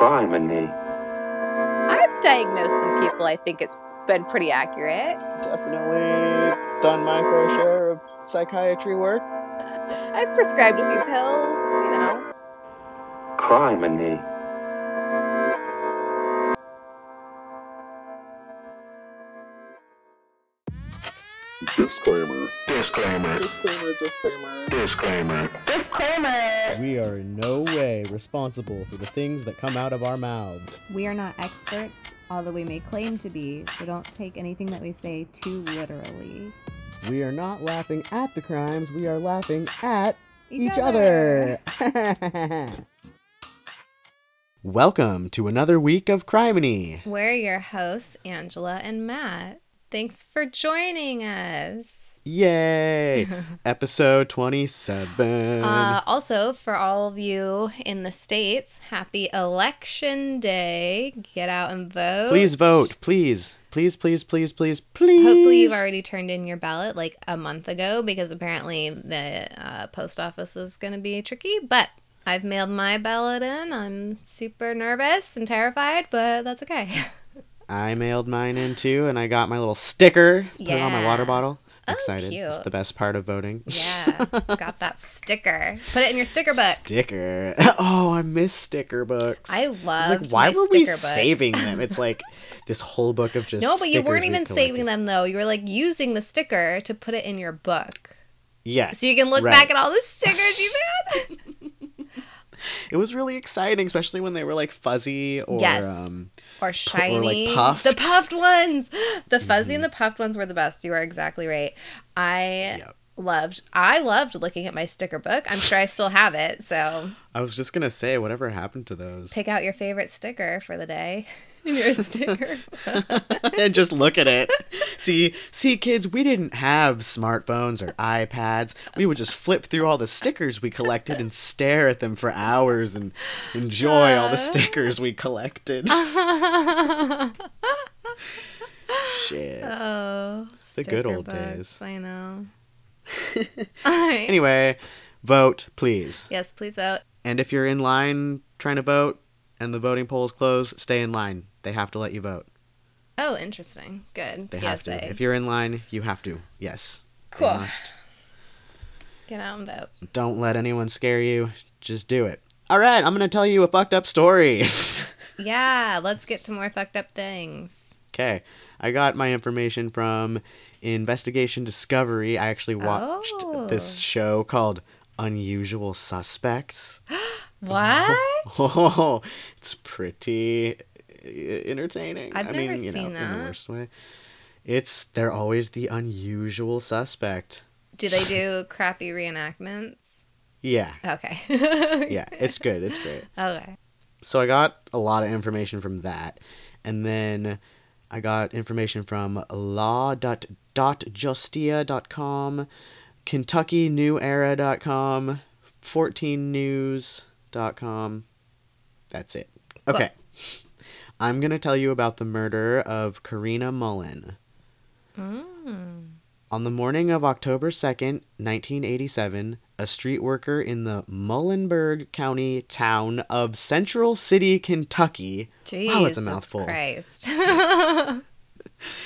Criminy. I've diagnosed some people. I think it's been pretty accurate. Definitely done my fair share of psychiatry work. I've prescribed a few pills, you know. Criminy. Disclaimer. Disclaimer. Disclaimer, disclaimer. Disclaimer. Disclaimer. We are in no way responsible for the things that come out of our mouths. We are not experts, although we may claim to be, so don't take anything that we say too literally. We are not laughing at the crimes, we are laughing at each, other. Welcome to another week of Criminy. We're your hosts, Angela and Matt. Thanks for joining us. Yay! Episode 27. Uh, also, for all of you in the States, happy Election Day. Get out and vote. please vote, please. Please, please, please, please, please. Hopefully, you've already turned in your ballot like a month ago because apparently the uh, post office is going to be tricky. But I've mailed my ballot in. I'm super nervous and terrified, but that's okay. I mailed mine in too, and I got my little sticker. Put it on my water bottle. Oh, excited. It's the best part of voting. yeah, got that sticker. Put it in your sticker book. Sticker. Oh, I miss sticker books. I love. like, why were we book. saving them? It's like this whole book of just No, but you weren't we even saving them though. You were like using the sticker to put it in your book. Yes, So you can look Right. back at all the stickers you've had. it was really exciting, especially when they were like fuzzy or Yes. um, or shiny. puffed. The puffed ones. The fuzzy and mm-hmm. the puffed ones were the best. You are exactly right. I Yep. loved I loved looking at my sticker book. I'm sure I still have it. So I was just gonna say, whatever happened to those? pick out your favorite sticker for the day. Your sticker. and just look at it. See, see, kids, we didn't have smartphones or iPads. We would just flip through all the stickers we collected and stare at them for hours and enjoy all the uh. stickers we collected. Shit. oh, The good old books, days. I know. right. Anyway, vote, please. Yes, please vote. And if you're in line trying to vote and the voting polls close, stay in line. They have to let you vote. Oh, interesting. Good. They PSA. have to. If you're in line, you have to. Yes. Cool. must. Get out and vote. Don't let anyone scare you. Just do it. All right, I'm going to tell you a fucked up story. Yeah, let's get to more fucked up things. okay. I got my information from Investigation Discovery. I actually watched Oh. this show called Unusual Suspects. What? Oh, it's pretty uh, entertaining. I've I never mean, you know, seen in the worst way. It's they're always the unusual suspect. Do they do crappy reenactments? Yeah. Okay. Yeah, it's good. It's great. Okay. So I got a lot of information from that. And then I got information from law.justia.com, KentuckyNewEra.com, 14news.com. That's it. Okay. I'm going to tell you about the murder of Karina Mullen. Mm. On the morning of October 2nd, 1987, a street worker in the Muhlenberg County town of Central City, Kentucky. Jesus Wow, it's a mouthful. Christ.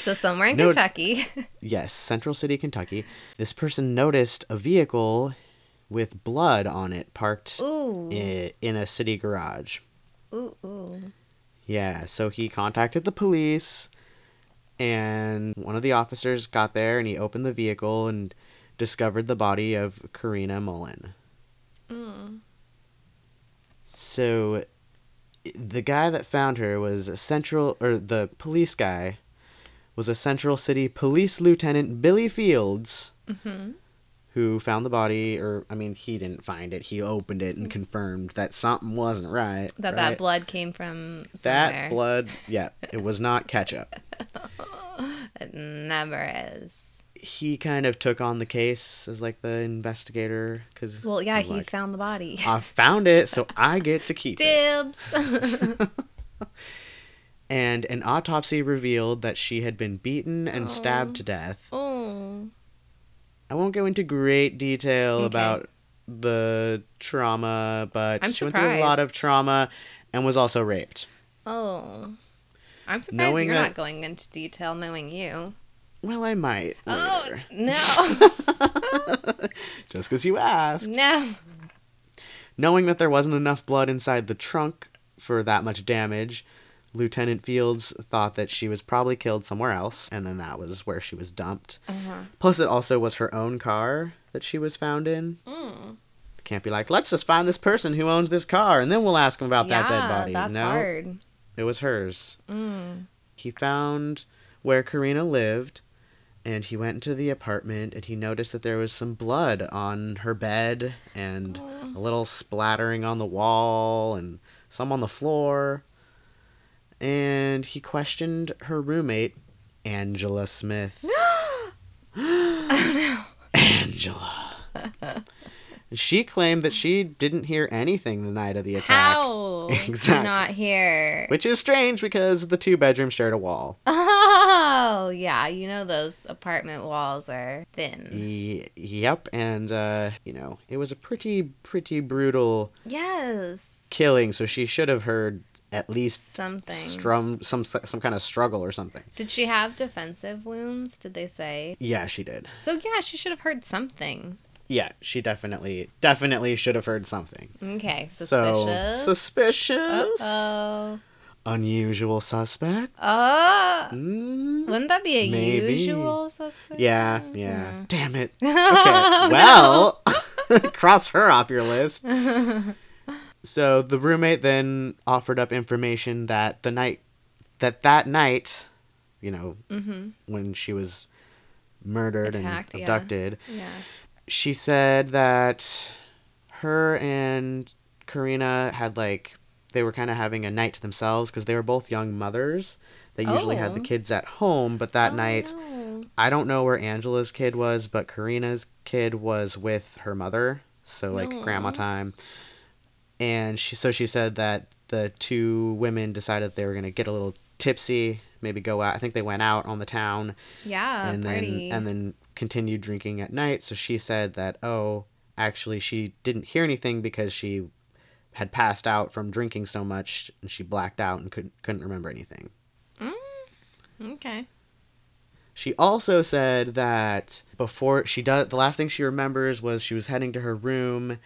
so somewhere in No- Kentucky. Yes, Central City, Kentucky. This person noticed a vehicle with blood on it parked Ooh. i- in a city garage. Ooh, ooh. Yeah, so he contacted the police, and one of the officers got there and he opened the vehicle and discovered the body of Karina Mullen. Mm. So the guy that found her was a central or the police guy was a Central City Police Lieutenant Billy Fields hmm who found the body or I mean he didn't find it. He opened it and mm. confirmed that something wasn't right. That right? that blood came from somewhere. That blood, yeah, it was not ketchup. It never is. He kind of took on the case as like the investigator because Well, yeah, he like, found the body. I found it, so I get to keep it. Dibs. And an autopsy revealed that she had been beaten and Oh. stabbed to death. oh. I won't go into great detail Okay. about the trauma, but I'm she went through a lot of trauma and was also raped. Oh. I'm surprised Knowing you're that- not going into detail knowing you. Well, I might. Oh, no. Just because you asked. no. Knowing that there wasn't enough blood inside the trunk for that much damage, Lieutenant Fields thought that she was probably killed somewhere else, and then that was where she was dumped. Uh-huh. Plus, it also was her own car that she was found in. Mm. Can't be like, let's just find this person who owns this car, and then we'll ask him about that dead body. That's no, hard. it was hers. Mm. He found where Karina lived, and he went into the apartment, and he noticed that there was some blood on her bed, and a little splattering on the wall, and some on the floor. And he questioned her roommate, Angela Smith. oh no. Angela. She claimed that she didn't hear anything the night of the attack. How? Exactly. Not here. Which is strange because the two bedrooms shared a wall. Oh, yeah. You know those apartment walls are thin. Yep, and uh, you know, it was a pretty pretty brutal Yes. killing, so she should have heard at least Something. strum some some kind of struggle or something. Did she have defensive wounds? Did they say? Yeah, she did. So yeah, she should have heard something. Yeah, she definitely definitely should have heard something. Okay, So suspicious. suspicious. oh. Unusual suspect. Oh. Mm, Wouldn't that be a Maybe. usual suspect? yeah, yeah. Hmm. Damn it. Okay. well, cross her off your list. So the roommate then offered up information that the night that that night, you know, Mm-hmm. when she was murdered Attacked, and abducted, Yeah. she said that her and Karina had like they were kind of having a night to themselves because they were both young mothers. They usually had the Oh. kids at home, but that Oh, night no. I don't know where Angela's kid was, but Karina's kid was with her mother, so like grandma Aw. time. And she so she said that the two women decided they were gonna get a little tipsy, maybe go out. I think they went out on the town Yeah, and party. then and then continued drinking at night. So she said that oh, actually she didn't hear anything because she had passed out from drinking so much and she blacked out and couldn't couldn't remember anything. Mm, okay. She also said that before she does, the last thing she remembers was she was heading to her room,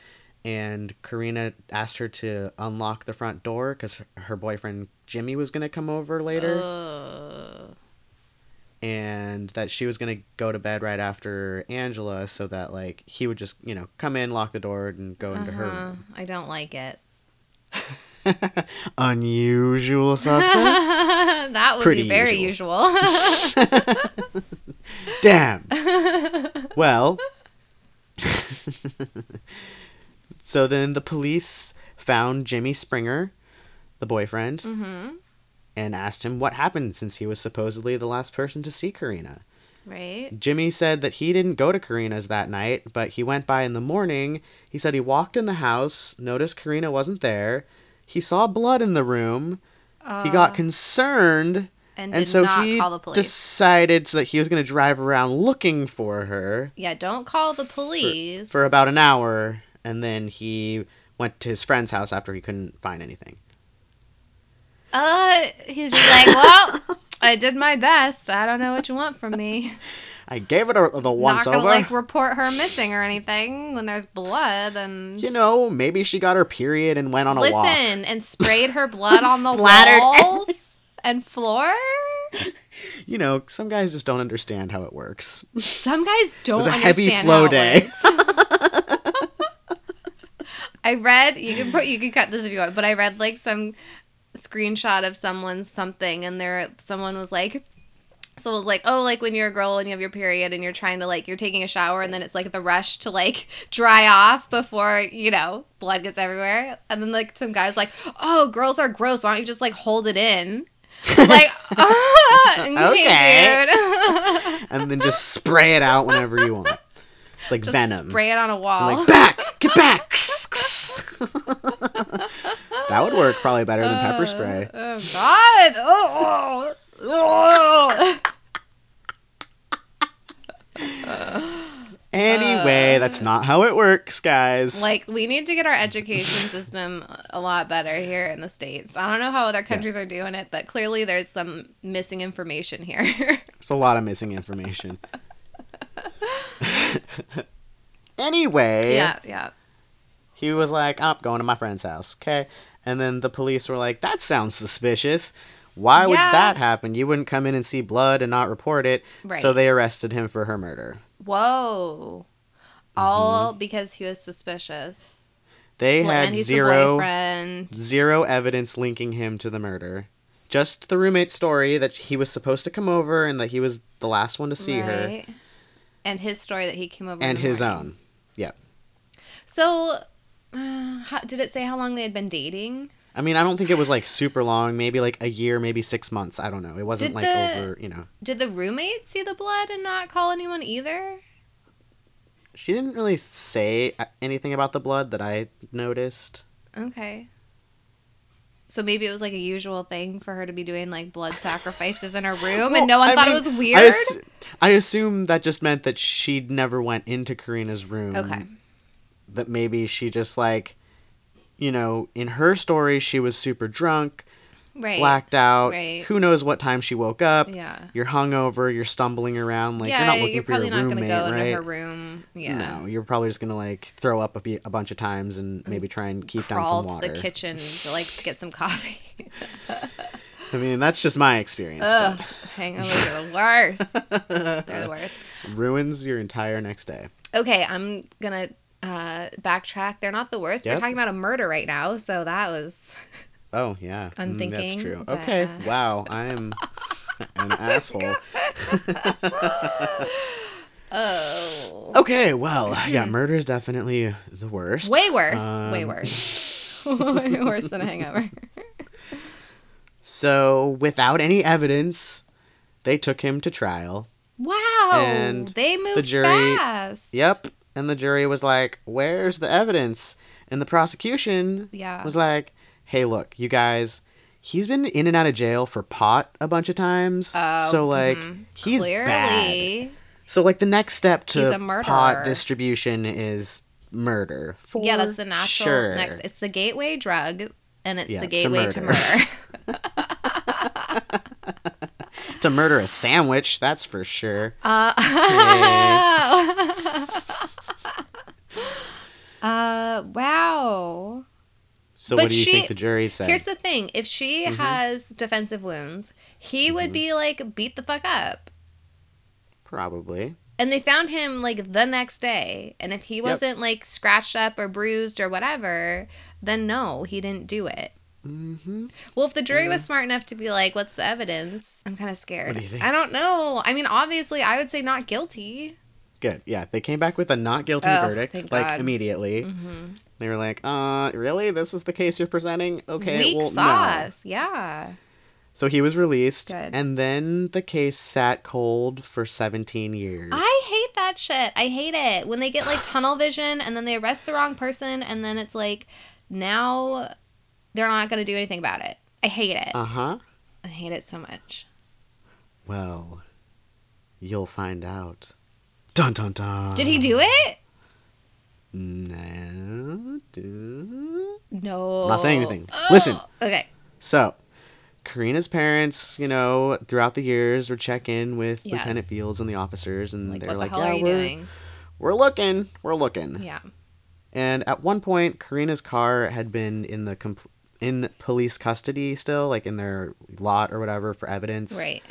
and Karina asked her to unlock the front door because her boyfriend Jimmy was gonna come over later, Ugh. and that she was gonna go to bed right after Angela, so that like he would just you know come in, lock the door, and go into her Uh-huh. room. I don't like it. Unusual suspect. that would Pretty be very usual. usual. Damn. well, so then the police found Jimmy Springer, the boyfriend, mm-hmm. and asked him what happened since he was supposedly the last person to see Karina. Right. Jimmy said that he didn't go to Karina's that night, but he went by in the morning. He said he walked in the house, noticed Karina wasn't there. He saw blood in the room. he got Uh, concerned and, and did so not he call the police. decided so that he was going to drive around looking for her yeah, don't call the police. for about an hour and then he went to his friend's house after he couldn't find anything uh, he's just like, well, I did my best. I don't know what you want from me. i gave it a, the once Not gonna over like report her missing or anything when there's blood and. you know maybe she got her period and went on a Listen, walk and sprayed her blood on the walls and floor. you know some guys just don't understand how it works Some guys don't It was a understand heavy flow day. I read you can put you can cut this if you want, but I read like some screenshot of someone's something, and there someone was like. Someone was like, oh, like when you're a girl and you have your period and you're trying to like you're taking a shower and then it's like the rush to like dry off before you know blood gets everywhere and then like some guys like, oh, girls are gross. Why don't you just like hold it in? like, ah, okay, and then just spray it out whenever you want it's like Just venom Spray it on a wall. like back get back that would work probably better than pepper spray Oh God! Oh, oh. Anyway, Uh. that's not how it works, guys. Like we need to get our education system a lot better here in the states. I don't know how other countries are doing it, but clearly there's some missing information here. There's a lot of missing information. anyway, yeah, yeah. He was like, "I'm going to my friend's house." Okay, and then the police were like, "That sounds suspicious. Why would that happen? You wouldn't come in and see blood and not report it." Right. So they arrested him for her murder. Whoa. Mm-hmm. All because he was suspicious. They Well, had the zero evidence linking him to the murder. Just the roommate story that he was supposed to come over and that he was the last one to see her, And his story that he came over and his morning. own. Yep. So, uh, how, did it say how long they had been dating? I mean, I don't think it was like super long. Maybe like a year, maybe six months. I don't know. It wasn't Did like the- over. You know, Did the roommate see the blood and not call anyone either? she didn't really say uh, anything about the blood that I noticed. Okay. So maybe it was like a usual thing for her to be doing like blood sacrifices in her room, Well, and no one I thought mean, it was I, weird. ass- I assume that just meant that she never went into Karina's room. okay. That maybe she just like, you know, in her story she was super drunk, Right. blacked out. right. Who knows what time she woke up? Yeah. You're hungover. You're stumbling around. Like yeah, you're not looking for probably your not roommate, gonna go right? into her room. Yeah. No, you're probably just gonna like throw up a, be- a bunch of times and mm. maybe try and keep down Crawl some to the kitchen to like get some coffee. I mean, that's just my experience. Ugh, hangovers are the worst. They're the worst. ruins your entire next day. Okay, I'm gonna uh, backtrack. They're not the worst. Yep. We're talking about a murder right now, so that was Oh yeah, Mm, that's Unthinking, true. but, Okay, uh, wow, I'm an asshole. oh Okay, well, yeah, murder is definitely the worst. way worse. way Um, worse. way worse than a hangover. So, without any evidence, they took him to trial. Wow. And they moved the jury- fast. Yep, and the jury was like, "Where's the evidence?" And the prosecution Yeah. was like, "Hey, look, you guys." He's been in and out of jail for pot a bunch of times. Oh, so like mhm. he's bad. So like the next step to pot distribution is murder. For yeah, that's the natural sure. next. It's the gateway drug, and it's Yeah, the gateway to murder. murder. to murder a sandwich, that's for sure. Uh, uh, wow. So But what do you she- think the jury said? Here's the thing: if she Mm-hmm. has defensive wounds, he would be like beat the fuck up. Probably. And they found him like the next day, and if he wasn't like scratched up or bruised or whatever, then no, he didn't do it. Mm-hmm. Well, if the jury was smart enough to be like, "What's the evidence?" I'm kind of scared. What do you think? I don't know. I mean, obviously, I would say not guilty. Good. Yeah, they came back with a not guilty Oh, verdict, like God. immediately. hmm They were like, "Uh, really? This is the case you're presenting? Okay, Weak well, no." sauce. Yeah. So he was released, Good. and then the case sat cold for 17 years. I hate that shit. I hate it when they get like tunnel vision and then they arrest the wrong person and then it's like now they're not going to do anything about it. I hate it. Uh huh. I hate it so much. Well, you'll find out. Dun dun dun. Did he do it? No. Do... No. I'm not saying anything. Listen. Okay. So, Karina's parents, you know, throughout the years were check in with Yes. Lieutenant Fields and the officers, and Like, they're like, the "Yeah, we're doing? we're looking, we're looking." Yeah. And at one point, Karina's car had been in the compl- in police custody still, like in their lot or whatever for evidence. Right.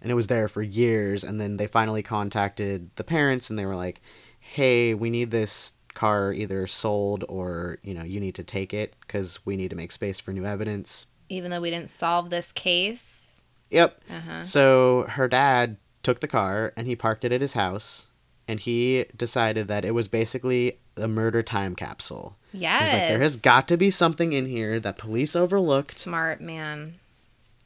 And it was there for years. And then they finally contacted the parents, and they were like, "Hey, we need this car either sold or you know you need to take it because we need to make space for new evidence." Even though we didn't solve this case. Yep. Uh huh. So her dad took the car and he parked it at his house, and he decided that it was basically a murder time capsule. Yes. Like, there has got to be something in here that police overlooked. Smart man.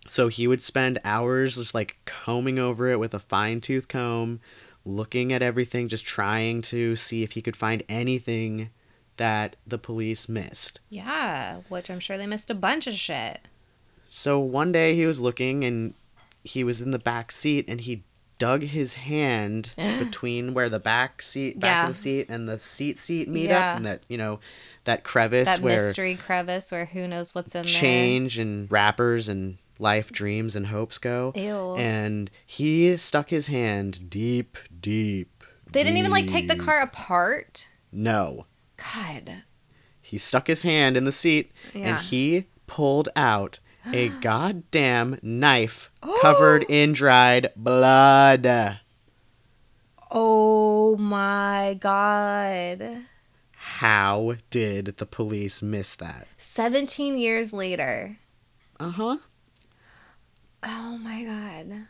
So he would spend hours just like combing over it with a fine tooth comb, looking at everything, just trying to see if he could find anything that the police missed. Yeah. Which I'm sure they missed a bunch of shit. So one day he was looking and he was in the back seat and he dug his hand between where the back seat, back Yeah. of the seat, and the seat seat meet Yeah. up, and that you know, that crevice that where mystery crevice where who knows what's in there. change and wrappers and life dreams and hopes go. Ew. And he stuck his hand deep, deep. they didn't even like take the car apart. No. God. He stuck his hand in the seat Yeah. and he pulled out a goddamn knife covered in dried blood. Oh my god. How did the police miss that? 17 years later. Uh huh. Oh my god.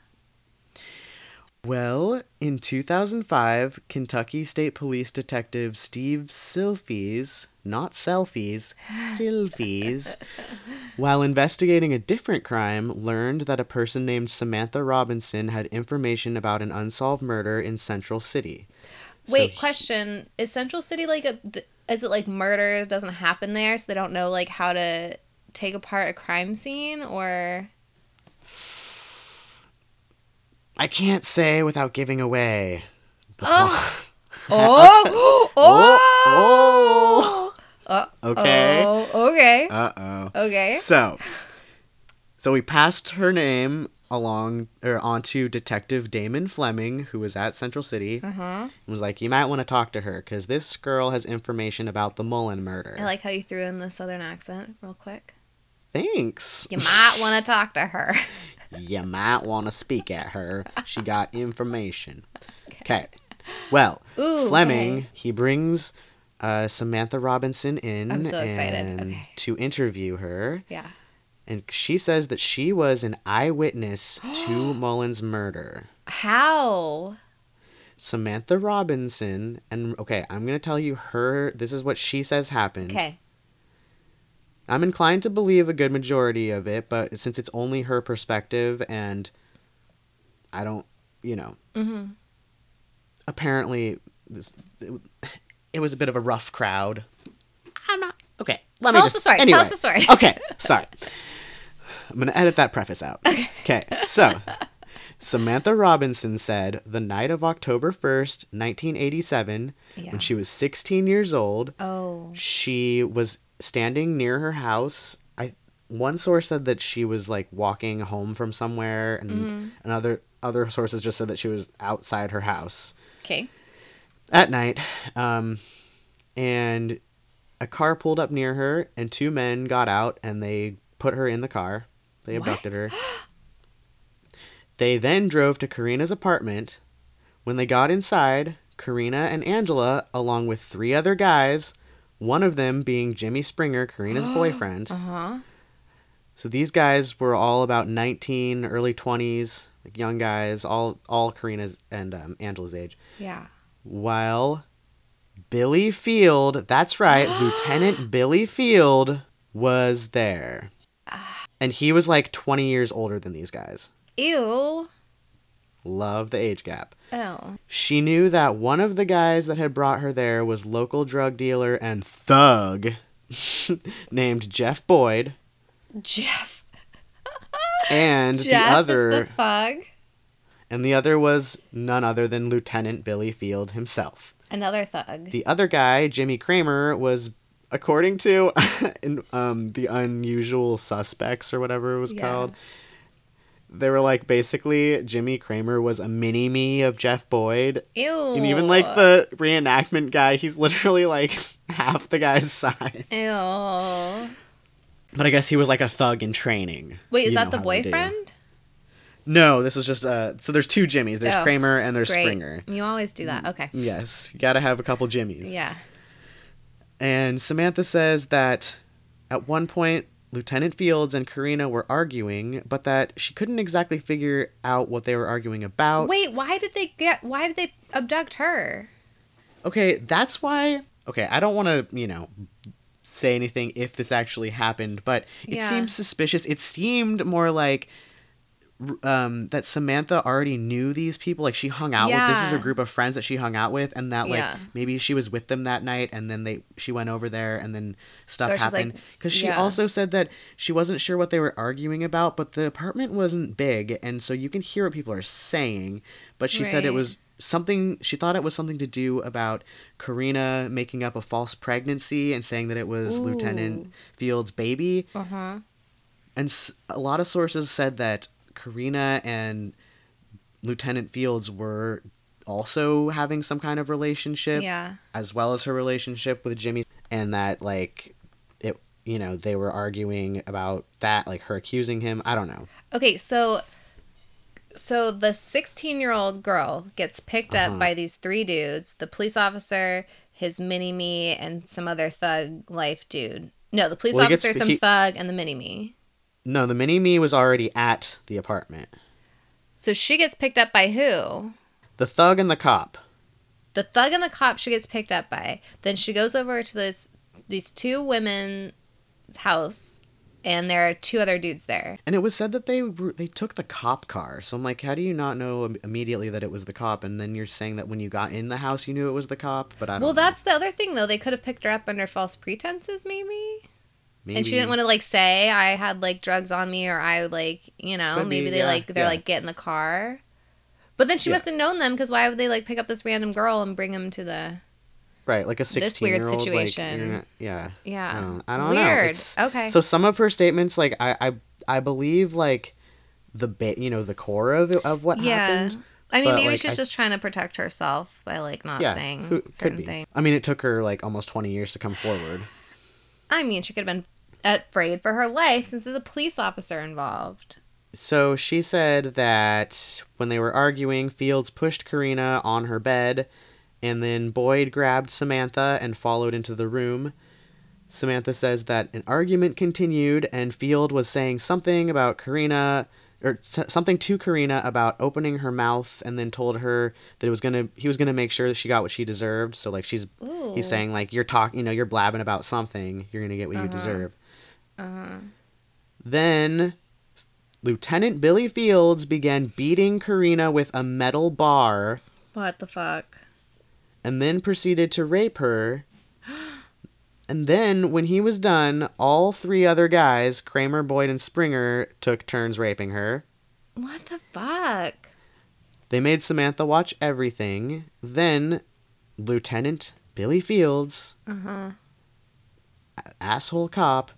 Well, in 2005, Kentucky State Police Detective Steve Silfies, not selfies, Silfies, while investigating a different crime, learned that a person named Samantha Robinson had information about an unsolved murder in Central City. So Wait, he- question. Is Central City like a th- is it like murder doesn't happen there so they don't know like how to take apart a crime scene or I can't say without giving away. Oh. plot. Oh. Oh, Uh, Okay. Oh, okay. Uh oh. Okay. So, so we passed her name along or onto Detective Damon Fleming, who was at Central City, Uh-huh. and was like, "You might want to talk to her because this girl has information about the Mullen murder." I like how you threw in the southern accent real quick. Thanks. You might want to talk to her. You might want to speak at her. She got information. Okay. Well, Ooh, Fleming, okay. he brings uh, Samantha Robinson in I'm so excited. Okay. to interview her. Yeah. And she says that she was an eyewitness to Mullen's murder. How? Samantha Robinson, and okay, I'm going to tell you her, this is what she says happened. Okay. I'm inclined to believe a good majority of it, but since it's only her perspective and I don't, you know, Mhm. apparently this, it, was a bit of a rough crowd. I'm not. Okay, let me Tell us just. the story. Tell us the story. okay, sorry. I'm gonna edit that preface out. Okay, so Samantha Robinson said the night of October 1st, 1987, Yeah. when she was 16 years old, Oh. she was standing near her house. I one source said that she was like walking home from somewhere, and Mm-hmm. another other sources just said that she was outside her house Okay. at night. Um, and a car pulled up near her, and two men got out and they put her in the car. They abducted What? her. They then drove to Karina's apartment. When they got inside, Karina and Angela, along with three other guys, one of them being Jimmy Springer, Karina's boyfriend. Uh huh. So these guys were all about 19, early 20s, like young guys, all all Karina's and um, Angela's age. Yeah. While Billy Field, that's right, Lieutenant Billy Field was there. And he was like 20 years older than these guys. Ew. Love the age gap. Oh. She knew that one of the guys that had brought her there was local drug dealer and thug named Jeff Boyd, Jeff. and Jeff the other the thug. and the other was none other than Lieutenant Billy Field himself. Another thug. The other guy, Jimmy Kramer, was according to in, um, the unusual suspects or whatever it was Yeah. called. They were like basically Jimmy Kramer was a mini me of Jeff Boyd. Ew. And even like the reenactment guy, he's literally like half the guy's size. Ew. But I guess he was like a thug in training. Wait, is You that the how they do. boyfriend? No, this was just uh so there's two Jimmys. There's Oh, Kramer and there's Great. Springer. You always do that. Okay. Yes, you got to have a couple Jimmys. Yeah. And Samantha says that at one point, Lieutenant Fields and Karina were arguing, but that she couldn't exactly figure out what they were arguing about. Wait, why did they get? Why did they abduct her? Okay, that's why. Okay, I don't want to, you know, say anything if this actually happened, but it Yeah. seemed suspicious. It seemed more like um that Samantha already knew these people like she hung out with this is a group of friends that she hung out with and that like Yeah. maybe she was with them that night and then they she went over there and then stuff Or like- happened cuz she yeah. also said that she wasn't sure what they were arguing about but the apartment wasn't big and so you can hear what people are saying but she said it was something she thought it was something to do about Karina making up a false pregnancy and saying that it was Ooh. Lieutenant Field's baby Uh huh. and a lot of sources said that Karina and Lieutenant Fields were also having some kind of relationship Yeah. as well as her relationship with Jimmy and that like it you know they were arguing about that like her accusing him I don't know Okay, so so the 16-year-old girl gets picked Uh-huh. up by these three dudes, the police officer, his mini me and some other thug life dude. No, the police Well, he gets- officer, some he- thug and the mini me. No the mini me was already at the apartment So she gets picked up by who? the thug and the cop The thug and the cop she gets picked up by. Then she goes over to this these two women's house and there are two other dudes there. and it was said that they were, they took the cop car so I'm like how do you not know immediately that it was the cop and then you're saying that when you got in the house you knew it was the cop but I don't Well, know. that's the other thing though. They could have picked her up under false pretenses maybe. And she didn't want to like say I had like drugs on me or I like you know Could be, maybe they yeah, like they're yeah. like get in the car. But then she Yeah. must have known them because why would they like pick up this random girl and bring him to the Right, like a This sixteen weird year old. situation. Like, not- yeah. yeah I don't, I don't know. weird It's- okay So some of her statements, like I, I, I believe, like the bit, you know, the core of it, of what yeah. happened. I mean, but, maybe like, she's I- just trying to protect herself by like not Yeah, saying who, certain be. things. I mean, it took her like almost twenty years to come forward. I mean, she could have been afraid for her life since there's a police officer involved. So she said that when they were arguing, Fields pushed Karina on her bed, and then Boyd grabbed Samantha and followed into the room. Samantha says that an argument continued, and Field was saying something about Karina, or something to Karina about opening her mouth, and then told her that it was gonna, he was gonna make sure that she got what she deserved. So like she's, Ooh. he's saying like you're talking, you know, you're blabbing about something, you're gonna get what you Uh-huh. deserve. Uh-huh. Then Lieutenant Billy Fields began beating Karina with a metal bar What the fuck? and then proceeded to rape her. And then, when he was done, all three other guys, Kramer, Boyd, and Springer, took turns raping her. What the fuck? They made Samantha watch everything. Then, Lieutenant Billy Fields, Uh-huh. asshole cop,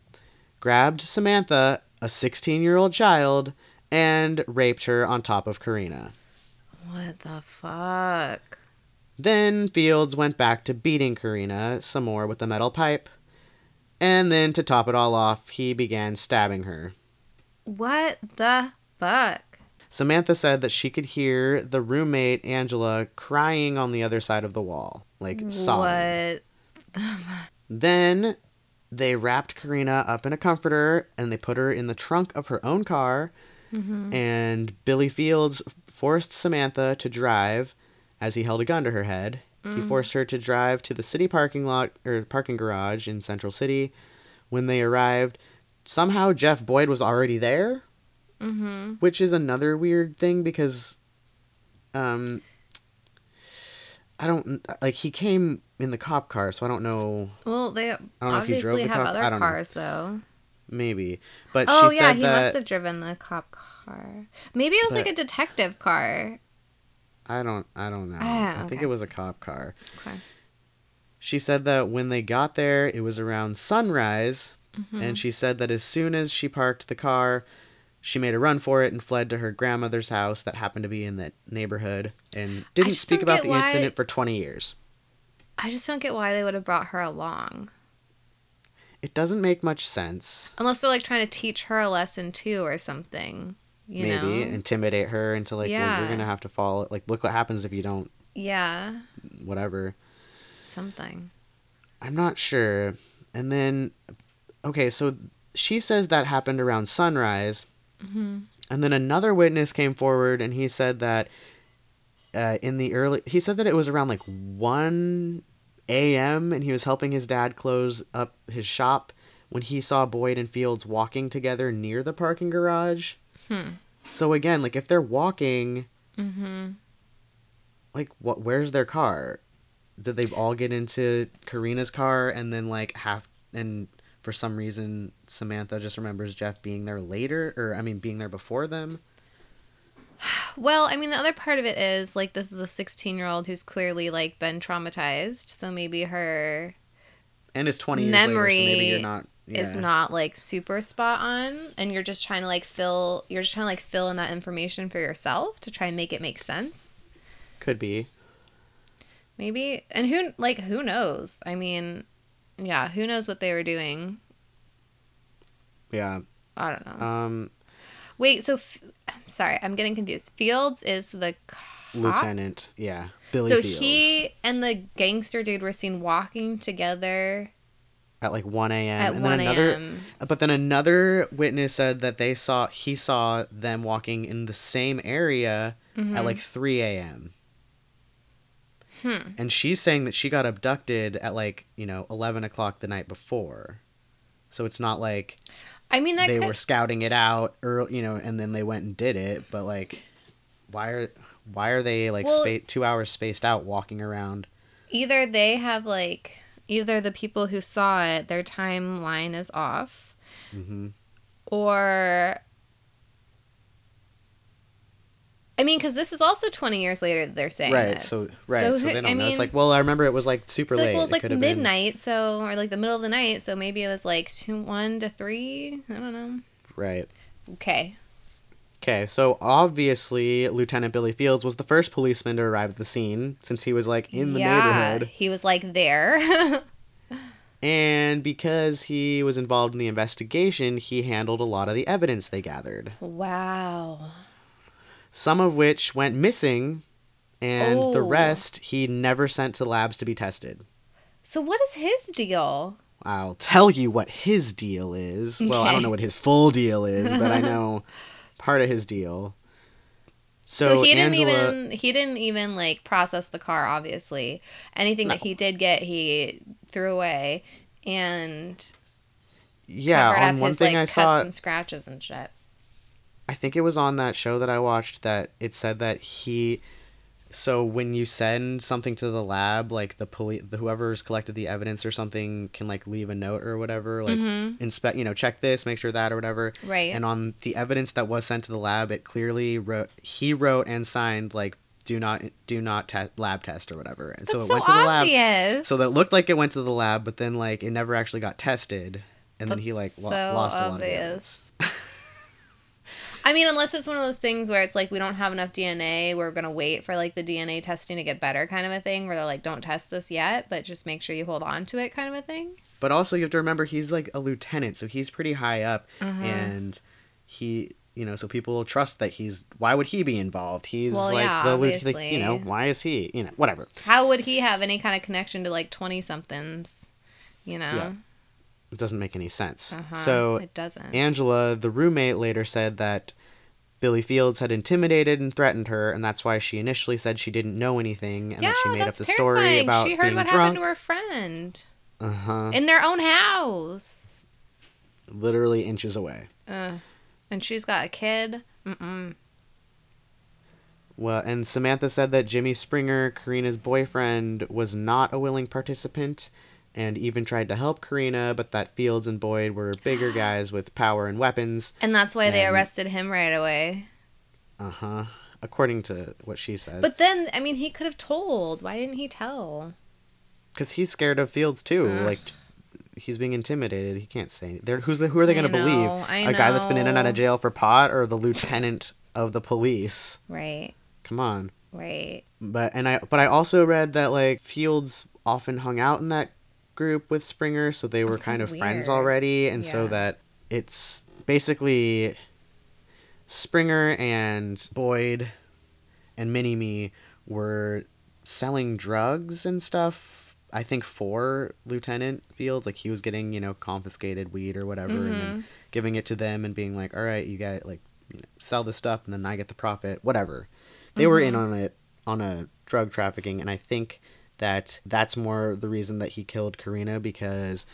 grabbed Samantha, a 16 year old child, and raped her on top of Karina. What the fuck? Then Fields went back to beating Karina some more with the metal pipe. And then to top it all off, he began stabbing her. What the fuck? Samantha said that she could hear the roommate, Angela, crying on the other side of the wall, like sobbing. What? Then they wrapped Karina up in a comforter and they put her in the trunk of her own car. Mm-hmm. And Billy Fields forced Samantha to drive as he held a gun to her head. He forced her to drive to the city parking lot or parking garage in Central City. When they arrived, somehow Jeff Boyd was already there, Mm-hmm. which is another weird thing because um I don't like he came in the cop car, so I don't know Well, they know if he drove obviously the have cop- I other don't know. cars, though. maybe. But she said, Oh she yeah, he that must have driven the cop car. Maybe it was like a detective car. I don't I don't know. Ah, I think it was a cop car. Okay. She said that when they got there, it was around sunrise, Mm-hmm. and she said that as soon as she parked the car, she made a run for it and fled to her grandmother's house that happened to be in that neighborhood and didn't speak about the why- incident for 20 years. I just don't get why they would have brought her along. It doesn't make much sense. Unless they're like trying to teach her a lesson too or something. You Maybe know? intimidate her into like, well, Yeah. you're gonna have to follow. Like, look what happens if you don't. Yeah. Whatever. Something. I'm not sure. And then, okay, so she says that happened around sunrise. Mm-hmm. And then another witness came forward and he said that uh, in the early, he said that it was around like 1 a.m. and he was helping his dad close up his shop when he saw Boyd and Fields walking together near the parking garage. Hmm. So again, like if they're walking, Mm-hmm. like what? Where's their car? Did they all get into Karina's car and then like half and for some reason Samantha just remembers Jeff being there later, or I mean being there before them? Well, I mean, the other part of it is like this is a 16 year old who's clearly like been traumatized, so maybe her And it's twenty years later, so maybe Memory you're not. is not like super spot on, and you're just trying to like fill, you're just trying to like fill in that information for yourself to try and make it make sense. Could be. Maybe, and who like who knows? I mean, yeah, who knows what they were doing? Yeah. I don't know. Um, Wait, so f- I'm sorry, I'm getting confused. Fields is the cop? Lieutenant. Yeah. Billy so Fields. he and the gangster dude were seen walking together at like 1 a.m. at and 1 then another a.m. but then another witness said that they saw he saw them walking in the same area at like 3 a.m. Hmm. And she's saying that she got abducted at like, you know, 11 o'clock the night before. So it's not like I mean, they could, were scouting it out early, you know, and then they went and did it. But like, why are why are they like Well- spa- two hours spaced out walking around? either they have like either the people who saw it, their timeline is off, hmm or I mean, because this is also 20 years later that they're saying Right. this. So right. So, who- they don't I know. it's like, well, I remember it was like super like, late. well, It like could have been- midnight, so or like the middle of the night, so maybe it was like two, one to three. I don't know. Right. Okay. Okay, so obviously Lieutenant Billy Fields was the first policeman to arrive at the scene since he was like in the neighborhood. He was like there. And because he was involved in the investigation, he handled a lot of the evidence they gathered. wow. Some of which went missing, and the Oh. rest he never sent to labs to be tested. So what is his deal? I'll tell you what his deal is. Well, I don't know what his full deal is, but I know part of his deal. So, So, he didn't Angela, even he didn't even like process the car. Obviously, anything that he did get, he threw away and yeah, on one his thing like I cuts saw, and scratches and shit. I think it was on that show that I watched that it said that he so when you send something to the lab like the police whoever's collected the evidence or something can like leave a note or whatever like Mm-hmm. inspect you know check this make sure that or whatever Right. and on the evidence that was sent to the lab it clearly wrote he wrote and signed like do not do not te- lab test or whatever and so That's it so went to the lab obvious. so that it looked like it went to the lab but then like it never actually got tested and then he like lo- so lost a lot of evidence I mean, unless it's one of those things where it's like we don't have enough DNA, we're gonna wait for like the DNA testing to get better, kind of a thing. Where they're like, don't test this yet, but just make sure you hold on to it, kind of a thing. But also, you have to remember he's like a lieutenant, so he's pretty high up, Mm-hmm. and he, you know, so people will trust that he's. Why would he be involved? He's Well, like yeah, the lieutenant. You know, why is he? You know, whatever. How would he have any kind of connection to like twenty somethings? You know. Yeah. It doesn't make any sense. Uh-huh. So it doesn't. Angela, the roommate, later said that Billy Fields had intimidated and threatened her, and that's why she initially said she didn't know anything, and yeah, that she made up the story terrifying. about she heard being what drunk. happened to her friend Uh huh. in their own house. Literally inches away. Uh, and she's got a kid. Mm-mm. Well, and Samantha said that Jimmy Springer, Karina's boyfriend, was not a willing participant and even tried to help Karina, but that Fields and Boyd were bigger guys with power and weapons. And that's why they arrested him right away. Uh huh. According to what she says. But then, I mean, he could have told. Why didn't he tell? Because he's scared of Fields too. Like, he's being intimidated. He can't say. They're, who's the, who are they going to believe? know, I A guy that's been in and out of jail for pot or the lieutenant of the police? Right, Come on. right. But and I but I also read that like Fields often hung out in that group with Springer, so they were That's kind of friends already, and so that it's basically Springer and Boyd and Mini Me were selling drugs and stuff. I think for Lieutenant Fields, like he was getting you know confiscated weed or whatever, and Mm-hmm. then giving it to them and being like, "All right, you got like you know, sell this stuff, and then I get the profit, whatever." They were in Mm-hmm. on it on a drug trafficking, and I think that that's more the reason that he killed Karina because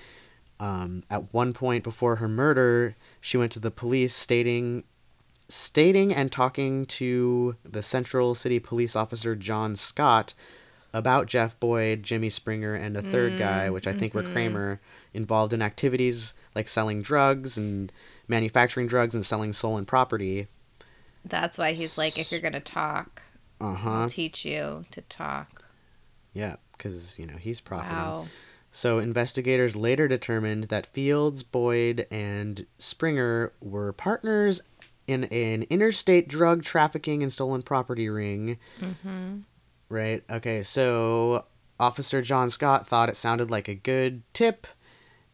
um, at one point before her murder, she went to the police stating stating and talking to the Central City police officer John Scott about Jeff Boyd, Jimmy Springer, and a third guy, which I think were Kramer, involved in activities like selling drugs and manufacturing drugs and selling stolen property. That's why he's like, if you're gonna talk, Uh huh. I'll teach you to talk. Yeah, because you know he's profiting. Wow. So investigators later determined that Fields, Boyd, and Springer were partners in an interstate drug trafficking and stolen property ring. Mm-hmm. Right. Okay. So Officer John Scott thought it sounded like a good tip,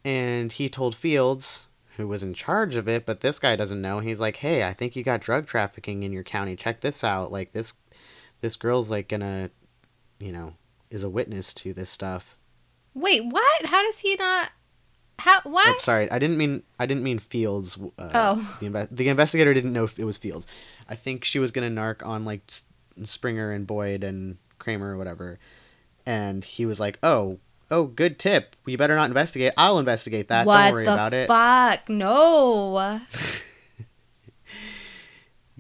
and he told Fields, who was in charge of it, but this guy doesn't know. He's like, "Hey, I think you got drug trafficking in your county. Check this out. Like this, this girl's like gonna, you know, is a witness to this stuff." Wait, what? How does he not? How? What? Oh, sorry, I didn't mean I didn't mean Fields. Uh, Oh. the, inve- the investigator didn't know if it was Fields. I think she was gonna narc on like S- Springer and Boyd and Kramer or whatever, and he was like, "Oh, oh, good tip. You better not investigate. I'll investigate that. what Don't worry about it." fuck? No.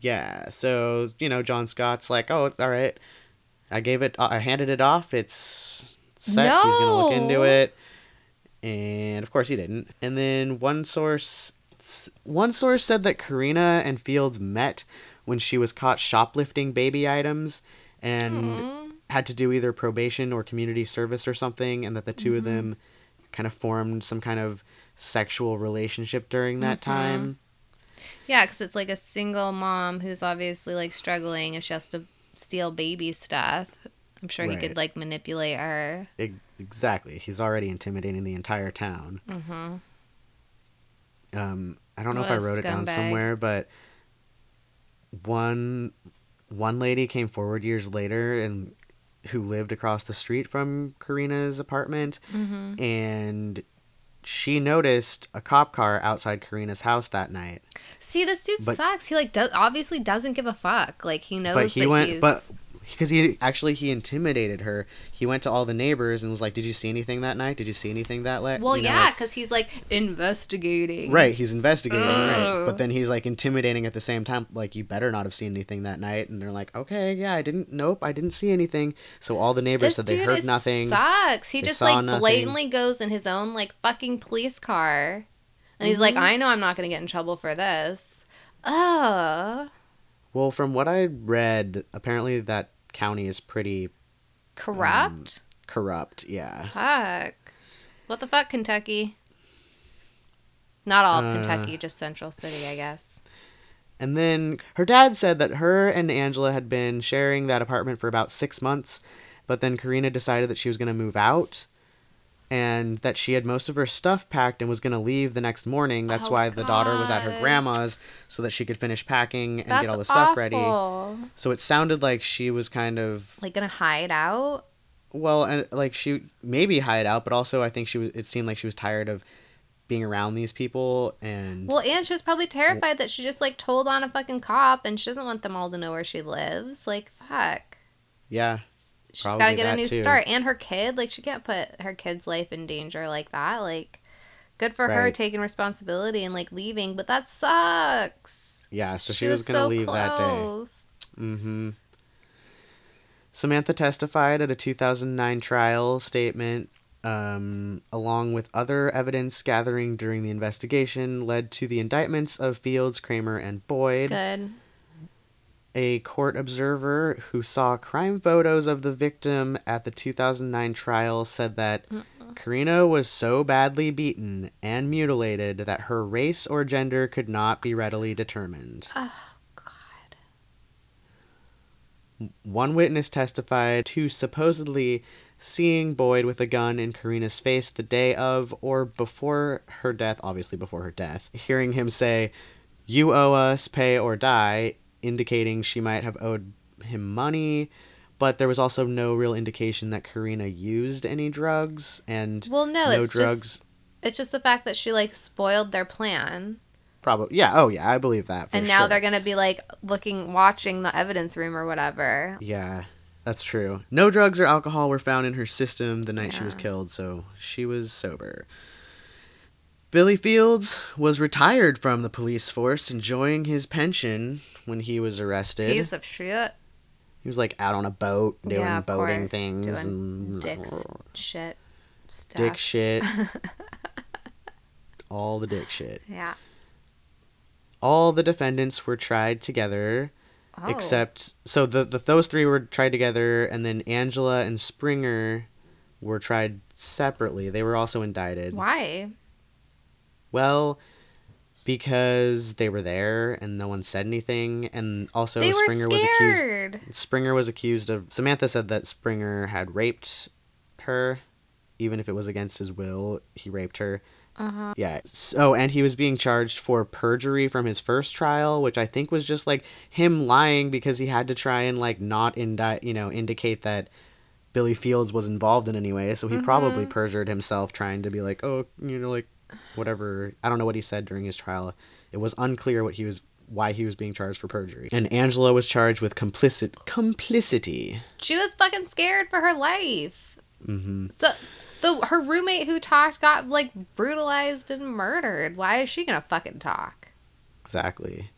Yeah. So you know, John Scott's like, "Oh, it's all right. I gave it. Uh, I handed it off. It's set. He's gonna look into it." And of course, he didn't. And then one source, one source said that Karina and Fields met when she was caught shoplifting baby items, and had to do either probation or community service or something, and that the 2 of mm-hmm. them kind of formed some kind of sexual relationship during that mm-hmm. time. Yeah, because it's like a single mom who's obviously like struggling and she has to steal baby stuff. I'm sure he could like manipulate her. Exactly. He's already intimidating the entire town. Mm-hmm. Um, I don't know What if I wrote it down somewhere, but one one lady came forward years later and who lived across the street from Karina's apartment, Mm-hmm. and she noticed a cop car outside Karina's house that night. See, this dude But- sucks. He like does obviously doesn't give a fuck. Like he knows but he that went, he's. but because he actually he intimidated her. He went to all the neighbors and was like, "Did you see anything that night? Did you see anything that night?" well, You know, yeah, like- because he's like investigating. Right, he's investigating, right. But then he's like intimidating at the same time, like you better not have seen anything that night. And they're like, okay, yeah, I didn't, nope, I didn't see anything. So all the neighbors This said they heard nothing. sucks. He just like nothing. blatantly goes in his own like fucking police car, and he's Mm-hmm. like, "I know I'm not gonna get in trouble for this." Ugh. Well, from what I read, apparently that county is pretty Corrupt. corrupt. Yeah, Fuck. What the fuck, Kentucky? Not all of Uh, Kentucky, just Central City, I guess. and then her dad said that her and Angela had been sharing that apartment for about six months, but then Karina decided that she was going to move out. And that she had most of her stuff packed and was going to leave the next morning. That's Oh, why the daughter was at her oh, grandma's so that she could finish packing and That's get all the stuff ready. So it sounded like she was kind of Like gonna hide out. well, and like she maybe hide out, but also I think she was. It seemed like she was tired of being around these people, and Well, and she's probably terrified that she just like told on a fucking cop, and she doesn't want them all to know where she lives. Like, fuck. yeah, She's got to get a new too. start, and her kid. Like, she can't put her kid's life in danger like that. Like, good for her taking responsibility and like leaving, but that sucks. yeah. So she, was, gonna leave that day. Mm-hmm. Samantha testified at a 2009 trial statement, um, along with other evidence gathering during the investigation, led to the indictments of Fields, Kramer, and Boyd. Good. A court observer who saw crime photos of the victim at the 2009 trial said that Karina was so badly beaten and mutilated that her race or gender could not be readily determined. Oh God. One witness testified to supposedly seeing Boyd with a gun in Karina's face the day of or before her death, obviously before her death, hearing him say, You owe us, pay or die, indicating she might have owed him money. But there was also no real indication that Karina used any drugs and Well, no, no it's drugs. just it's just the fact that she like spoiled their plan, Probably, yeah. Oh, yeah. I believe that. And now sure. they're gonna be like looking, watching the evidence room or whatever. Yeah, that's true. No drugs or alcohol were found in her system the night she was killed, so she was sober. Billy Fields was retired from the police force, enjoying his pension when he was arrested. Piece of shit. he was like out on a boat doing yeah, boating course, things doing and dick shit stuff. dick shit. All the dick shit. Yeah. All the defendants were tried together. Oh. except so the, the those three were tried together and then angela and springer were tried separately they were also indicted why? well because they were there and no one said anything and also they springer was accused springer was accused of samantha said that springer had raped her even if it was against his will he raped her Uh huh. yeah. So, and he was being charged for perjury from his first trial, which I think was just like him lying because he had to try and like not indict, you know, indicate that Billy Fields was involved in any way. So he probably perjured himself trying to be like, oh, you know, like whatever. I don't know what he said during his trial. It was unclear what he was why he was being charged for perjury. And Angela was charged with complicit complicity. She was fucking scared for her life. hmm So the her roommate who talked got like brutalized and murdered. Why is she gonna fucking talk? Exactly.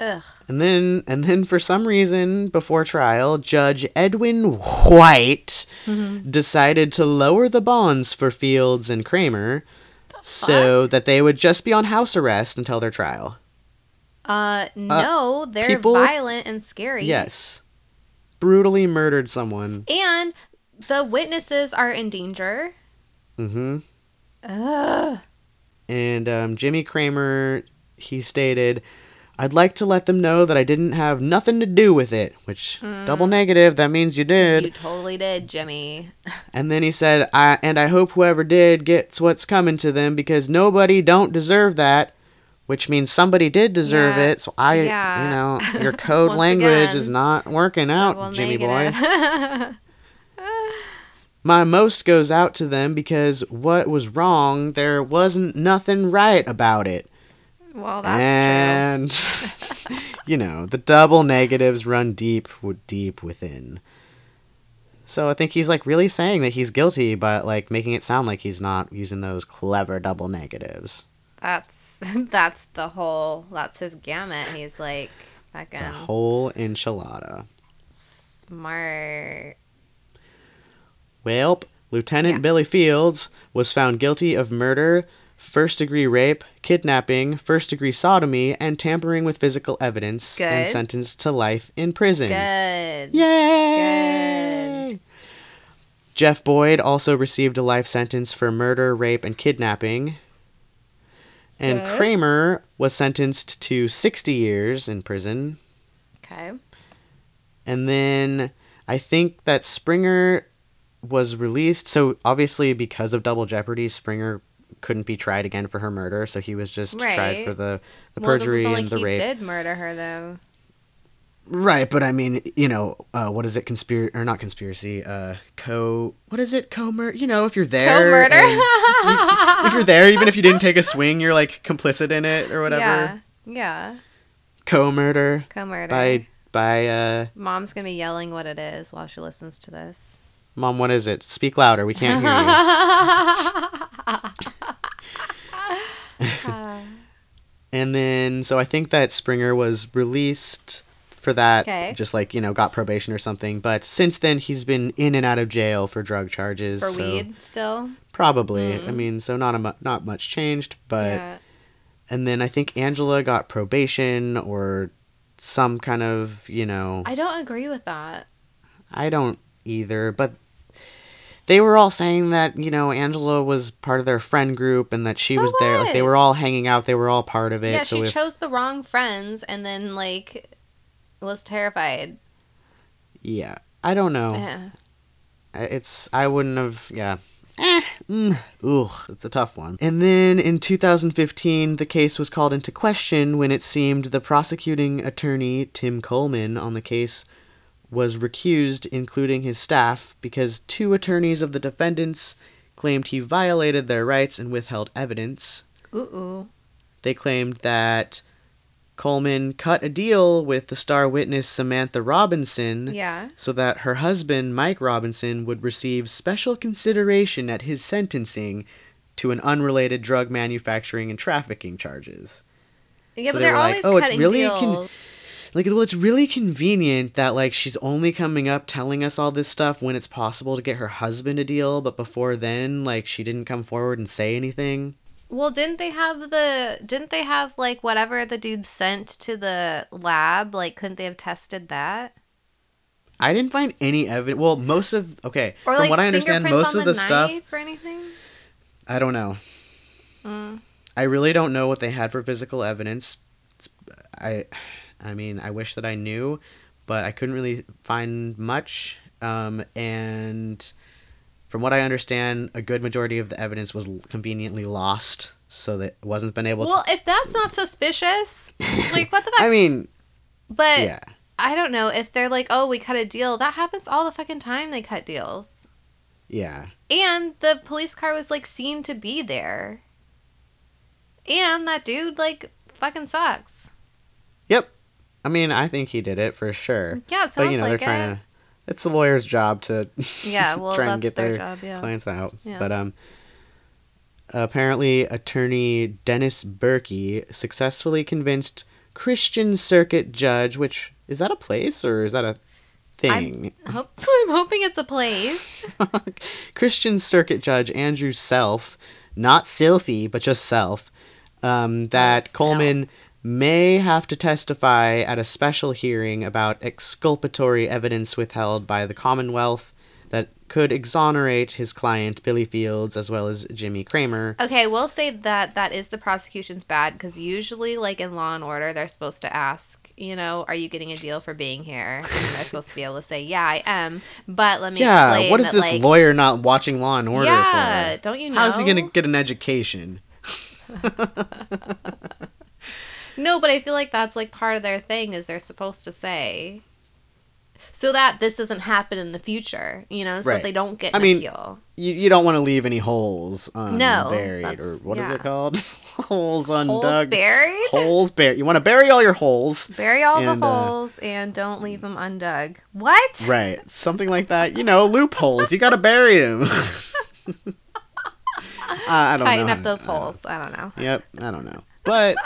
Ugh. And then, and then, for some reason, before trial, Judge Edwin White decided to lower the bonds for Fields and Kramer, so that they would just be on house arrest until their trial. Uh, no, they're people- violent and scary. Yes, brutally murdered someone. And the witnesses are in danger. Mm hmm Ugh. And um, Jimmy Kramer, he stated, "I'd like to let them know that I didn't have nothing to do with it." Which double mm. negative. That means you did. You totally did, Jimmy. And then he said, I and I hope whoever did gets what's coming to them because nobody don't deserve that. Which means somebody did deserve Yeah. it. So I Yeah. you know, your code language again, is not working out, Double Jimmy boy. My most goes out to them because what was wrong, there wasn't nothing right about it. Well, that's and you know, the double negatives run deep deep within. So I think he's like really saying that he's guilty, but like making it sound like he's not using those clever double negatives. That's that's the whole. That's his gamut. He's like fucking The whole enchilada. smart. Well, Lieutenant Yeah. Billy Fields was found guilty of murder, first degree rape, kidnapping, first degree sodomy, and tampering with physical evidence, and sentenced to life in prison. Good. Yay! Good. Jeff Boyd also received a life sentence for murder, rape, and kidnapping. And Good. Kramer was sentenced to 60 years in prison. Okay. And then I think that Springer was released. So obviously, because of double jeopardy, Springer couldn't be tried again for her murder. So he was just tried for the, the well, perjury and like the he rape. did murder her though. Right, but I mean, you know, uh, what is it? Conspiracy or not conspiracy? Uh, co. What is it? Co murder. You know, if you're there, Co-murder. if you're there, even if you didn't take a swing, you're like complicit in it or whatever. Yeah. Yeah. Co murder Co-murder. by by uh, Mom's gonna be yelling what it is while she listens to this. mom. What is it? Speak louder. We can't hear you. And then, so I think that Springer was released for that, Okay. just like you know, got probation or something. But since then, he's been in and out of jail for drug charges. For so- weed still. Probably. I mm. mean, so not a mu- not much changed, but yeah. and then I think Angela got probation or some kind of, you know, I don't agree with that. I don't either, but they were all saying that, you know, Angela was part of their friend group and that she So was there. Like they were all hanging out, they were all part of it. yeah, so she if chose the wrong friends and then like was terrified. yeah, I don't know. Yeah. It's I wouldn't have yeah. Eh, mm, ugh, it's a tough one. And then in 2015, the case was called into question when it seemed the prosecuting attorney, Tim Coleman, on the case was recused, including his staff, because two attorneys of the defendants claimed he violated their rights and withheld evidence. Ooh. They claimed that Coleman cut a deal with the star witness Samantha Robinson Yeah. so that her husband, Mike Robinson, would receive special consideration at his sentencing to an unrelated drug manufacturing and trafficking charges. Yeah, So but they they're were like, always "Oh, it's really deals. con- Like, well, it's really convenient that like she's only coming up telling us all this stuff when it's possible to get her husband a deal, but before then, like, she didn't come forward and say anything. Well, didn't they have the didn't they have like whatever the dude sent to the lab? Like couldn't they have tested that? I didn't find any evidence. Well, most of okay, Or from like what I understand, most on of the, stuff knife or anything? I don't know. Mm. I really don't know what they had for physical evidence. It's, I, I mean, I wish that I knew, but I couldn't really find much. Um, and from what I understand, a good majority of the evidence was conveniently lost, so that it wasn't been able to Well, to. if that's not suspicious, like what the fuck? I mean, but yeah, I don't know if they're like, oh, we cut a deal. That happens all the fucking time. They cut deals, yeah. and the police car was like seen to be there, and that dude like fucking sucks. Yep. I mean, I think he did it for sure. Yeah, it sounds but you know, like they're trying it. to. It's the lawyer's job to Yeah, well, try and get their their job. Yeah. clients out. Yeah. But um, apparently, attorney Dennis Berkey successfully convinced Christian Circuit Judge, which is that a place or is that a thing? Hope, I'm hoping it's a place. Christian Circuit Judge Andrew Self, not Sylphie, but just Self, um, that. Coleman may have to testify at a special hearing about exculpatory evidence withheld by the Commonwealth that could exonerate his client Billy Fields as well as Jimmy Kramer. Okay, we'll say that that is the prosecution's bad because usually, like in Law and Order, they're supposed to ask, you know, are you getting a deal for being here? And they're supposed to be able to say, yeah, I am. But let me Yeah, what is that, this like, lawyer not watching Law and Order Yeah, for? don't you know? How's he going to get an education? No, but I feel like that's like part of their thing is they're supposed to say, so that this doesn't happen in the future, you know, so Right. that they don't get I an mean, appeal. You, you don't want to leave any holes No, unburied, that's- or what is yeah. it called? holes undug. Holes buried. holes buried. You want to bury all your holes. Bury all And, the uh, holes and don't leave them undug. What? Right. Something like that. You know, loopholes. You got to bury them. I don't Tighten know up those holes. I don't know. Yep. I don't know. But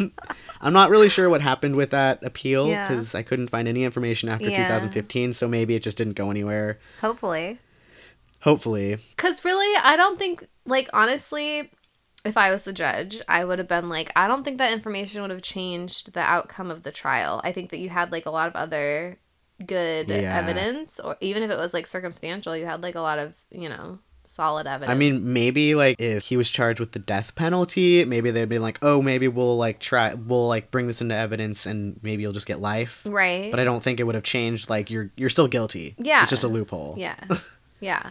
I'm not really sure what happened with that appeal Yeah. because I couldn't find any information after Yeah. 2015. So maybe it just didn't go anywhere. Hopefully. Hopefully. Because really, I don't think, like, honestly, if I was the judge, I would have been like, I don't think that information would have changed the outcome of the trial. I think that you had, like, a lot of other good Yeah. evidence, or even if it was, like, circumstantial, you had, like, a lot of, you know, solid evidence. I mean, maybe like if he was charged with the death penalty, maybe they'd be like, "Oh, maybe we'll like try, we'll like bring this into evidence, and maybe you'll just get life." right? But I don't think it would have changed. Like you're you're still guilty. Yeah. it's just a loophole. yeah. Yeah.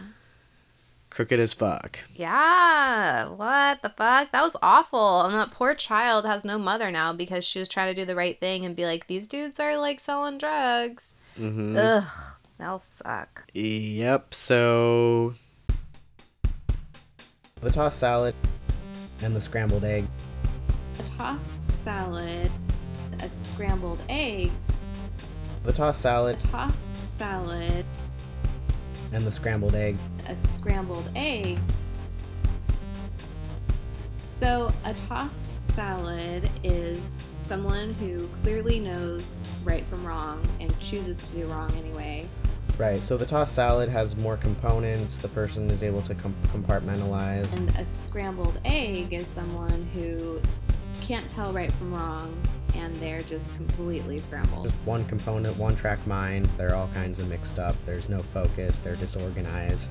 crooked as fuck. Yeah. What the fuck? That was awful. And that poor child has no mother now because she was trying to do the right thing and be like, these dudes are like selling drugs. Mm-hmm. Ugh. That'll suck. Yep. So the tossed salad and the scrambled egg. A tossed salad, a scrambled egg, The tossed a salad tossed salad, and the scrambled egg. a scrambled egg. So, a tossed salad is someone who clearly knows right from wrong and chooses to do wrong anyway. Right. So the tossed salad has more components. The person is able to com- compartmentalize. And a scrambled egg is someone who can't tell right from wrong and they're just completely scrambled. Just one component, one track mind. They're all kinds of mixed up. There's no focus. They're disorganized.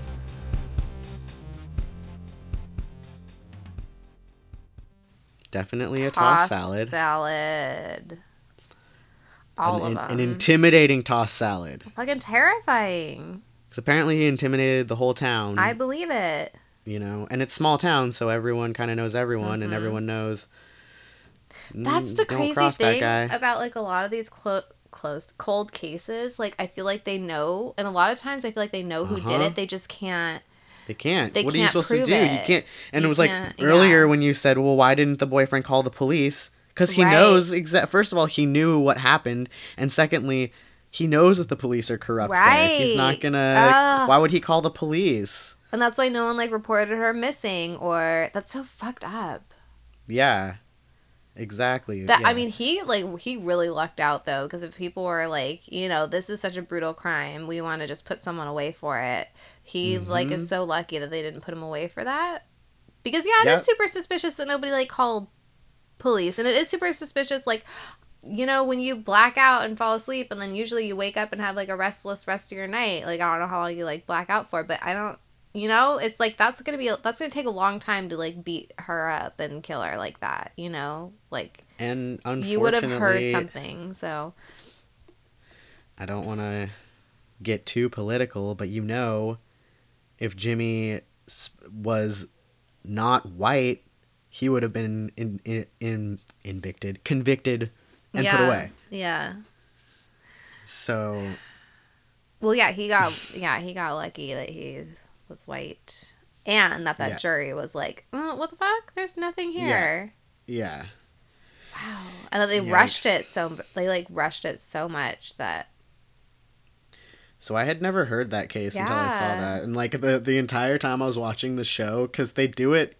Definitely a tossed salad. salad. All an, of an intimidating tossed salad. Fucking terrifying. Because apparently he intimidated the whole town. I believe it. you know, and it's small town, so everyone kind of knows everyone, and Mhm. everyone knows. That's "Mm, the crazy thing about like a lot of these clo- closed cold cases. Like I feel like they know, and a lot of times I feel like they know who did Uh-huh. it. They just can't. They can't. They what are you supposed to do? You can't. And You it was like earlier yeah. when you said, "Well, why didn't the boyfriend call the police?" Because he Right. knows exact. First of all, he knew what happened, and secondly, he knows that the police are corrupt. There. He's not gonna. Ugh. Why would he call the police? And that's why no one like reported her missing or that's so fucked up. Yeah. Exactly. That yeah. I mean, he like he really lucked out though, because if people were like, you know, this is such a brutal crime, we want to just put someone away for it. He like is Mhm. so lucky that they didn't put him away for that. Because yeah, it is Yep. super suspicious that nobody like called police, and it is super suspicious like. You know, when you black out and fall asleep, and then usually you wake up and have like a restless rest of your night. Like I don't know how long you like black out for, but I don't. You know, it's like that's gonna be that's gonna take a long time to like beat her up and kill her like that. You know, like and unfortunately, you would have heard something. So I don't want to get too political, but you know, if Jimmy was not white, he would have been in, in, in invicted, convicted, and put away. Yeah. So Well, yeah, he got yeah he got lucky that he was white, and that that Yeah. jury was like, oh, what the fuck? There's nothing here. yeah, Wow. And then they rushed it so they like rushed it so much that so I had never heard that case until I saw that, and like the the entire time I was watching the show, because they do it,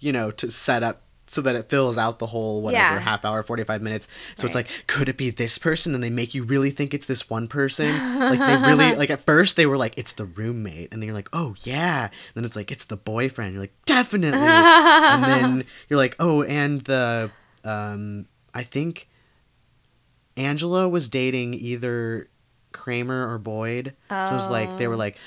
you know, to set up. So that it fills out the whole whatever Yeah. half hour, forty five minutes. So it's like, could it be this person? And they make you really think it's this one person. like they really like at first they were like it's the roommate and then you're like oh yeah then it's like it's the boyfriend you're like definitely and then you're like oh and the um i think angela was dating either kramer or boyd so it was like they were like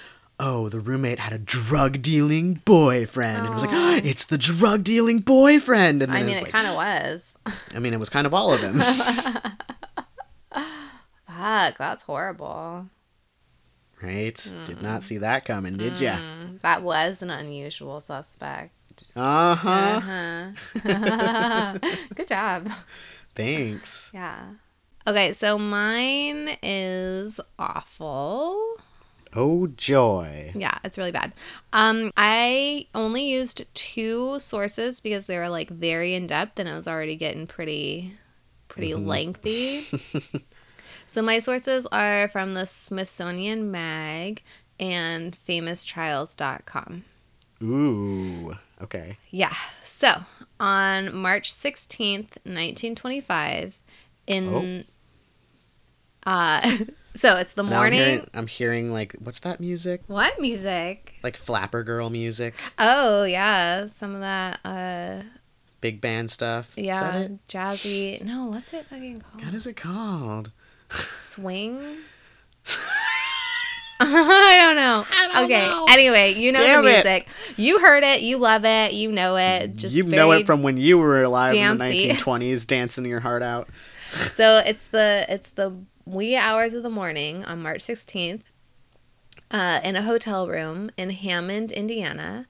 oh the roommate had a drug dealing boyfriend and it was like Oh. it's the drug dealing boyfriend and then I mean was it like, kind of was. i mean it was kind of all of them Fuck, that's horrible. right did not see that coming did ya Mm, that was an unusual suspect. uh-huh Uh-huh. Good job. thanks Yeah. Okay, so mine is awful. Oh joy. Yeah, it's really bad. Um, I only used two sources because they were like very in depth, and it was already getting pretty, pretty lengthy. so my sources are from the Smithsonian Mag and FamousTrials.com. Ooh. Okay. Yeah. So on March 16th, 1925, in uh so it's the Now I'm morning hearing, I'm hearing like what's that music? what music? Like flapper girl music, Oh yeah, some of that uh big band stuff. Is yeah, that it? jazzy. No, what's it fucking called? is it called? Swing? I don't know. don't okay. know. Anyway, you know Damn the it. music. You heard it. You love it. You know it. Just you know it from when you were alive in the 1920s, dancing your heart out. So it's the it's the wee hours of the morning on March 16th uh, in a hotel room in Hammond, Indiana.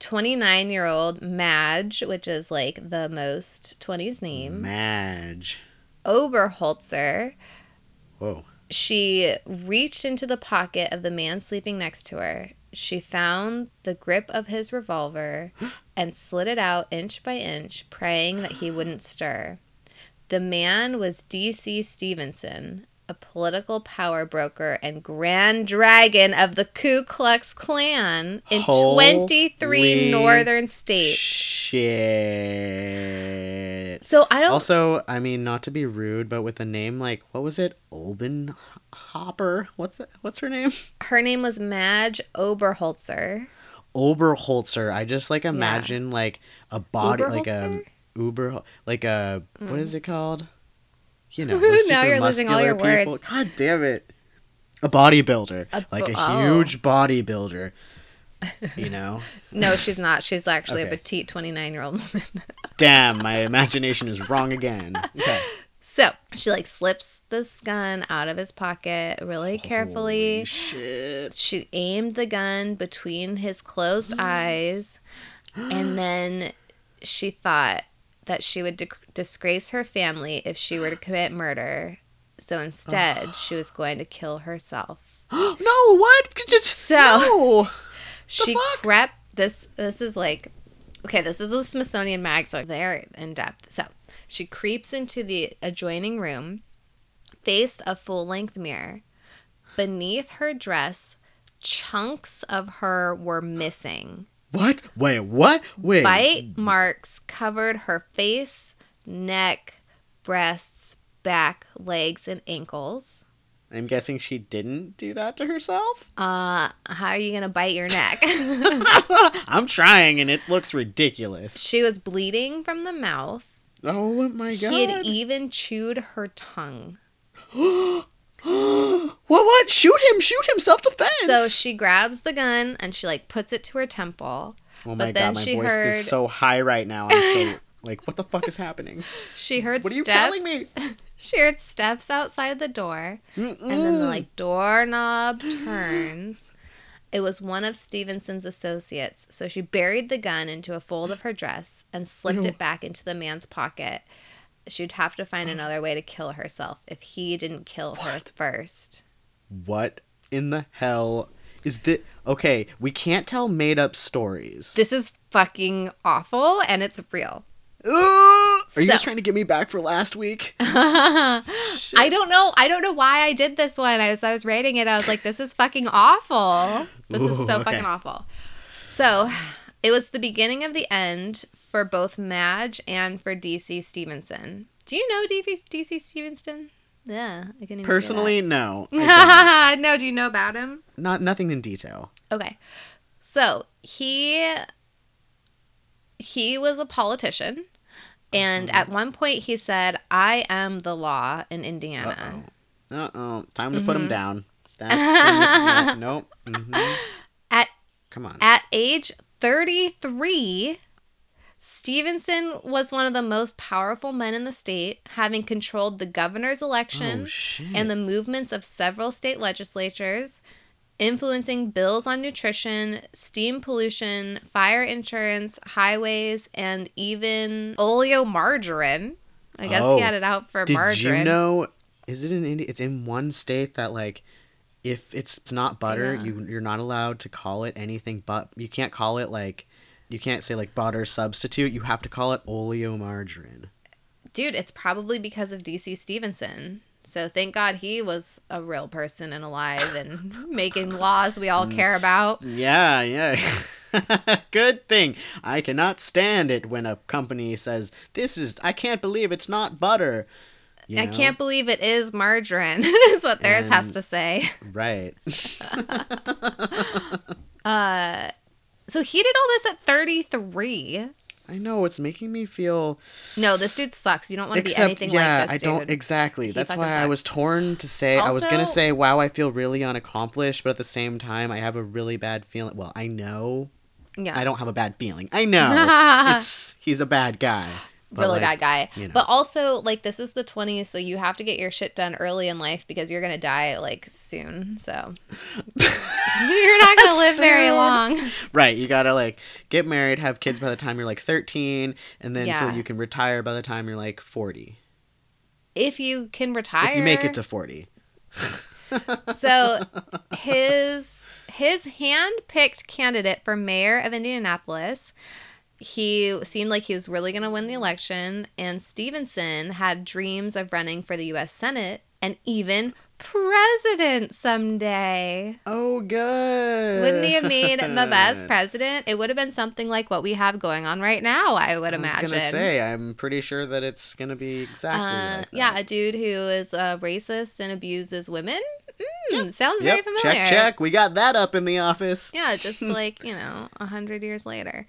29 year old Madge, which is like the most 20s name, Madge. Oberholtzer. Whoa. She reached into the pocket of the man sleeping next to her. She found the grip of his revolver and slid it out inch by inch, praying that he wouldn't stir. The man was D.C. Stephenson, a political power broker and grand dragon of the Ku Klux Klan in Holy 23 northern states. Shit. So I don't. Also, I mean, not to be rude, but with a name like what was it, Oben Hopper? What's that? What's her name? her name was Madge Oberholtzer. Oberholtzer. I just like imagine like a body, like a Oberholtzer? Uber, like a what is mm. it called? You know, Now you're losing all your people. words. God damn it! A bodybuilder, A like a oh. huge bodybuilder. You know, No, she's not. She's actually a petite 29 year old woman. damn, my imagination is wrong again. Okay. So she like slips this gun out of his pocket really carefully. She aimed the gun between his closed eyes, and then she thought that she would dic disgrace her family if she were to commit murder. So instead, she was going to kill herself. no, what? Just So- no. she crept this this is like okay this is the smithsonian mag so they're in depth so she creeps into the adjoining room faced a full-length mirror beneath her dress chunks of her were missing. What? Wait, what? Wait. Bite marks covered her face, neck, breasts, back, legs, and ankles. I'm guessing she didn't do that to herself? Uh, how are you gonna bite your neck? I'm trying and it looks ridiculous. she was bleeding from the mouth. Oh my god. She had even chewed her tongue. what what? Shoot him, shoot him, self defense. So she grabs the gun and she like puts it to her temple. Oh my but then god, my she voice heard- is so high right now. I'm so like what the fuck is happening? She heard What are you telling me? She heard steps outside the door, and then the like doorknob turns. It was one of Stephenson's associates, so she buried the gun into a fold of her dress and slipped Ew. it back into the man's pocket. She'd have to find another way to kill herself if he didn't kill her first. What in the hell is this? Okay, we can't tell made up stories. This is fucking awful, and it's real. Are you So- just trying to get me back for last week? I don't know. I don't know why I did this one. I was I was rating it. I was like, this is fucking awful. This is so okay. fucking awful. So it was the beginning of the end for both Madge and for DC Stephenson. Do you know DC, DC Stephenson? Yeah, I can Personally, no. No, do you know about him? don't. Nothing in detail. Okay. So he he was a politician. And Mm-hmm. at one point he said, I am the law in Indiana. Uh oh. Time to put Mm-hmm. him down. That's nope. mhm. At Come on. At age 33, Stephenson was one of the most powerful men in the state, having controlled the governor's election oh and the movements of several state legislatures, influencing bills on nutrition, steam pollution, fire insurance, highways, and even oleomargarine. I guess Oh. he had it out for Did margarine. you know? Is it in India? It's in one state that like, if it's, it's not butter, Yeah. you you're not allowed to call it anything but. You can't call it like, you can't say like butter substitute. You have to call it oleomargarine. Dude, it's probably because of DC Stephenson. So thank God he was a real person and alive and making laws we Mm. all care about. Yeah, yeah. Good thing. I cannot stand it when a company says, "This is I can't believe it's not butter." You I know? can't believe it is margarine, is what theirs has to say. Right. Uh, so he did all this at 33. I know it's making me feel No, this dude sucks. You don't want to be anything yeah, like this I dude. don't exactly. He That's why I was torn to say I was going to say wow, I feel really unaccomplished, but at the same time I have a really bad feeling. Well, I know yeah. I don't have a bad feeling. I know. it's he's a bad guy. But, really like, bad guy. you know. But also, like, this is the 20s, so you have to get your shit done early in life because you're going to die, like, soon. So you're not going to live very long. Right, you gotta like get married, have kids by the time you're like 13, and then so you can retire by the time you're like 40. If you can retire. If you make it to 40. So his his hand-picked candidate for mayor of Indianapolis, he seemed like he was really going to win the election and Stephenson had dreams of running for the US Senate and even president someday. Oh, good. Wouldn't he have made the best president? It would have been something like what we have going on right now, I would I was imagine. gonna say, I'm pretty sure that it's gonna be exactly Uh, like yeah, a dude who is uh, racist and abuses women. Mm, Sounds very familiar. check, check. We got that up in the office. Yeah, just like, you know, a hundred years later.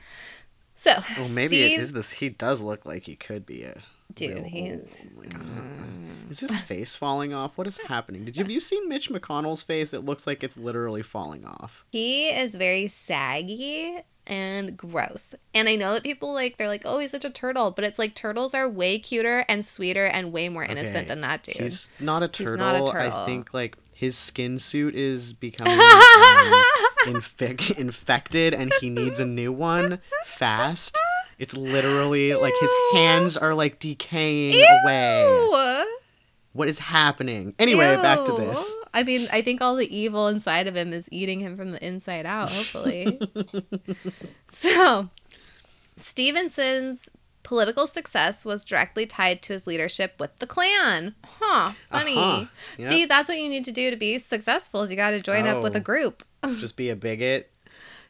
So, Oh, maybe Steve, it is this. He does look like he could be a. Dude, real- he's- Oh my. Is his face falling off? What is happening? Did you have you seen Mitch McConnell's face? It looks like it's literally falling off. he is very saggy and gross. And I know that people like, they're like, oh, he's such a turtle. But it's like turtles are way cuter and sweeter and way more innocent Okay, than that dude. He's not a turtle. not a turtle. I think like his skin suit is becoming um, infic- infected, and he needs a new one fast. It's literally like his hands are like decaying Ew. away. What is happening? Anyway, back to this. I mean, I think all the evil inside of him is eating him from the inside out, hopefully. so, Stephenson's political success was directly tied to his leadership with the Klan. Huh, funny. Uh-huh. Yep. See, that's what you need to do to be successful is you got to join up with Oh. a group. Just be a bigot.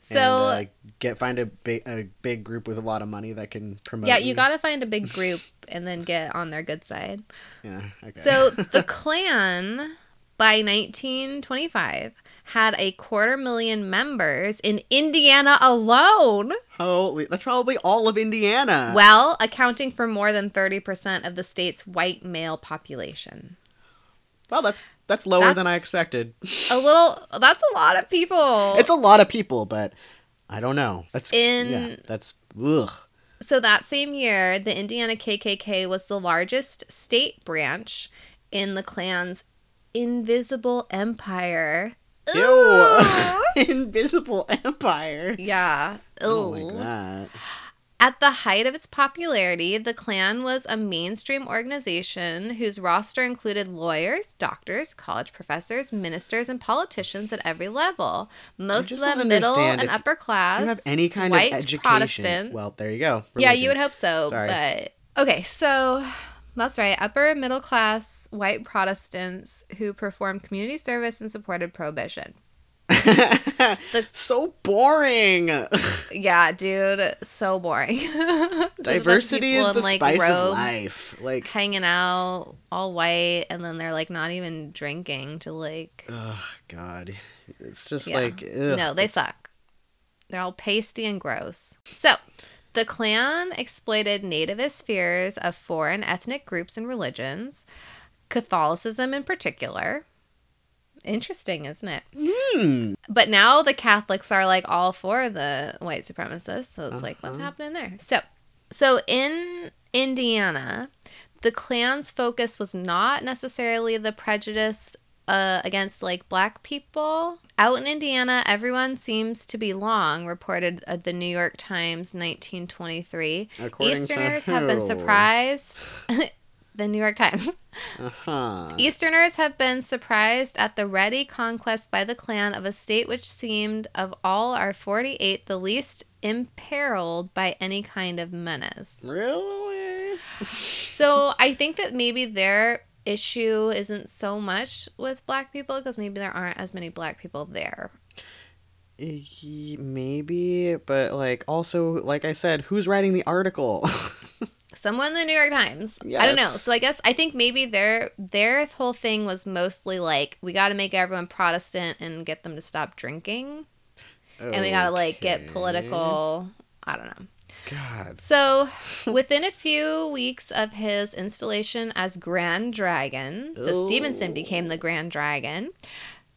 So, and, uh, get find a big a big group with a lot of money that can promote. yeah, you got to find a big group and then get on their good side. Yeah. Okay. So the Klan by 1925 had a quarter million members in Indiana alone. holy, that's probably all of Indiana. Well, accounting for more than 30% of the state's white male population. Well, that's that's lower than I expected. A little, that's a lot of people. It's a lot of people, but I don't know. That's In- yeah, that's ugh. so that same year, the Indiana KKK was the largest state branch in the Klan's invisible empire. Ew. Invisible Empire. yeah. I like that. At the height of its popularity, the Klan was a mainstream organization whose roster included lawyers, doctors, college professors, ministers, and politicians at every level. Most of them middle and upper class. Have any kind white of education. Protestant. Well, there you go. yeah, you would hope so. Sorry. But okay, so that's right. Upper middle class white Protestants who performed community service and supported prohibition. so boring. Yeah, dude, so boring. Just a bunch of Diversity is in, the like, spice of life. Like, hanging out all white and then they're like not even drinking to like oh god, it's just Yeah. like ugh, no they it's- suck they're all pasty and gross so the klan exploited nativist fears of foreign ethnic groups and religions catholicism in particular interesting isn't it Hmm. but now the Catholics are like all for the white supremacists, so it's like what's Uh-huh. happening there? So, so in Indiana, the Klan's focus was not necessarily the prejudice uh, against like black people. Out in Indiana, everyone seems to belong. Reported uh, the New York Times, 1923. According Easterners have been surprised. the New York Times. Uh-huh. Easterners have been surprised at the ready conquest by the Klan of a state which seemed, of all our 48, the least imperiled by any kind of menace. Really? So I think that maybe their issue isn't so much with black people because maybe there aren't as many black people there. Maybe, but like also, like I said, who's writing the article? Someone in the New York Times. I don't know. So I guess I think maybe their their whole thing was mostly like we got to make everyone Protestant and get them to stop drinking, and we got to like get political. I don't know. God. So, within a few weeks of his installation as Grand Dragon, so Stephenson became the Grand Dragon.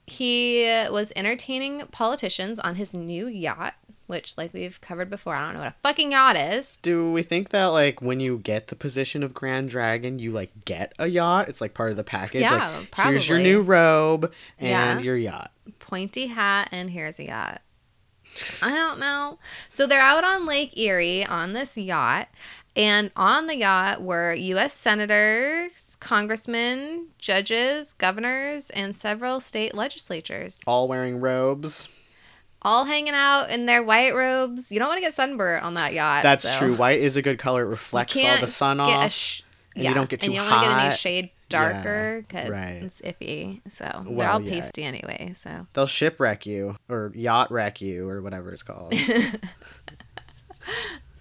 He was entertaining politicians on his new yacht, which, like we've covered before, I don't know what a fucking yacht is. Do we think that like when you get the position of Grand Dragon, you like get a yacht? It's like part of the package. Yeah, like, Here's your new robe and Yeah. your yacht. Pointy hat, and here's a yacht. I don't know. So they're out on Lake Erie on this yacht, and on the yacht were U.S. senators, congressmen, judges, governors, and several state legislatures, All wearing robes. all hanging out in their white robes. You don't want to get sunburnt on that yacht. That's so true. White is a good color. It reflects all the sun off. sh- and you don't get and too you don't wanna get any shade darker because right. it's iffy. So they're all yeah. pasty anyway. So They'll shipwreck you or yacht wreck you or whatever it's called.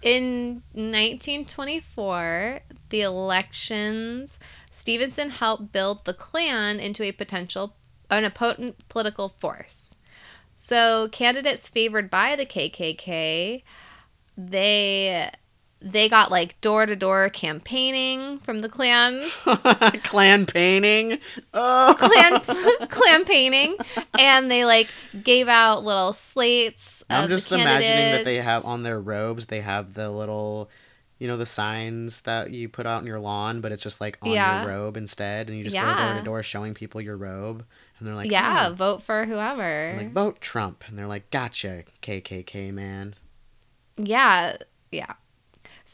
In 1924, the elections, Stephenson helped build the Klan into a potential, an a potent political force. So candidates favored by the KKK, they they got like door to door campaigning from the Klan. Clan painting. Oh. Clan painting, and they like gave out little slates. I'm just imagining that they have on their robes, they have the little, you know, the signs that you put out on your lawn, but it's just like on Yeah. your robe instead, and you just go door to door showing people your robe, and they're like, yeah, "Oh." vote for whoever. Like vote Trump, and they're like, gotcha, KKK man. Yeah, yeah.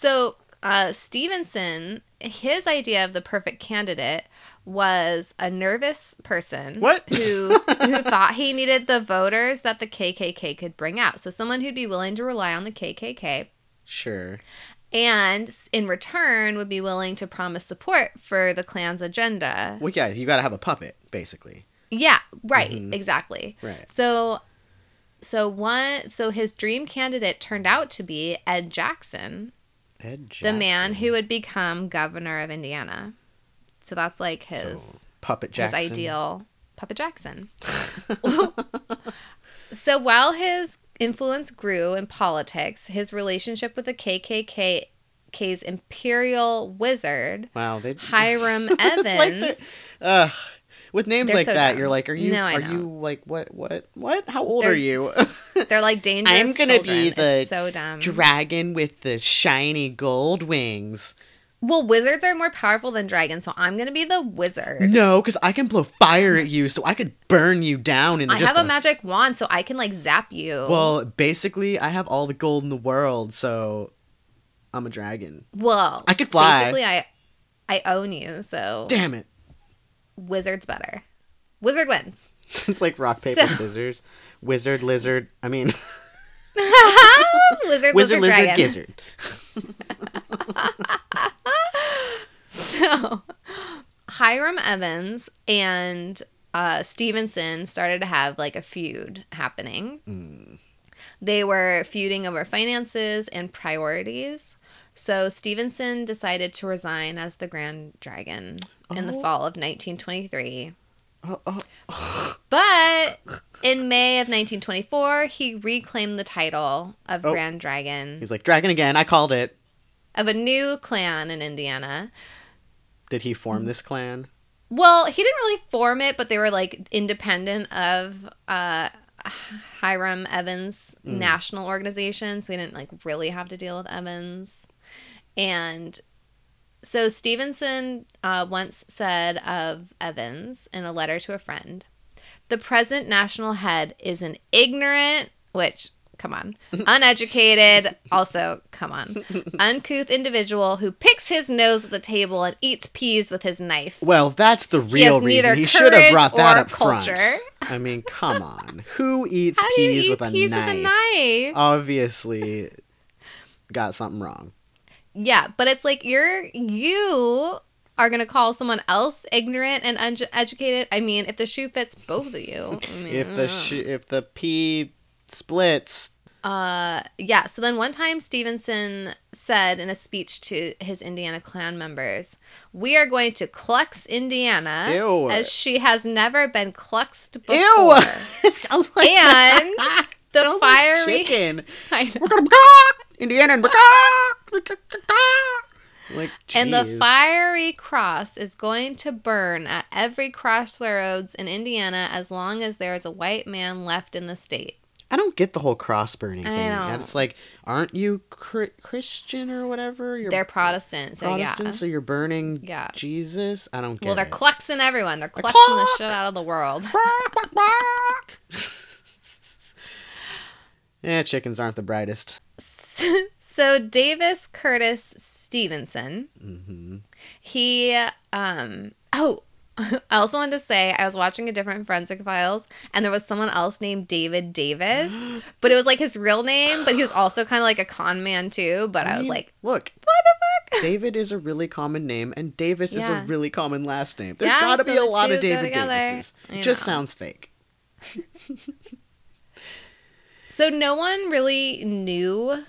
So uh, Stephenson, his idea of the perfect candidate was a nervous person What? who who thought he needed the voters that the KKK could bring out. So someone who'd be willing to rely on the KKK. Sure. and in return would be willing to promise support for the Klan's agenda. Well, yeah, you got to have a puppet, basically. Yeah, right, Mhm. exactly. Right. So so one so his dream candidate turned out to be Ed Jackson, Ed the man who would become governor of Indiana. So that's like his So, Puppet his ideal Puppet Jackson. so while his influence grew in politics, his relationship with the KKK KKK's imperial wizard Wow, they Hiram like Evans. Ugh. With names They're like so that, dumb. you're like, are you No, I are know. you like what what what? How old They're are you? They're like dangerous. I'm gonna be the It's so dumb. Dragon with the shiny gold wings. well, wizards are more powerful than dragons, so I'm gonna be the wizard. No, because I can blow fire at you, so I could burn you down in I have a magic wand, so I can like zap you. Well, basically, I have all the gold in the world, so I'm a dragon. well, I could fly. Basically, I I own you, so Damn it! Wizard's better. Wizard wins. it's like rock paper So- scissors. Wizard, lizard. I mean, Wizard, wizard, lizard, lizard, gizzard. So, Hiram Evans and uh, Stephenson started to have like a feud happening. Mm. They were feuding over finances and priorities. So, Stephenson decided to resign as the Grand Dragon in the Oh. fall of 1923. Oh, oh. But in May of 1924, he reclaimed the title of Oh. Grand Dragon He's like dragon again. I called it. of a new Klan in Indiana. Did he form this Klan? Well, he didn't really form it, but they were like independent of uh, Hiram Evans' Mm. national organization, so he didn't like really have to deal with Evans. And so Stephenson uh, once said of Evans in a letter to a friend, "The present national head is an ignorant, which." Come on. Uneducated, also, come on. Uncouth individual who picks his nose at the table and eats peas with his knife. Well, that's the real neither reason. He should have brought that up front. I mean, come on. Who eats How do you peas eat with a peas knife? with a knife? Obviously, got something wrong. Yeah, but it's like you're you are gonna call someone else ignorant and uneducated. I mean, if the shoe fits both of you. I mean, If the sh- if the pea splits, uh, yeah. So then one time Stephenson said in a speech to his Indiana Klan members, "We are going to clux Indiana Ew. as she has never been cluxed before." ew, it sounds like And the Sounds like fiery chicken. I know. We're gonna Indiana and like And the fiery cross is going to burn at every crossroads in Indiana as long as there is a white man left in the state. I don't get the whole cross burning I thing. It's like, aren't you Chri- Christian or whatever? You're They're Protestant, so Protestant, yeah. so you're burning Yeah. Jesus. I don't get Well, they're it. cluxing everyone. They're cluxing the shit out of the world. yeah, chickens aren't the brightest. so Davis Curtis Stephenson, Mm-hmm. he um oh I also wanted to say I was watching a different forensic files and there was someone else named David Davis, but it was like his real name, but he was also kind of like a con man too. But I was like, look, what the fuck? David is a really common name, and Davis is a really common last name. There's Yeah, got to so be a lot of David. Davises. It just know. sounds fake. So no one really knew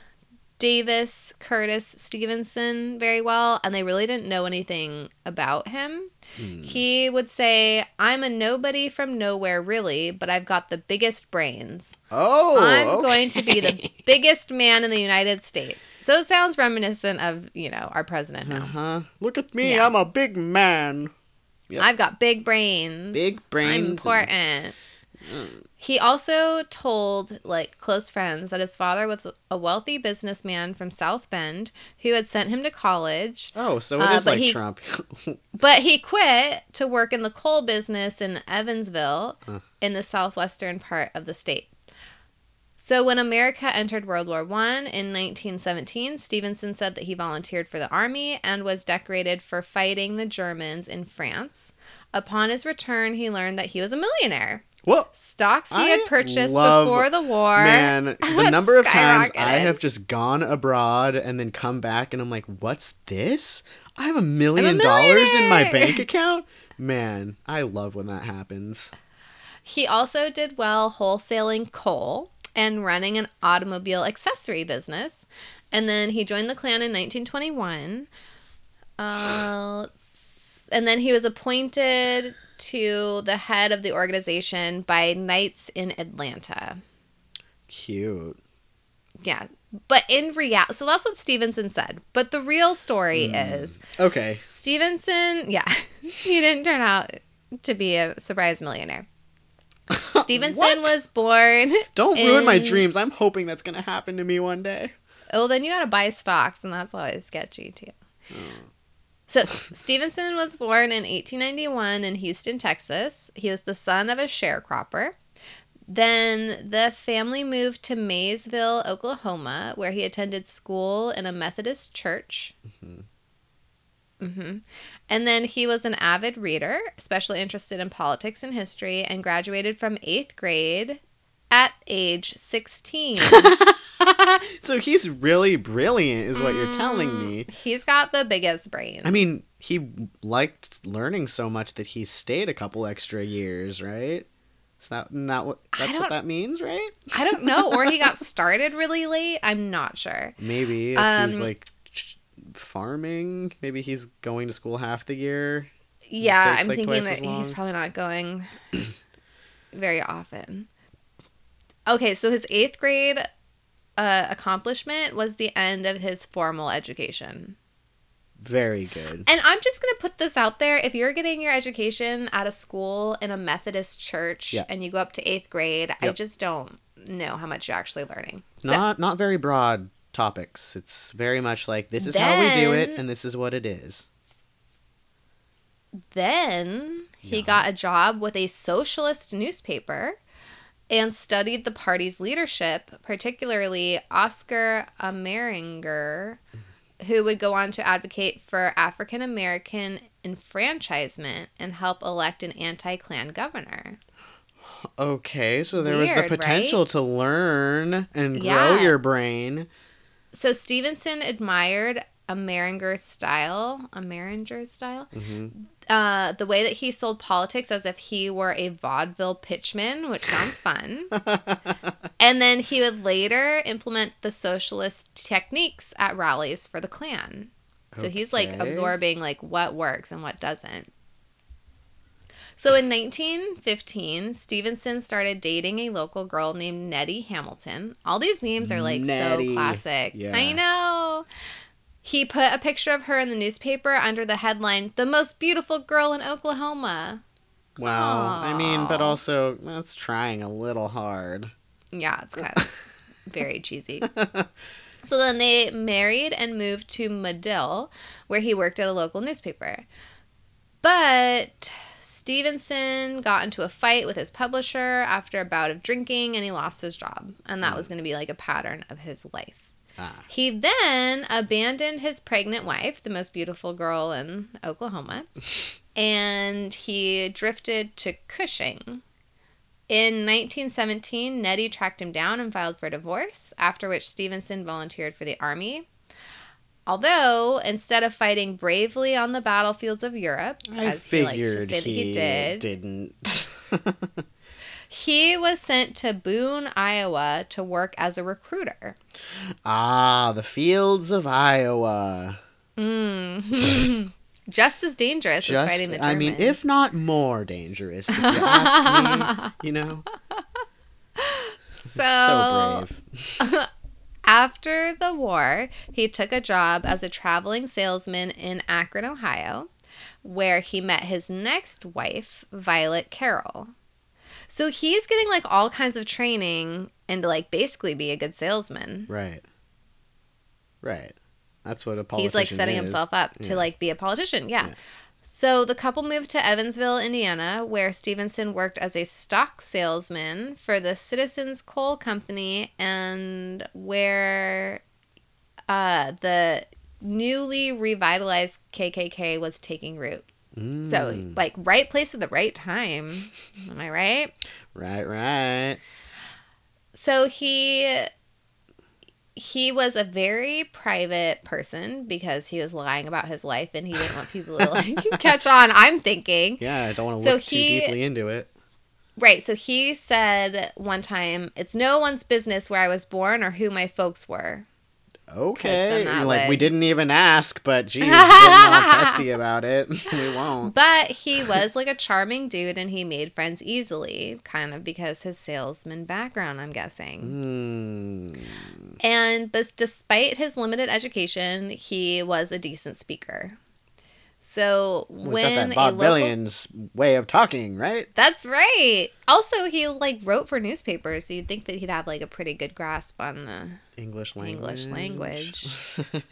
Davis Curtis Stephenson very well, and they really didn't know anything about him. Hmm. He would say, I'm a nobody from nowhere, really, but I've got the biggest brains. Oh, I'm going to be the biggest man in the United States. So it sounds reminiscent of, you know, our president now. Uh-huh. Look at me, Yeah. I'm a big man. Yep. I've got big brains. Big brains. I'm and- important. He also told like close friends that his father was a wealthy businessman from South Bend who had sent him to college, Oh, so it Uh, is like he- Trump. but he quit to work in the coal business in Evansville Huh. in the southwestern part of the state. So when America entered World War One in 1917, Stephenson said that he volunteered for the army and was decorated for fighting the Germans in France. Upon his return, he learned that he was a millionaire. Whoa. Stocks he I had purchased love- before the war. Man, the number of times I have just gone abroad and then come back and I'm like, what's this? I have a million dollars in my bank account? Man, I love when that happens. He also did well wholesaling coal and running an automobile accessory business. And then he joined the Klan in 1921. Uh, and then he was appointed to the head of the organization by Knights in Atlanta. Cute. Yeah. But in reality, so that's what Stephenson said. But the real story hmm. is Okay. Stephenson, yeah, he didn't turn out to be a surprise millionaire. Stephenson was born. Don't ruin my dreams. I'm hoping that's going to happen to me one day. Oh, then you got to buy stocks, and that's always sketchy too. Oh. So Stephenson was born in 1891 in Houston, Texas. He was the son of a sharecropper. Then the family moved to Maysville, Oklahoma, where he attended school in a Methodist church. hmm And then he was an avid reader, especially interested in politics and history, and graduated from eighth grade at age 16. so he's really brilliant, is what you're telling me. He's got the biggest brain. I mean, he liked learning so much that he stayed a couple extra years, right? Is that not what that's what that means, right? I don't know. Or he got started really late. I'm not sure. Maybe if he's Um, like farming, maybe he's going to school half the year. Yeah, takes, I'm like, thinking that he's probably not going very often. Okay, so his eighth grade uh, accomplishment was the end of his formal education. Very good. And I'm just going to put this out there. If you're getting your education at a school in a Methodist church Yeah. and you go up to eighth grade, I just don't know how much you're actually learning. So- Not not very broad topics. It's very much like this is how we do it and this is what it is. Then he Yeah. got a job with a socialist newspaper and studied the party's leadership, particularly Oscar Ameringer, who would go on to advocate for African American enfranchisement and help elect an anti Klan governor. Okay, so there was the potential right? to learn and grow Yeah. your brain. So Stephenson admired Ameringer's style, Ameringer's style, hmm uh, the way that he sold politics as if he were a vaudeville pitchman, which sounds fun. and then he would later implement the socialist techniques at rallies for the Klan. So he's like absorbing like what works and what doesn't. So in 1915, Stephenson started dating a local girl named Nettie Hamilton. All these names are like Nettie. so classic. Yeah. I know. He put a picture of her in the newspaper under the headline, The Most Beautiful Girl in Oklahoma. Well, I mean, but also that's trying a little hard. Yeah, it's kind of very cheesy. So then they married and moved to Madill, where he worked at a local newspaper. But Stephenson got into a fight with his publisher after a bout of drinking and he lost his job. And that hmm. was going to be like a pattern of his life. Ah. He then abandoned his pregnant wife, the most beautiful girl in Oklahoma, and he drifted to Cushing. In 1917, Nettie tracked him down and filed for divorce, after which Stephenson volunteered for the army. Although, instead of fighting bravely on the battlefields of Europe, I as he liked to say that he, he did, didn't. he was sent to Boone, Iowa to work as a recruiter. ah, the fields of Iowa. Mm. Just as dangerous as Just, fighting the I mean, if not more dangerous, if you ask me. You know, so, so brave. after the war, he took a job as a traveling salesman in Akron, Ohio, where he met his next wife, Violet Carroll. So he's getting like all kinds of training and to like basically be a good salesman. Right. Right. That's what a politician He's like setting is. himself up to Yeah. like be a politician. Yeah. Yeah. So the couple moved to Evansville, Indiana, where Stephenson worked as a stock salesman for the Citizens Coal Company and where uh, the newly revitalized KKK was taking root. So, mm. like, right place at the right time. Am I right? Right, right. So he he was a very private person because he was lying about his life and he didn't want people to like catch on. I'm thinking. Yeah, I don't want to So look he- too deeply into it. Right. So he said one time, "It's no one's business where I was born or who my folks were." Okay, like we didn't even ask, but geez, getting all testy about it. we won't. But he was like a charming dude and he made friends easily, kind of because his salesman background, I'm guessing. Hmm. And but despite his limited education, he was a decent speaker. So when that that a Bob local Billions way of talking, right? That's right. Also, he like wrote for newspapers, so you'd think that he'd have like a pretty good grasp on the. English language. English language.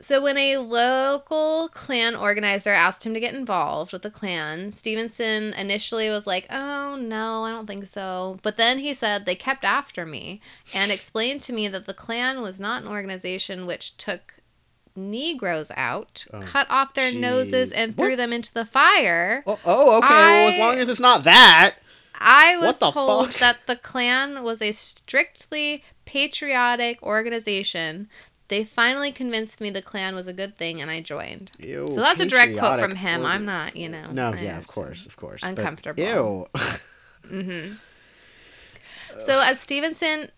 So when a local Klan organizer asked him to get involved with the Klan, Stephenson initially was like, "Oh no, I don't think so." But then he said they kept after me and explained to me that the Klan was not an organization which took Negroes out, Oh, cut off their noses, jeez. and threw them into the fire. oh, oh, okay. well, as long as it's not that. I What was told fuck? that the Klan was a strictly patriotic organization. They finally convinced me the Klan was a good thing, and I joined. Ew, So that's a direct quote from him. organ- I'm not, you know. No, yeah, of course, of course. Uncomfortable. but. Ew. So as Stephenson,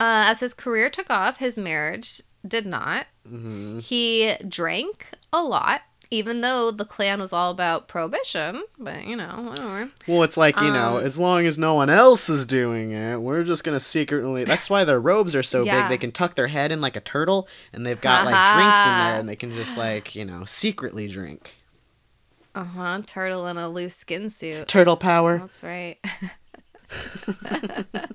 uh, as his career took off, his marriage did not. Mhm. He drank a lot, even though the Klan was all about prohibition. But you know, whatever. Well, it's like you know, Um, as long as no one else is doing it, we're just gonna secretly. That's why their robes are so Yeah. big. They can tuck their head in like a turtle, and they've got like drinks in there, and they can just like you know secretly drink. Uh huh. Turtle in a loose skin suit. Turtle power. That's right.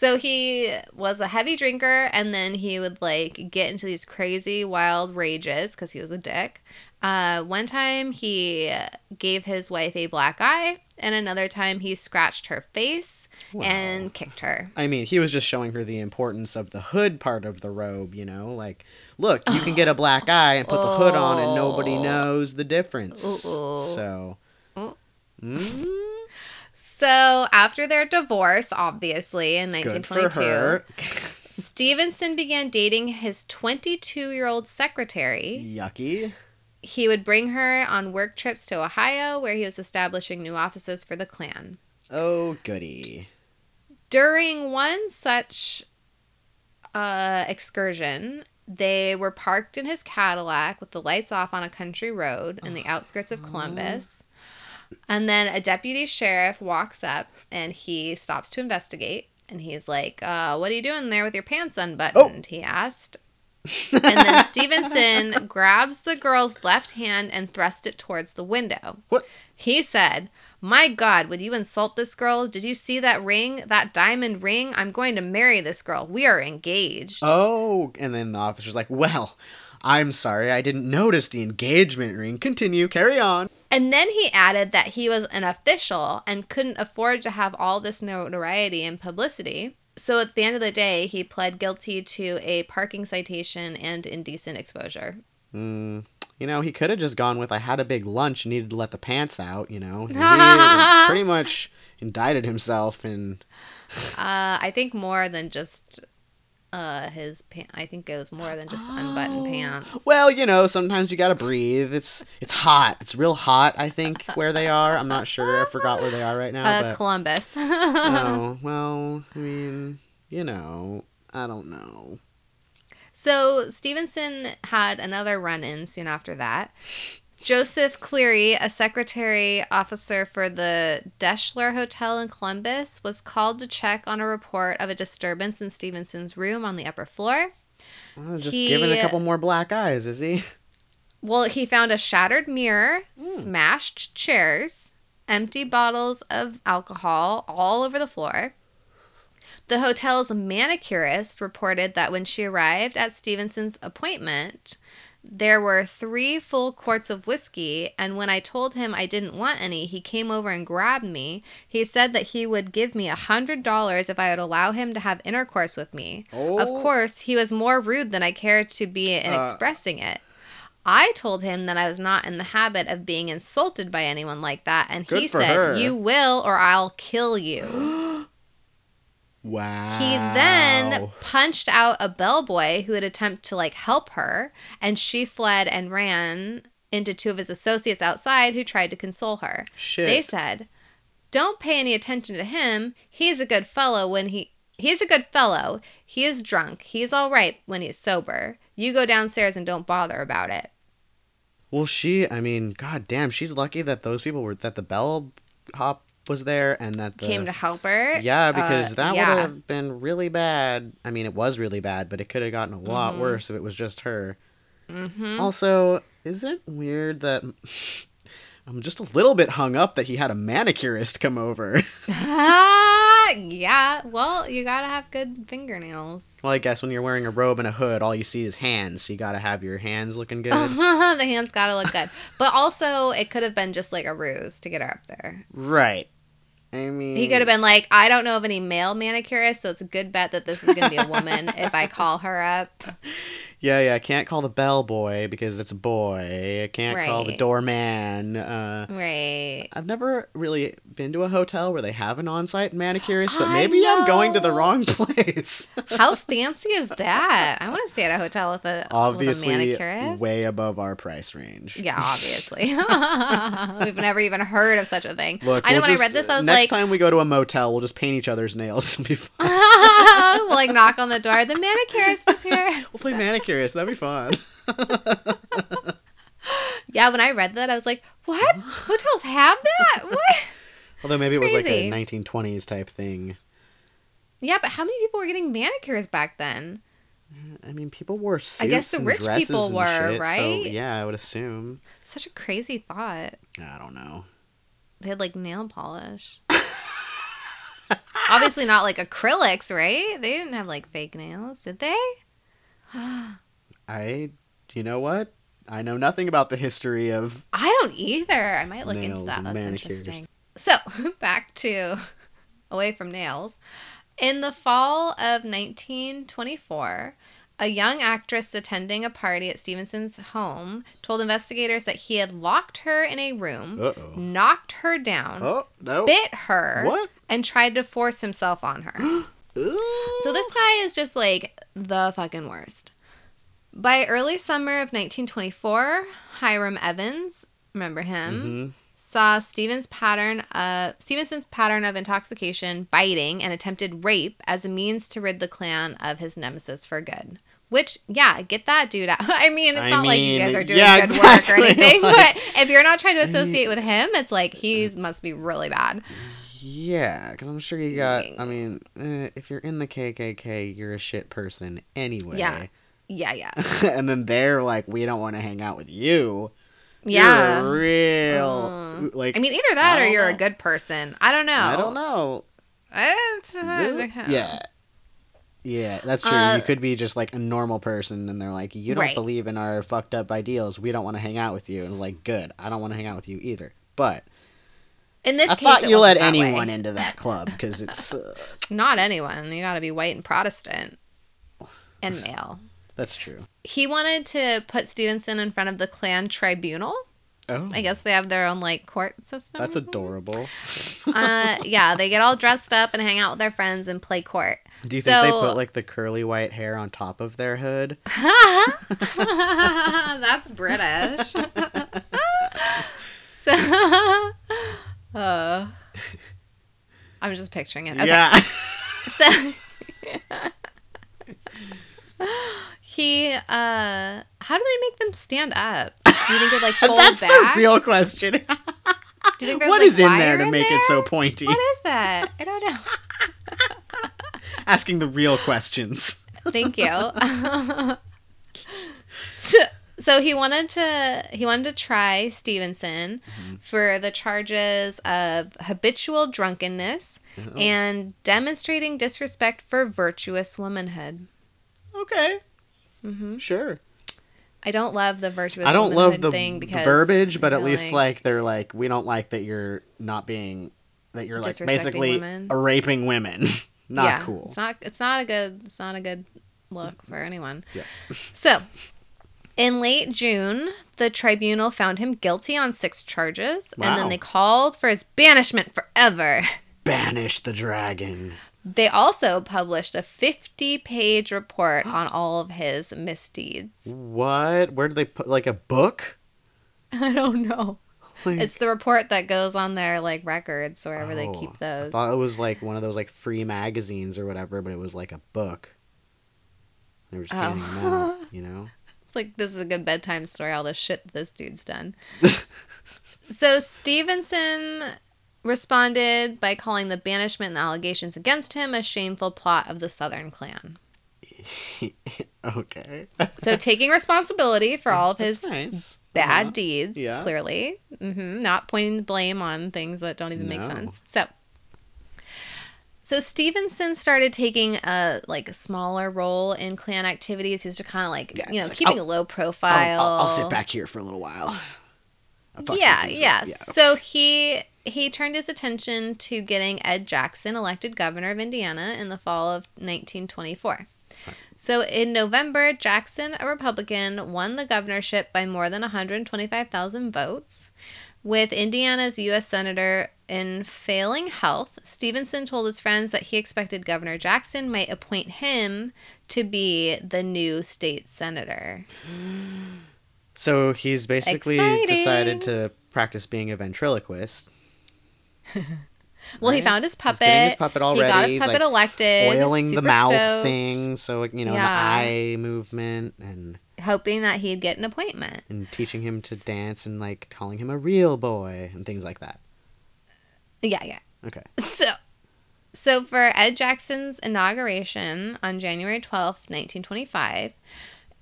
so he was a heavy drinker and then he would like get into these crazy wild rages because he was a dick. Uh, one time he gave his wife a black eye, and another time he scratched her face and kicked her. I mean, he was just showing her the importance of the hood part of the robe, you know? Like, look, you can get a black eye and put the hood on and nobody Oh. knows the difference. So. Oh. So after their divorce, obviously in good for 1922, her. Stephenson began dating his 22 year old secretary. Yucky. He would bring her on work trips to Ohio, where he was establishing new offices for the Klan. Oh, goody. During one such uh, excursion, they were parked in his Cadillac with the lights off on a country road in the outskirts of Columbus. And then a deputy sheriff walks up and he stops to investigate. And he's like, uh, What are you doing there with your pants unbuttoned? He asked. and then Stephenson grabs the girl's left hand and thrusts it towards the window. What? He said, My God, would you insult this girl? Did you see that ring? That diamond ring? I'm going to marry this girl. We are engaged. Oh, and then the officer's like, well, I'm sorry, I didn't notice the engagement ring. Continue, carry on. And then he added that he was an official and couldn't afford to have all this notoriety and publicity. So at the end of the day, he pled guilty to a parking citation and indecent exposure. Mm, you know, he could have just gone with, I had a big lunch, needed to let the pants out, you know. He pretty much indicted himself and Uh, I think more than just uh, his pants. I think it was more than just unbuttoned pants. Well, you know, sometimes you gotta breathe. It's it's hot. It's real hot. I think where they are. I'm not sure. I forgot where they are right now. Uh, but Columbus. oh well. I mean, you know, I don't know. So Stephenson had another run in soon after that. Joseph Cleary, a secretary officer for the Deschler Hotel in Columbus, was called to check on a report of a disturbance in Stephenson's room on the upper floor. Just He- giving a couple more black eyes, is he? Well, he found a shattered mirror, hmm. smashed chairs, empty bottles of alcohol all over the floor. The hotel's manicurist reported that when she arrived at Stephenson's appointment, there were three full quarts of whiskey, and when I told him I didn't want any, he came over and grabbed me. He said that he would give me a hundred dollars if I would allow him to have intercourse with me. Of Oh. course, he was more rude than I cared to be in Uh. expressing it. I told him that I was not in the habit of being insulted by anyone like that, and he Good for said, her. "You will, or I'll kill you." Wow. He then punched out a bellboy who had attempted to like help her, and she fled and ran into two of his associates outside who tried to console her. Shit. They said, "Don't pay any attention to him. He's a good fellow when he he's a good fellow. He is drunk. He's all right when he's sober. You go downstairs and don't bother about it." Well, she, I mean, god damn, she's lucky that those people were, that the bellhop was there and that the. Came to help her. Yeah, because Uh, that yeah. would have been really bad. I mean, it was really bad, but it could have gotten a lot Mm-hmm. worse if it was just her. Mhm. Also, is it weird that I'm just a little bit hung up that he had a manicurist come over? yeah. Well, you gotta have good fingernails. well, I guess when you're wearing a robe and a hood, all you see is hands, so you gotta have your hands looking good. the hands gotta look good. But also, it could have been just like a ruse to get her up there. right. I mean, He could have been like, I don't know of any male manicurists, so it's a good bet that this is gonna be a woman if I call her up. Yeah, yeah. I can't call the bellboy because it's a boy. I can't call the doorman. Uh, Right. I've never really been to a hotel where they have an on-site manicurist, but I maybe I'm going to the wrong place. How fancy is that? I want to stay at a hotel with a with a Obviously, manicurist. way above our price range. Yeah, obviously. We've never even heard of such a thing. Look, I know we'll when just- I read this, I was next like, next time we go to a motel, we'll just paint each other's nails and be fine. we'll like knock on the door. The manicurist is here. We'll play manicurist. That'd be fun. Yeah, when I read that, I was like, what? Hotels have that? What? Although maybe it was like a 1920s type thing. Yeah, but how many people were getting manicures back then? Uh, I mean, people wore suits I guess the rich people were, shit, so right? yeah, I would assume. Such a crazy thought. I don't know. They had like nail polish. Obviously not like acrylics, right? They didn't have like fake nails, did they? I, you know what? I know nothing about the history of. I don't either. I might look into that. That's manicures. interesting. So, back to away from nails. In the fall of 1924, a young actress attending a party at Stephenson's home told investigators that he had locked her in a room, Uh oh. knocked her down, Oh no. bit her, What? and tried to force himself on her. So this guy is just like the fucking worst. By early summer of 1924, Hiram Evans, remember him, Mhm. Saw Stevens' pattern of Stephenson's pattern of intoxication, biting, and attempted rape as a means to rid the Klan of his nemesis for good. Which, yeah, get that dude out. I mean, it's I not like you guys are doing yeah, good work or anything, like- but if you're not trying to associate with him, it's like he must be really bad. Yeah, because I'm sure you got. I mean, eh, if you're in the KKK, you're a shit person anyway. Yeah. Yeah, yeah. and then they're like, we don't want to hang out with you. Yeah. You're real Uh, like. I mean, either that or you're a good person. I don't know. I don't know. It's- Yeah. Yeah, that's true. Uh, you could be just like a normal person, and they're like, "You don't Right. believe in our fucked up ideals. We don't want to hang out with you." And it's like, "Good, I don't want to hang out with you either." But In this I case, thought you let wasn't way. anyone into that club because it's uh, Not anyone. You got to be white and Protestant and male. That's true. He wanted to put Stephenson in front of the Klan tribunal. Oh, I guess they have their own like court system. that's adorable. uh, yeah, they get all dressed up and hang out with their friends and play court. Do you think they put like the curly white hair on top of their hood? That's British. so, uh, I'm just picturing it. Okay. Yeah. So he uh how do they make them stand up? Do you think it like fold That's back? the real question. Do you think what like, is in there to make it so pointy? What is that? I don't know. Asking the real questions. Thank you. so, so he wanted to he wanted to try Stephenson Mm-hmm. for the charges of habitual drunkenness Oh. and demonstrating disrespect for virtuous womanhood. Okay. Hmm Sure. I don't love the virtuous. I don't love the thing because verbiage, but at least like they're like we don't like that you're not being that you're like basically women. raping women. not yeah, cool. It's not. It's not a good. It's not a good look for anyone. Yeah. So, In late June, the tribunal found him guilty on six charges, and then they called for his banishment forever. Banish the dragon. They also published a 50 page report on all of his misdeeds. What? Where did they put like a book? I don't know. Like- It's the report that goes on their like records wherever they Oh, keep I those. thought it was like one of those like free magazines or whatever, but it was like a book. They were just Oh. handing them out, you know? It's like this is a good bedtime story. All the shit this dude's done. so Stephenson responded by calling the banishment and the allegations against him a shameful plot of the Southern Klan. okay. So taking responsibility for all of his nice. bad Uh-huh. deeds, Yeah. clearly, hmm not pointing the blame on things that don't even make sense. So. So Stephenson started taking a like a smaller role in Klan activities. He was just kind of like Yeah, you know like, keeping I'll- a low I'll, profile. I'll, I'll sit back here for a little while. I'll yeah, things yeah. So he he turned his attention to getting Ed Jackson elected governor of Indiana in the fall of 1924. So in November, Jackson, a Republican, won the governorship by more than 125,000 votes. With Indiana's U.S. Senator in failing health, Stephenson told his friends that he expected Governor Jackson might appoint him to be the new state senator. So he's basically Exciting. decided to practice being a ventriloquist. Well, he found his puppet. his puppet already. He got his puppet like, elected. Oiling the mouth stoked, thing, so you know, Yeah. the eye movement and Hoping that he'd get an appointment. and teaching him to dance and like calling him a real boy and things like that. Yeah, yeah. Okay. So, so for Ed Jackson's inauguration on January twelfth, 1925,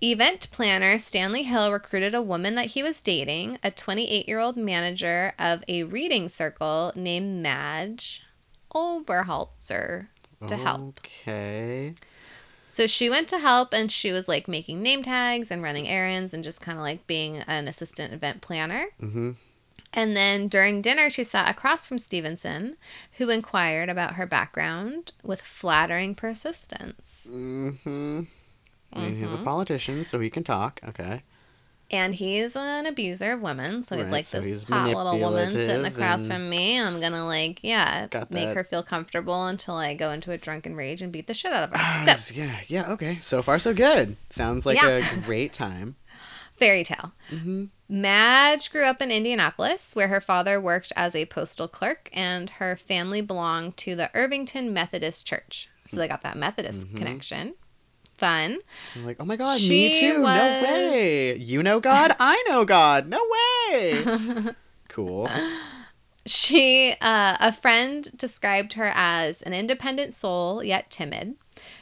event planner Stanley Hill recruited a woman that he was dating, a 28 year old manager of a reading circle named Madge Oberholtzer, to help. Okay. So she went to help and she was like making name tags and running errands and just kind of like being an assistant event planner. Mm-hmm. And then during dinner, she sat across from Stephenson, who inquired about her background with flattering persistence. Mm-hmm. I mean, he's a Mhm. politician, so he can talk. Okay. And he's an abuser of women, so he's Right, like so this he's hot little woman sitting manipulative across and- from me. I'm gonna like, yeah, Got make that. her feel comfortable until I go into a drunken rage and beat the shit out of Ah, her. So, yeah, yeah, okay. So far, so good. Sounds like Yeah. a great time. fairy tale. Mm-hmm. Madge grew up in Indianapolis, where her father worked as a postal clerk, and her family belonged to the Irvington Methodist Church. So they got that Methodist Mhm. connection. Fun. I'm like, oh my god, She me too. was- No way. You know God, I know God. No way. cool. She, uh, a friend described her as an independent soul, yet timid.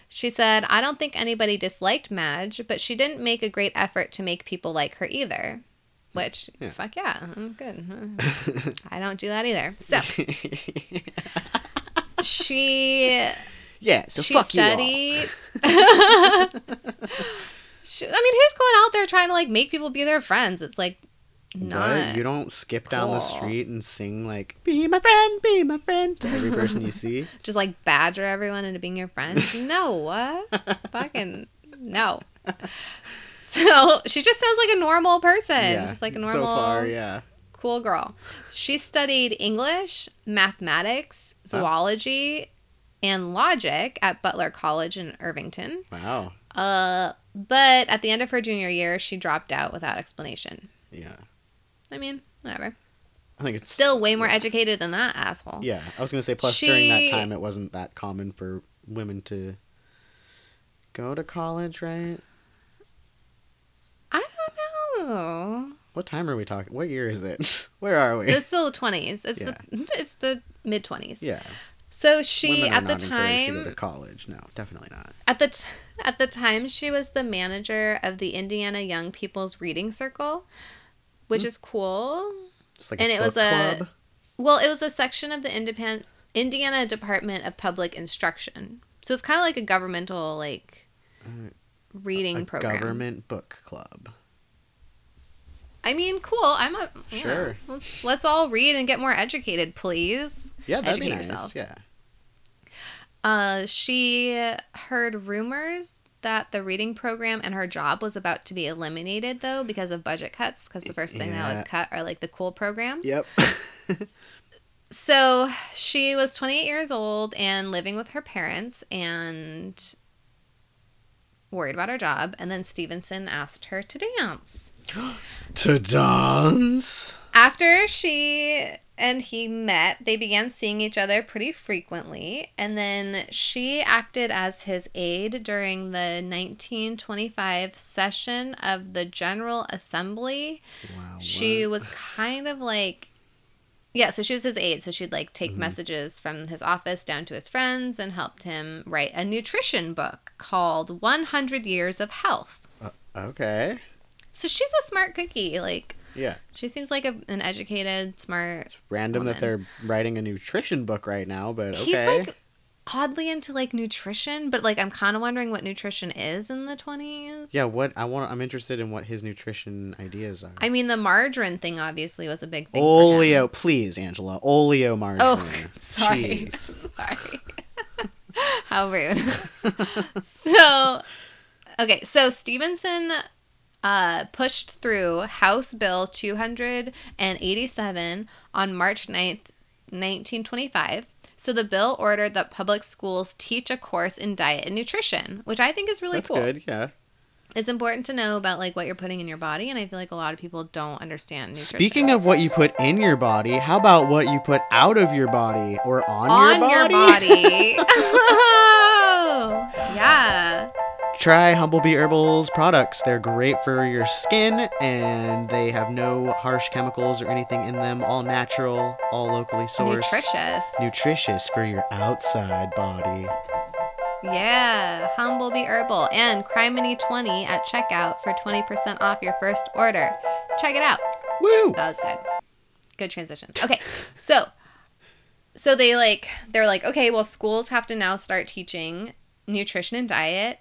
She said, I don't think anybody disliked Madge, but she didn't make a great effort to make people like her either. Which, Yeah. fuck yeah, I'm good. I don't do that either. So she yeah, so she fuck studied. She- I mean, who's going out there trying to like make people be their friends? It's like all. not. What? You don't skip down the street and sing like "Be my friend, be my friend" to every person you see. just like badger everyone into being your friend. No, what? Fucking no. So she just sounds like a normal person, just like a normal, So far, yeah. cool girl. She studied English, mathematics, Wow. zoology, and logic at Butler College in Irvington. Wow. Uh, but at the end of her junior year, she dropped out without explanation. Yeah. I mean, whatever. I think it's Still way more educated than that asshole. Yeah, I was gonna say. Plus, during that time, it wasn't that common for women to go to college, right? I don't know. What time are we talking? What year is it? Where are we? It's still the twenties. It's Yeah. the it's the mid twenties. yeah, So she at the encouraged to go to time college. No, definitely not. at the t- at the time she was the manager of the Indiana Young People's Reading Circle, which Hmm. is cool. Like And a it was a- club. Well, it was a section of the independent Indiana Department of Public Instruction. So it's kind of like a governmental like Uh, reading a program. government book club. I mean, cool. I'm a yeah. Sure. Let's, let's all read and get more educated, please. Yeah, that'd be Educate nice. yourselves. Yeah. Uh, she heard rumors that the reading program and her job was about to be eliminated though because of budget cuts because the first thing that was cut are like the cool programs. Yep. So she was 28 years old and living with her parents and worried about her job. And then Stephenson asked her to dance. to dance. After she and he met, they began seeing each other pretty frequently. And then she acted as his aide during the 1925 session of the General Assembly. Wow. She was kind of like yeah, so she was his aide. So she'd like take mm-hmm. messages from his office down to his friends and helped him write a nutrition book called 100 Years of Health. Uh, okay. So she's a smart cookie. Like Yeah. she seems like a, an educated, smart. Random that they're writing a nutrition book right now, but okay. He's like oddly into like nutrition, but like I'm kind of wondering what nutrition is in the 20s. yeah, what I want I'm interested in what his nutrition ideas are. I mean, the margarine thing obviously was a big thing. for him. Oleo, please, Angela. Oleo margarine. Oh, sorry. Jeez. Sorry. How rude. so, okay, so Stephenson uh, pushed through House Bill 287 on March 9th, 1925. So the bill ordered that public schools teach a course in diet and nutrition, which I think is really That's cool. good. Yeah. It's important to know about like what you're putting in your body, and I feel like a lot of people don't understand nutrition. Speaking of what you put in your body, how about what you put out of your body or on, on your body? your body. oh, yeah. Try Humblebee Herbals products. They're great for your skin and they have no harsh chemicals or anything in them. All natural, all locally sourced. Nutritious. Nutritious for your outside body. yeah. Humblebee Herbal and Criminy20 at checkout for 20% off your first order. Check it out. Woo! That was good. Good transition. Okay. So so they like they're like, okay, well schools have to now start teaching nutrition and diet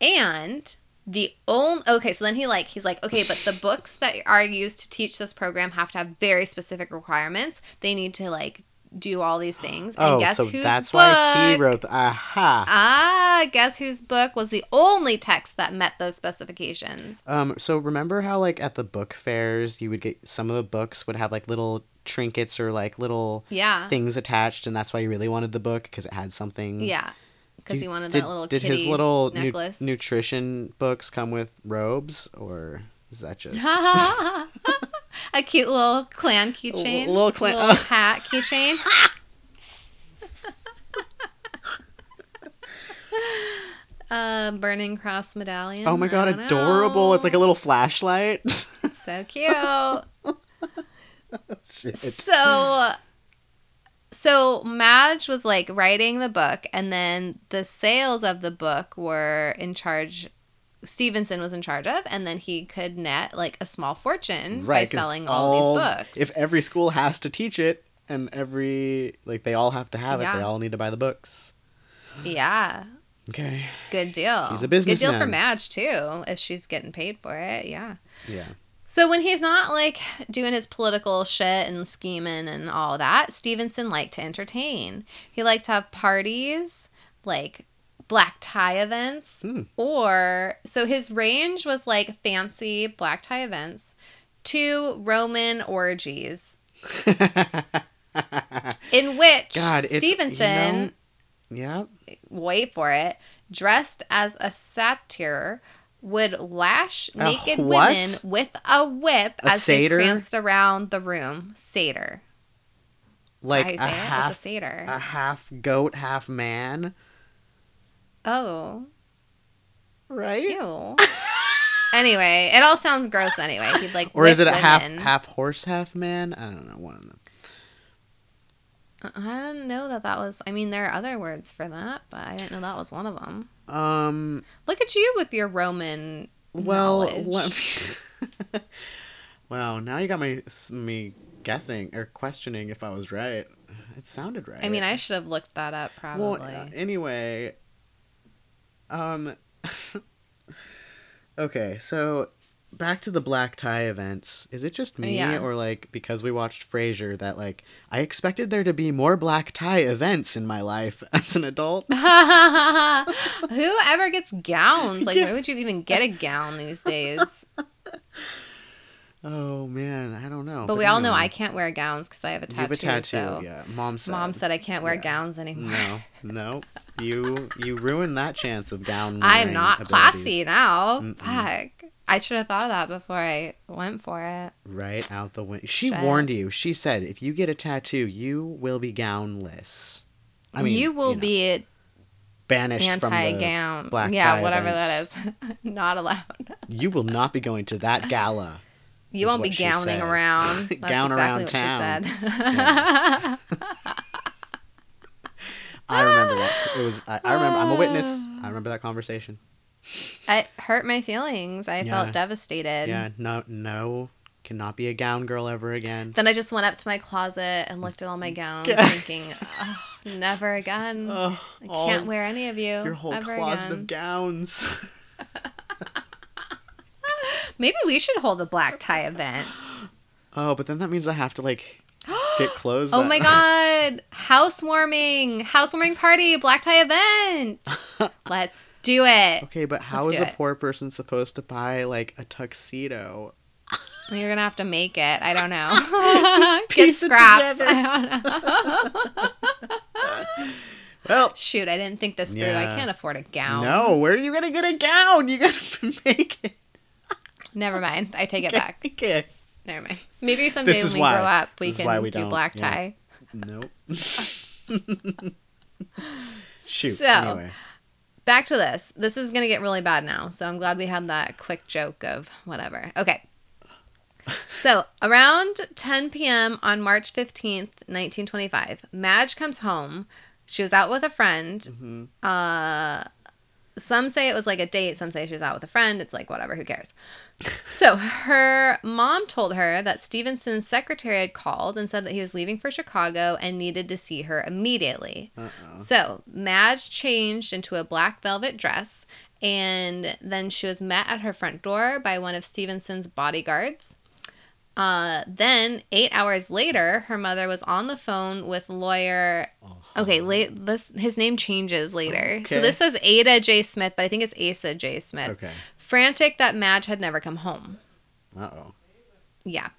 and the only okay, so then he like he's like, okay, but the books that are used to teach this program have to have very specific requirements. They need to like do all these things. And Oh, guess so whose that's book? why he wrote. The, aha. Ah, guess whose book was the only text that met those specifications? Um. So remember how like at the book fairs you would get some of the books would have like little trinkets or like little Yeah. things attached, and that's why you really wanted the book because it had something. Yeah. Because he wanted did, that little Did his little nu- nutrition books come with robes, or is that just? a cute little Klan keychain. little Klan- little hat keychain. uh, burning cross medallion. oh my god, adorable! It's like a little flashlight. so cute. Shit. so so Madge was like writing the book and then the sales of the book were in charge Stephenson was in charge of and then he could net like a small fortune by selling all, these books. If every school has to teach it, and every like they all have to have it, they all need to buy the books. yeah, Okay. good deal. He's a business. Good deal for. Madge too if she's getting paid for it. Yeah. Yeah. So when he's not like doing his political shit and scheming and all that, Stephenson liked to entertain. He liked to have parties, like black tie events, Hmm. or so his range was like fancy black tie events to Roman orgies, in which God, it's- you Stephenson, know- yeah. wait for it, dressed as a satyr, would lash A naked what? women with a whip A as satyr? they pranced around the room. Satyr. Like a it? half it's a satyr. a half goat, half man, oh, right? ew. anyway, it all sounds gross. Anyway, he'd like. Or is it a half half horse, half man? I don't know. One of them. Uh, I didn't know that that was. I mean, there are other words for that, but I didn't know that was one of them. Um. Look at you with your Roman. Well, knowledge. let me. wow. Now you got me me guessing or questioning if I was right. It sounded right. I mean, I should have looked that up Well, probably. uh, anyway, um, okay, so back to the black tie events. Is it just me Yeah. or like because we watched Frasier that like I expected there to be more black tie events in my life as an adult? Who ever gets gowns? Like, why would you even get a gown these days? Oh man, I don't know. But we all know. I can't wear gowns because I have a You tattoo. have a tattoo. so Yeah, mom said. Mom said I can't wear Yeah. gowns anymore. No, no, you you ruined that chance of gown. I'm not classy now. Mm-mm. Fuck. I should have thought of that before I went for it. Right out the window. She Shit. warned you. She said, if you get a tattoo, you will be gownless. I mean, you will know, be banished from the. anti-gown. black yeah, whatever events. that is. not allowed. You will not be going to that gala. You won't be gowning around. That's Gown around exactly town. what she said. I remember that. It was. I, I remember. I'm a witness. I remember that conversation. It hurt my feelings. I Yeah. felt devastated. Yeah. No. No. Cannot be a gown girl ever again. Then I just went up to my closet and looked at all my gowns, thinking, oh, never again. Oh, I can't wear any of you. your whole closet again. of gowns. Maybe we should hold a black tie event. oh, but then that means I have to like get clothes. Oh my god! Housewarming! Housewarming party! Black tie event! Let's do it! Okay, but how Let's is a it. poor person supposed to buy like a tuxedo? You're gonna have to make it. I don't know. Get Piece scraps. I don't know. Well, Shoot, I didn't think this through. I can't afford a gown. no. Where are you gonna get a gown? You gotta make it. Never mind. I take it back. Okay. Never mind. Maybe someday This when is we why- grow up, we this can we do don't- black yeah. tie. Nope. Shoot. So- Anyway. Back to this. This is going to get really bad now. So I'm glad we had that quick joke of whatever. Okay. So around 10 p.m. on March 15th, 1925, Madge comes home. She was out with a friend. Mhm. Uh, some say it was like a date. Some say she was out with a friend. It's like whatever. Who cares? So her mom told her that Stephenson's secretary had called and said that he was leaving for Chicago and needed to see her immediately. Uh-oh. So Madge changed into a black velvet dress, and then she was met at her front door by one of Stephenson's bodyguards. Uh, then eight hours later, her mother was on the phone with lawyer. Okay, late. This his name changes later. Okay. So this says Ada J. Smith, but I think it's Asa J. Smith. Okay. Frantic that Madge had never come home. Uh oh. Yeah.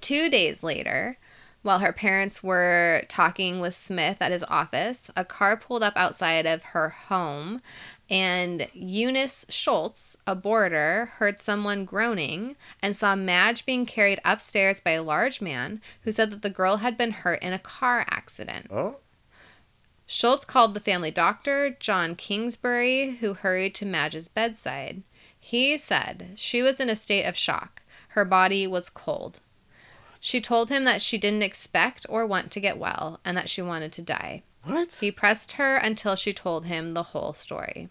Two days later, while her parents were talking with Smith at his office, a car pulled up outside of her home, and Eunice Schultz, a boarder, heard someone groaning and saw Madge being carried upstairs by a large man who said that the girl had been hurt in a car accident. Oh. Schultz called the family doctor, John Kingsbury, who hurried to Madge's bedside. He said she was in a state of shock. Her body was cold. She told him that she didn't expect or want to get well and that she wanted to die. What? He pressed her until she told him the whole story.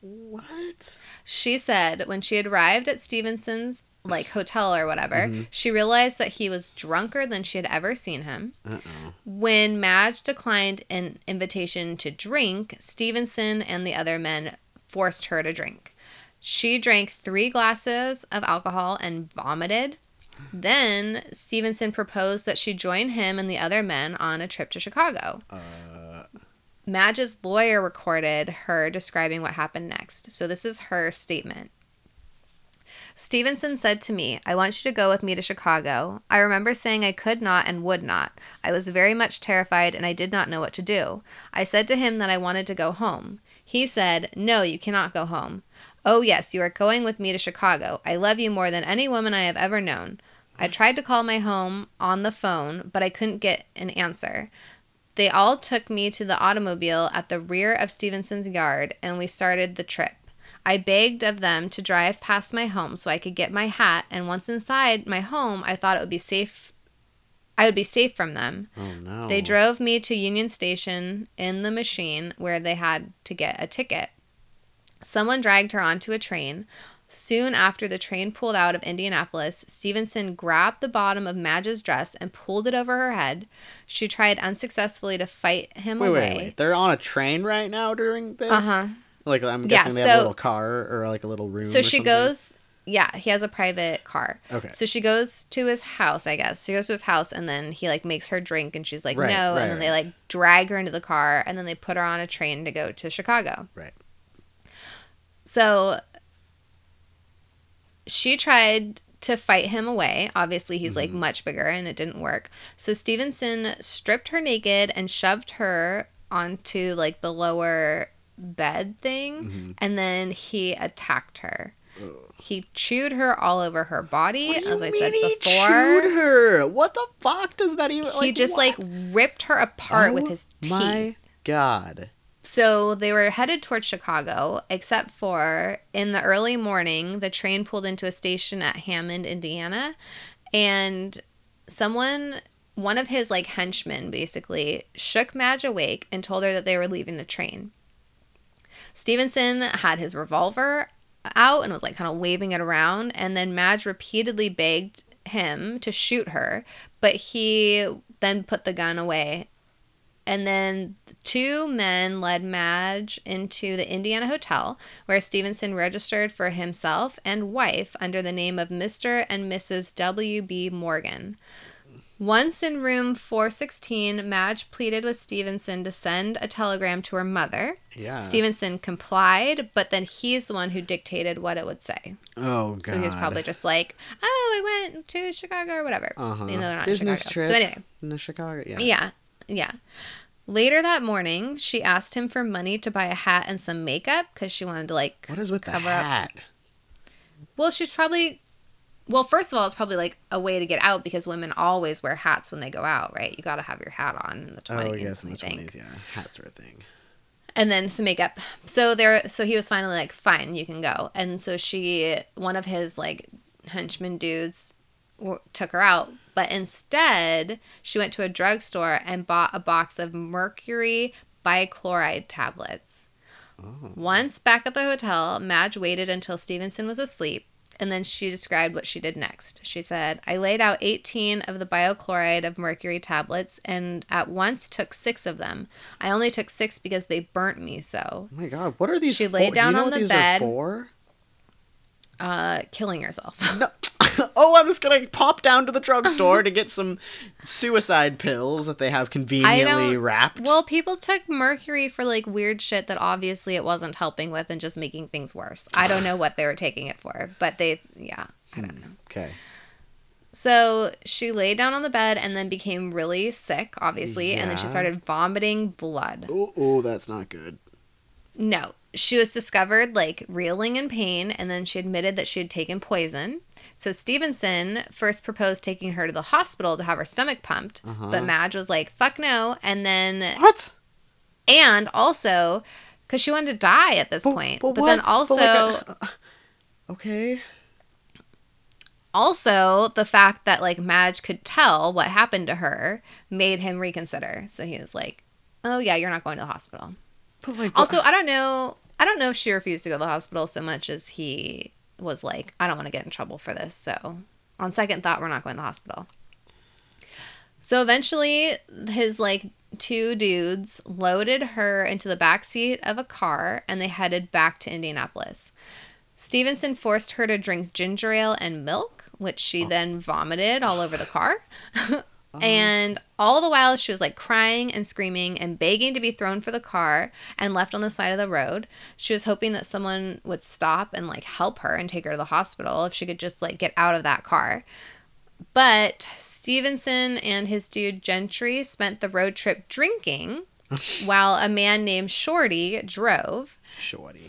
What? She said when she had arrived at Stephenson's like hotel or whatever, Mm-hmm. she realized that he was drunker than she had ever seen him. Uh oh. When Madge declined an invitation to drink, Stephenson and the other men forced her to drink. She drank three glasses of alcohol and vomited. Then Stephenson proposed that she join him and the other men on a trip to Chicago. Uh. Madge's lawyer recorded her describing what happened next. So this is her statement. Stephenson said to me, I want you to go with me to Chicago. I remember saying I could not and would not. I was very much terrified and I did not know what to do. I said to him that I wanted to go home. He said, No, you cannot go home. Oh, yes, you are going with me to Chicago. I love you more than any woman I have ever known. I tried to call my home on the phone, but I couldn't get an answer. They all took me to the automobile at the rear of Stephenson's yard and we started the trip. I begged of them to drive past my home so I could get my hat, and once inside my home, I thought it would be safe. I would be safe from them. Oh no. They drove me to Union Station in the machine where they had to get a ticket. Someone dragged her onto a train. Soon after the train pulled out of Indianapolis, Stephenson grabbed the bottom of Madge's dress and pulled it over her head. She tried unsuccessfully to fight him Wait, away. wait, wait. They're on a train right now during this. Uh huh. Like I'm Yeah, guessing they have a little car or like a little room. So she something. goes, Yeah, he has a private car. Okay. So she goes to his house, I guess. She goes to his house and then he like makes her drink and she's like, Right, no. right, and then they like drag her into the car and then they put her on a train to go to Chicago. Right. So she tried to fight him away. Obviously, he's like mm-hmm. much bigger and it didn't work. So Stephenson stripped her naked and shoved her onto like the lower bed thing mm-hmm. and then he attacked her. He chewed her all over her body, What do you as I said he chewed her. What the fuck does that even? He just what? like ripped her apart with Oh his teeth. My God. So they were headed towards Chicago, except for in the early morning, the train pulled into a station at Hammond, Indiana, and someone, one of his like henchmen, basically shook Madge awake and told her that they were leaving the train. Stephenson had his revolver out and was like kind of waving it around, and then Madge repeatedly begged him to shoot her, but he then put the gun away and then two men led Madge into the Indiana Hotel, where Stephenson registered for himself and wife under the name of Mr. and Mrs. W.B. Morgan. Once in room 416, Madge pleaded with Stephenson to send a telegram to her mother. Yeah. Stephenson complied, but then he's the one who dictated what it would say. Oh God. So he's probably just like, "Oh, I went to Chicago or whatever." uh-huh. Even though they're not business in Chicago. trip So anyway, in the Chicago. Yeah. yeah, yeah. Later that morning, she asked him for money to buy a hat and some makeup because she wanted to like. What is with the Cover up. hat? Well, she's probably. Well, first of all, it's probably like a way to get out because women always wear hats when they go out, right? You got to have your hat on in the twenties. Oh, yes, in the twenties. Yeah, hats are a thing. and then some makeup. So there, so he was finally like, "Fine, you can go." And so she, one of his like henchman dudes, took her out. But instead, she went to a drugstore and bought a box of mercury bichloride tablets. Oh. Once back at the hotel, Madge waited until Stephenson was asleep. And then she described what she did next. She said, I laid out 18 of the biochloride of mercury tablets and at once took six of them. I only took six because they burnt me so. Oh my God, what are these? She for? laid Do you down know on the bed. Uh, killing herself. oh, I'm just gonna pop down to the drugstore to get some suicide pills that they have conveniently wrapped. well, people took mercury for like weird shit that obviously it wasn't helping with and just making things worse. I don't know what they were taking it for, but they, yeah, I don't know. okay. So she lay down on the bed and then became really sick, obviously, and then she started vomiting blood. Oh, that's not good. No, she was discovered like reeling in pain, and then she admitted that she had taken poison. So Stephenson first proposed taking her to the hospital to have her stomach pumped, Uh-huh. but Madge was like, "Fuck no!" And then, What? and also, because she wanted to die at this point, but, then what? also, like a- okay. also the fact that like Madge could tell what happened to her made him reconsider. So he was like, "Oh yeah, you're not going to the hospital." Like, Also, I don't know. I don't know if she refused to go to the hospital so much as he was like, I don't want to get in trouble for this. So, on second thought, we're not going to the hospital. So eventually, his like two dudes loaded her into the back seat of a car and they headed back to Indianapolis. Stephenson forced her to drink ginger ale and milk, which she oh. then vomited all over the car. Uh-huh. And all the while, she was like crying and screaming and begging to be thrown for the car and left on the side of the road. She was hoping that someone would stop and like help her and take her to the hospital if she could just like get out of that car. But Stephenson and his dude Gentry spent the road trip drinking while a man named Shorty drove. shorty.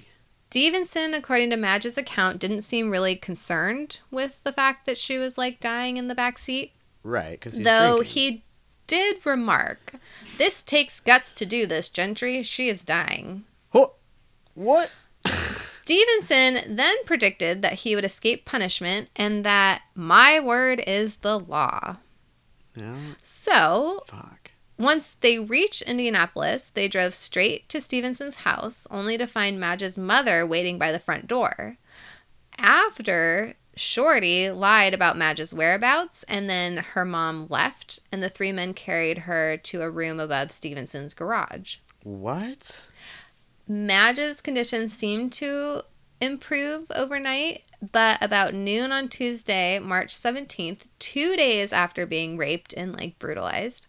Stephenson, according to Madge's account, didn't seem really concerned with the fact that she was like dying in the back seat. Right, because Though he did remark, This takes guts to do this, Gentry. She is dying. What? What? Stephenson then predicted that he would escape punishment and that my word is the law. No. So, Fuck. once they reached Indianapolis, they drove straight to Stephenson's house, only to find Madge's mother waiting by the front door. After Shorty lied about Madge's whereabouts, and then her mom left, and the three men carried her to a room above Stephenson's garage. What? Madge's condition seemed to improve overnight, but about noon on Tuesday, March 17th, two days after being raped and like brutalized,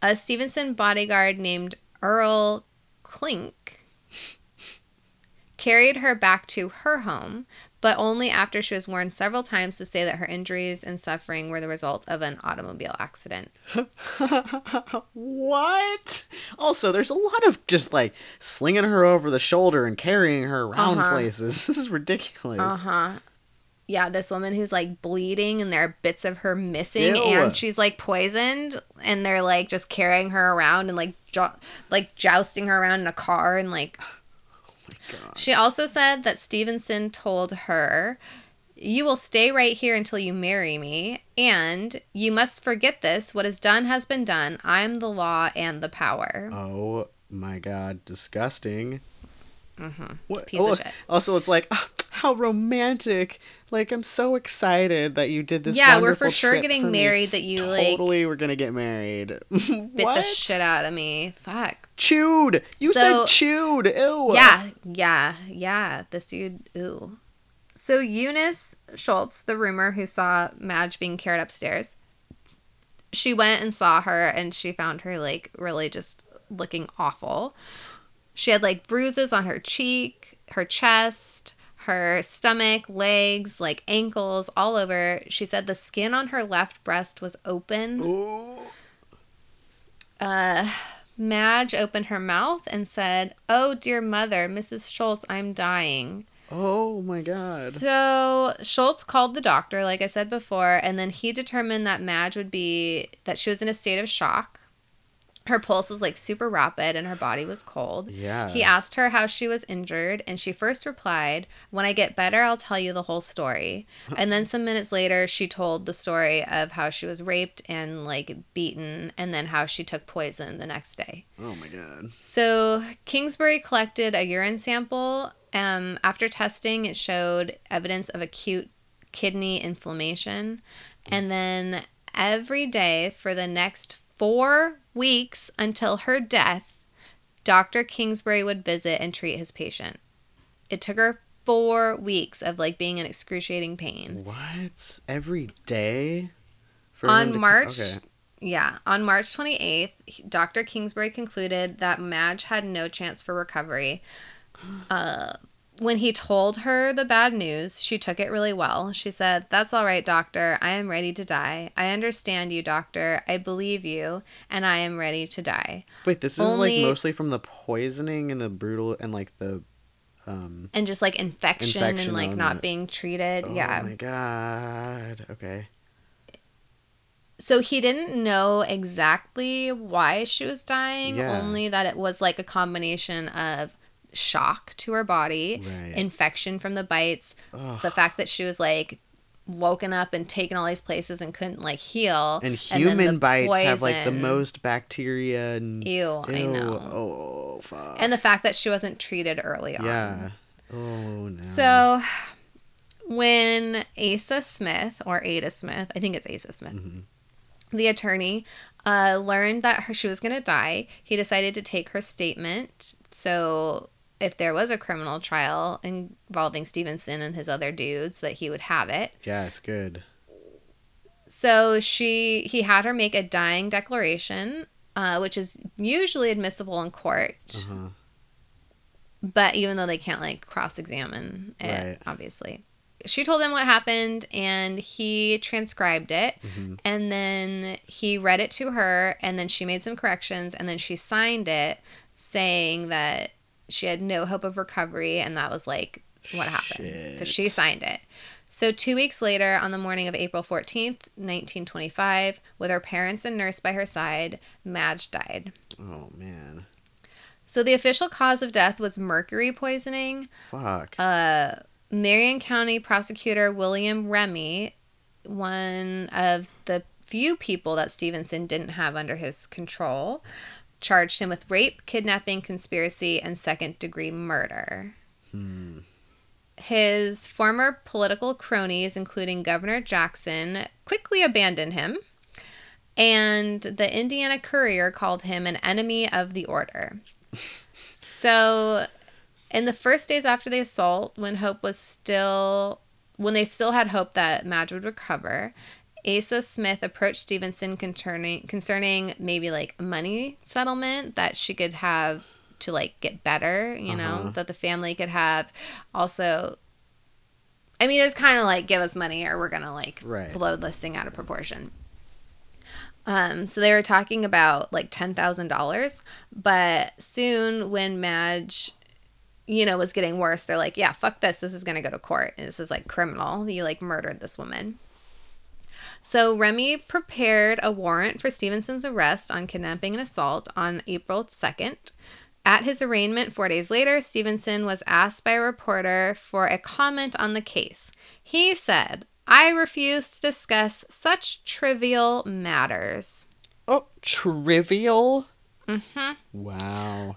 a Stephenson bodyguard named Earl Klink carried her back to her home, but only after she was warned several times to say that her injuries and suffering were the result of an automobile accident. what? Also, there's a lot of just like slinging her over the shoulder and carrying her around Uh-huh. places. This is ridiculous. Uh huh. Yeah, this woman who's like bleeding and there are bits of her missing Ew. and she's like poisoned and they're like just carrying her around and like jo- like jousting her around in a car and like God. She also said that Stephenson told her, "You will stay right here until you marry me, and you must forget this. What is done has been done. I'm the law and the power." Oh my god, disgusting. Mhm. What? Piece of oh, shit. Also, it's like ah, how romantic. Like I'm so excited that you did this. yeah, we're for sure getting for married. That you like Totally, we're gonna get married. bit what? the shit out of me. Fuck. Chewed. You So- said chewed. Ew. Yeah, yeah, yeah. This dude, ooh. So Eunice Schultz, the roomer who saw Madge being carried upstairs, she went and saw her, and she found her like really just looking awful. She had like bruises on her cheek, her chest, her stomach, legs, like ankles, all over. She said the skin on her left breast was open. Ooh. Uh, Madge opened her mouth and said, Oh, dear mother, Mrs. Schultz, I'm dying. Oh my god. So Schultz called the doctor, like I said before, and then he determined that Madge would be, that she was in a state of shock. Her pulse was like super rapid and her body was cold. Yeah. He asked her how she was injured, and she first replied, When I get better, I'll tell you the whole story. And then some minutes later, she told the story of how she was raped and like beaten, and then how she took poison the next day. Oh my god. So Kingsbury collected a urine sample. Um, after testing, it showed evidence of acute kidney inflammation. And then every day for the next four weeks until her death, Dr. Kingsbury would visit and treat his patient. It took her four weeks of like being in excruciating pain. What? Every day? For On March- Okay. Yeah, on March 28th, Dr. Kingsbury concluded that Madge had no chance for recovery. Uh, when he told her the bad news, she took it really well. She said, That's all right, doctor. I am ready to die. I understand you, doctor. I believe you, and I am ready to die. Wait, this is like mostly from the poisoning and the brutal and like the um And just like infection, Infection and like not it. being treated. Oh yeah. Oh my god. Okay. So he didn't know exactly why she was dying, Yeah. only that it was like a combination of shock to her body, Right. infection from the bites, Ugh. the fact that she was like woken up and taken all these places and couldn't like heal. and human the bites have like the most bacteria and Ew, I know. Oh fuck. And the fact that she wasn't treated early on. yeah. Oh no. So when Asa Smith or Ada Smith, I think it's Asa Smith, Mhm. the attorney, uh, learned that her, she was going to die, he decided to take her statement. So if there was a criminal trial involving Stephenson and his other dudes, that he would have it. Yes, good. So she he had her make a dying declaration, uh, which is usually admissible in court. Uh-huh. but even though they can't like cross examine it, Right. obviously. She told him what happened and he transcribed it Mhm. and then he read it to her and then she made some corrections and then she signed it saying that she had no hope of recovery and that was like what happened. So she signed it. So, two weeks later, on the morning of April 14th, 1925, with her parents and nurse by her side, Madge died. Oh man. So, the official cause of death was mercury poisoning, Fuck. uh, Marion County prosecutor William Remy, one of the few people that Stephenson didn't have under his control, charged him with rape, kidnapping, conspiracy, and second degree murder. Hmm. His former political cronies, including Governor Jackson, quickly abandoned him. And the Indiana Courier called him an enemy of the order. So In the first days after the assault, when hope was still, when they still had hope that Madge would recover, Asa Smith approached Stephenson concerning concerning maybe like a money settlement that she could have to like get better, you know, Uh-huh. that the family could have. Also, I mean, it was kind of like give us money or we're gonna like Right. blow this thing out of proportion. Um, so they were talking about like ten thousand dollars, but soon when Madge, you know, was getting worse, they're like, "Yeah, fuck this. This is gonna go to court. And this is like criminal. You like murdered this woman." So Remy prepared a warrant for Stephenson's arrest on kidnapping and assault on April second. At his arraignment four days later, Stephenson was asked by a reporter for a comment on the case. He said, I refuse to discuss such trivial matters. Oh, trivial. Mm hmm. Wow.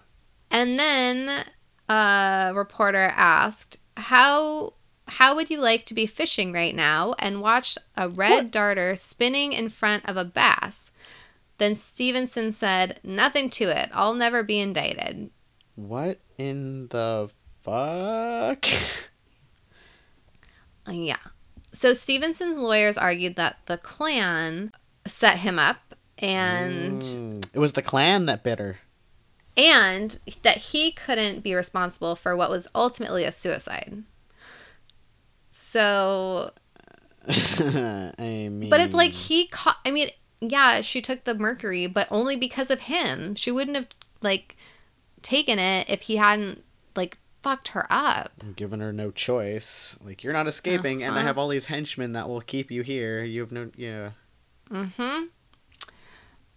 And then a reporter asked, "How how would you like to be fishing right now and watch a red What? darter spinning in front of a bass?" Then Stephenson said, "Nothing to it. I'll never be indicted." What in the fuck? Uh, Yeah. So Stephenson's lawyers argued that the Klan set him up and Mm, it was the clan that bit her. and that he couldn't be responsible for what was ultimately a suicide. So I mean, But it's like he caught. I mean, yeah, she took the mercury, but only because of him. She wouldn't have like taken it if he hadn't like fucked her up. given her no choice. Like you're not escaping, and I Uh-huh. have all these henchmen that will keep you here. You have no, yeah. Mm-hmm.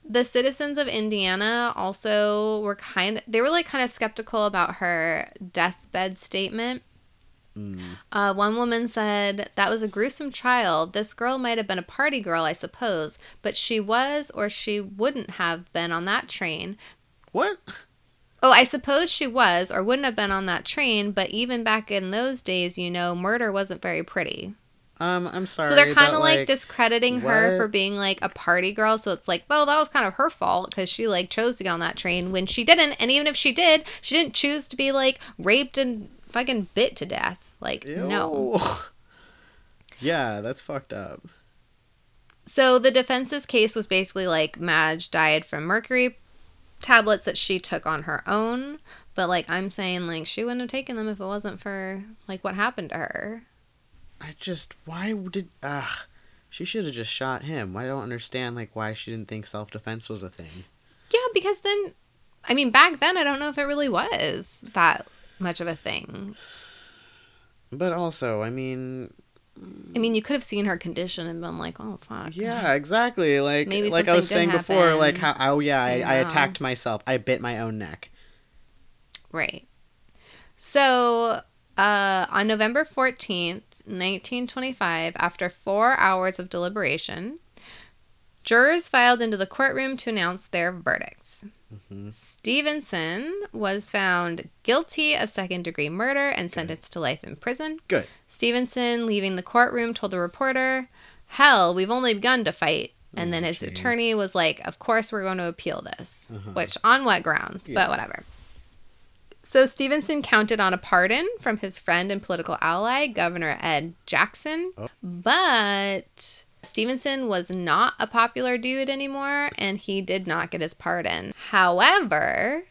The citizens of Indiana also were kind. They were like kind of skeptical about her deathbed statement. Mm. Uh, one woman said, That was a gruesome trial. This girl might have been a party girl, I suppose, but she was or she wouldn't have been on that train. What? Oh, I suppose she was or wouldn't have been on that train, but even back in those days, you know, murder wasn't very pretty. Um, I'm sorry. so they're kind of like, discrediting her for being like a party girl. So it's like, well, that was kind of her fault because she like chose to get on that train when she didn't. And even if she did, she didn't choose to be like raped and fucking bit to death. Like, no. Yeah, that's fucked up. So the defense's case was basically like Madge died from mercury tablets that she took on her own. But like I'm saying, like she wouldn't have taken them if it wasn't for like what happened to her. I just why did ugh she should have just shot him. I don't understand like why she didn't think self defense was a thing. Yeah, because then, I mean, back then I don't know if it really was that much of a thing. But also, I mean, I mean, you could have seen her condition and been like, oh fuck. yeah, exactly. Like Maybe like I was saying did before, like how oh yeah, I, You I attacked myself. I bit my own neck. Right. So, uh, on November 14th, 1925, after four hours of deliberation, jurors filed into the courtroom to announce their verdicts. Mhm. Stephenson was found guilty of second degree murder and sentenced to life in prison. Good. Stephenson, leaving the courtroom, told the reporter, Hell, we've only begun to fight. And Oh, then his jeez. attorney was like, Of course, we're going to appeal this. Uh-huh. Which, on what grounds? Yeah. But whatever. So Stephenson counted on a pardon from his friend and political ally, Governor Ed Jackson. Oh. But Stephenson was not a popular dude anymore, and he did not get his pardon. However,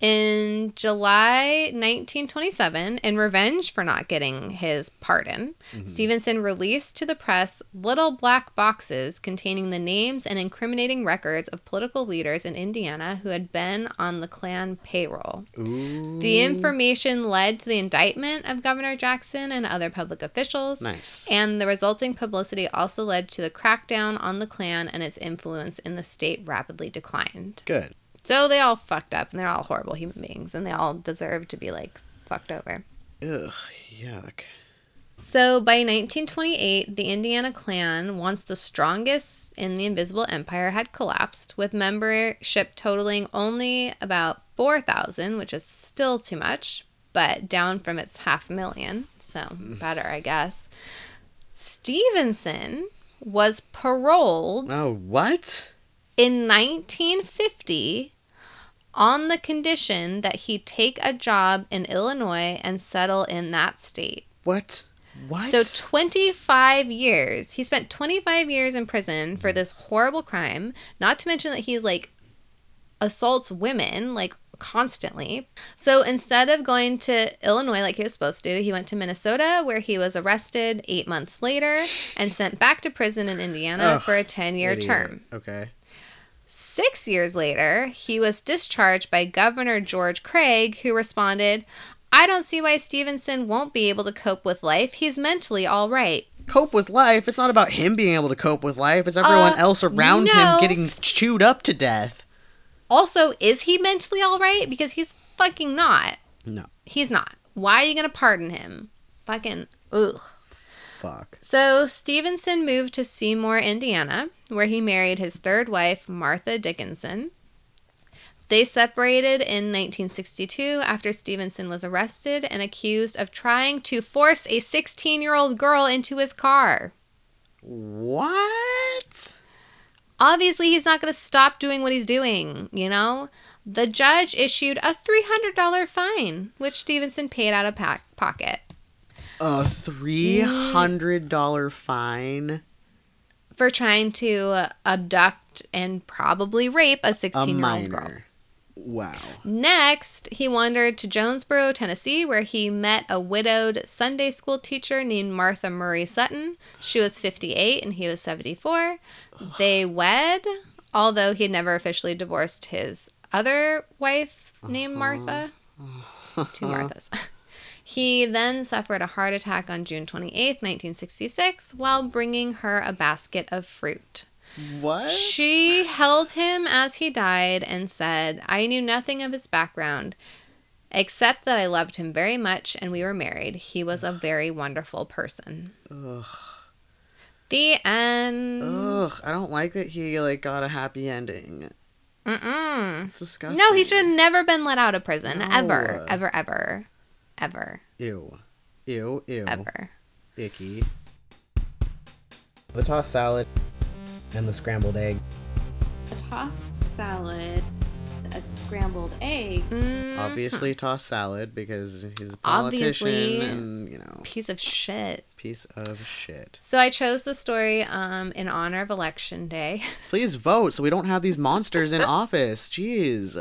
in July 1927, in revenge for not getting his pardon, mm-hmm. Stephenson released to the press little black boxes containing the names and incriminating records of political leaders in Indiana who had been on the Klan payroll. Ooh. The information led to the indictment of Governor Jackson and other public officials. Nice. And the resulting publicity also led to the crackdown on the Klan, and its influence in the state rapidly declined. Good. So they all fucked up, and they're all horrible human beings, and they all deserve to be like fucked over. Ugh, yuck. So by 1928, the Indiana Klan, once the strongest in the Invisible Empire, had collapsed, with membership totaling only about 4,000, which is still too much, but down from its half million. So mm. better, I guess. Stephenson was paroled Oh, what? in 1950 on the condition that he take a job in Illinois and settle in that state. What? What? So 25 years. He spent 25 years in prison for mm-hmm. this horrible crime. Not to mention that he like assaults women like constantly. So instead of going to Illinois like he was supposed to, he went to Minnesota where he was arrested 8 months later and sent back to prison in Indiana for a 10-year Idiot. term. Okay. Six years later, he was discharged by Governor George Craig, who responded, I don't see why Stephenson won't be able to cope with life. He's mentally all right. Cope with life. It's not about him being able to cope with life. It's everyone Uh, else around no. him getting chewed up to death. Also, is he mentally all right? Because he's fucking not. No. He's not. Why are you going to pardon him? Fucking, ugh. Fuck. So Stephenson moved to Seymour, Indiana, where he married his third wife, Martha Dickinson. They separated in 1962 after Stephenson was arrested and accused of trying to force a 16 year old girl into his car. What? Obviously, he's not going to stop doing what he's doing, you know? The judge issued a $300 fine, which Stephenson paid out of pocket. A three hundred dollar fine. For trying to abduct and probably rape a A 16 year old girl. Wow. Next, he wandered to Jonesboro, Tennessee, where he met a widowed Sunday school teacher named Martha Murray Sutton. She was 58 and he was 74. They wed, although he had never officially divorced his other wife named uh-huh. Martha. Two Marthas. He then suffered a heart attack on June 28th, 1966, while bringing her a basket of fruit. What? She held him as he died and said, I knew nothing of his background except that I loved him very much and we were married. He was a very wonderful person. Ugh. The end. Ugh. I don't like that he like got a happy ending. Mm-mm. It's disgusting. No, he should have never been let out of prison. No. Ever. Ever, ever. Ever. Ew. Ew. Ew. Ever. Icky. The tossed salad and the scrambled egg. A tossed salad, a scrambled egg. Mm, Obviously tossed salad because he's a politician Obviously. and you know Piece of shit. piece of shit. So I chose the story um, in honor of Election Day. Please vote so we don't have these monsters in office. Jeez.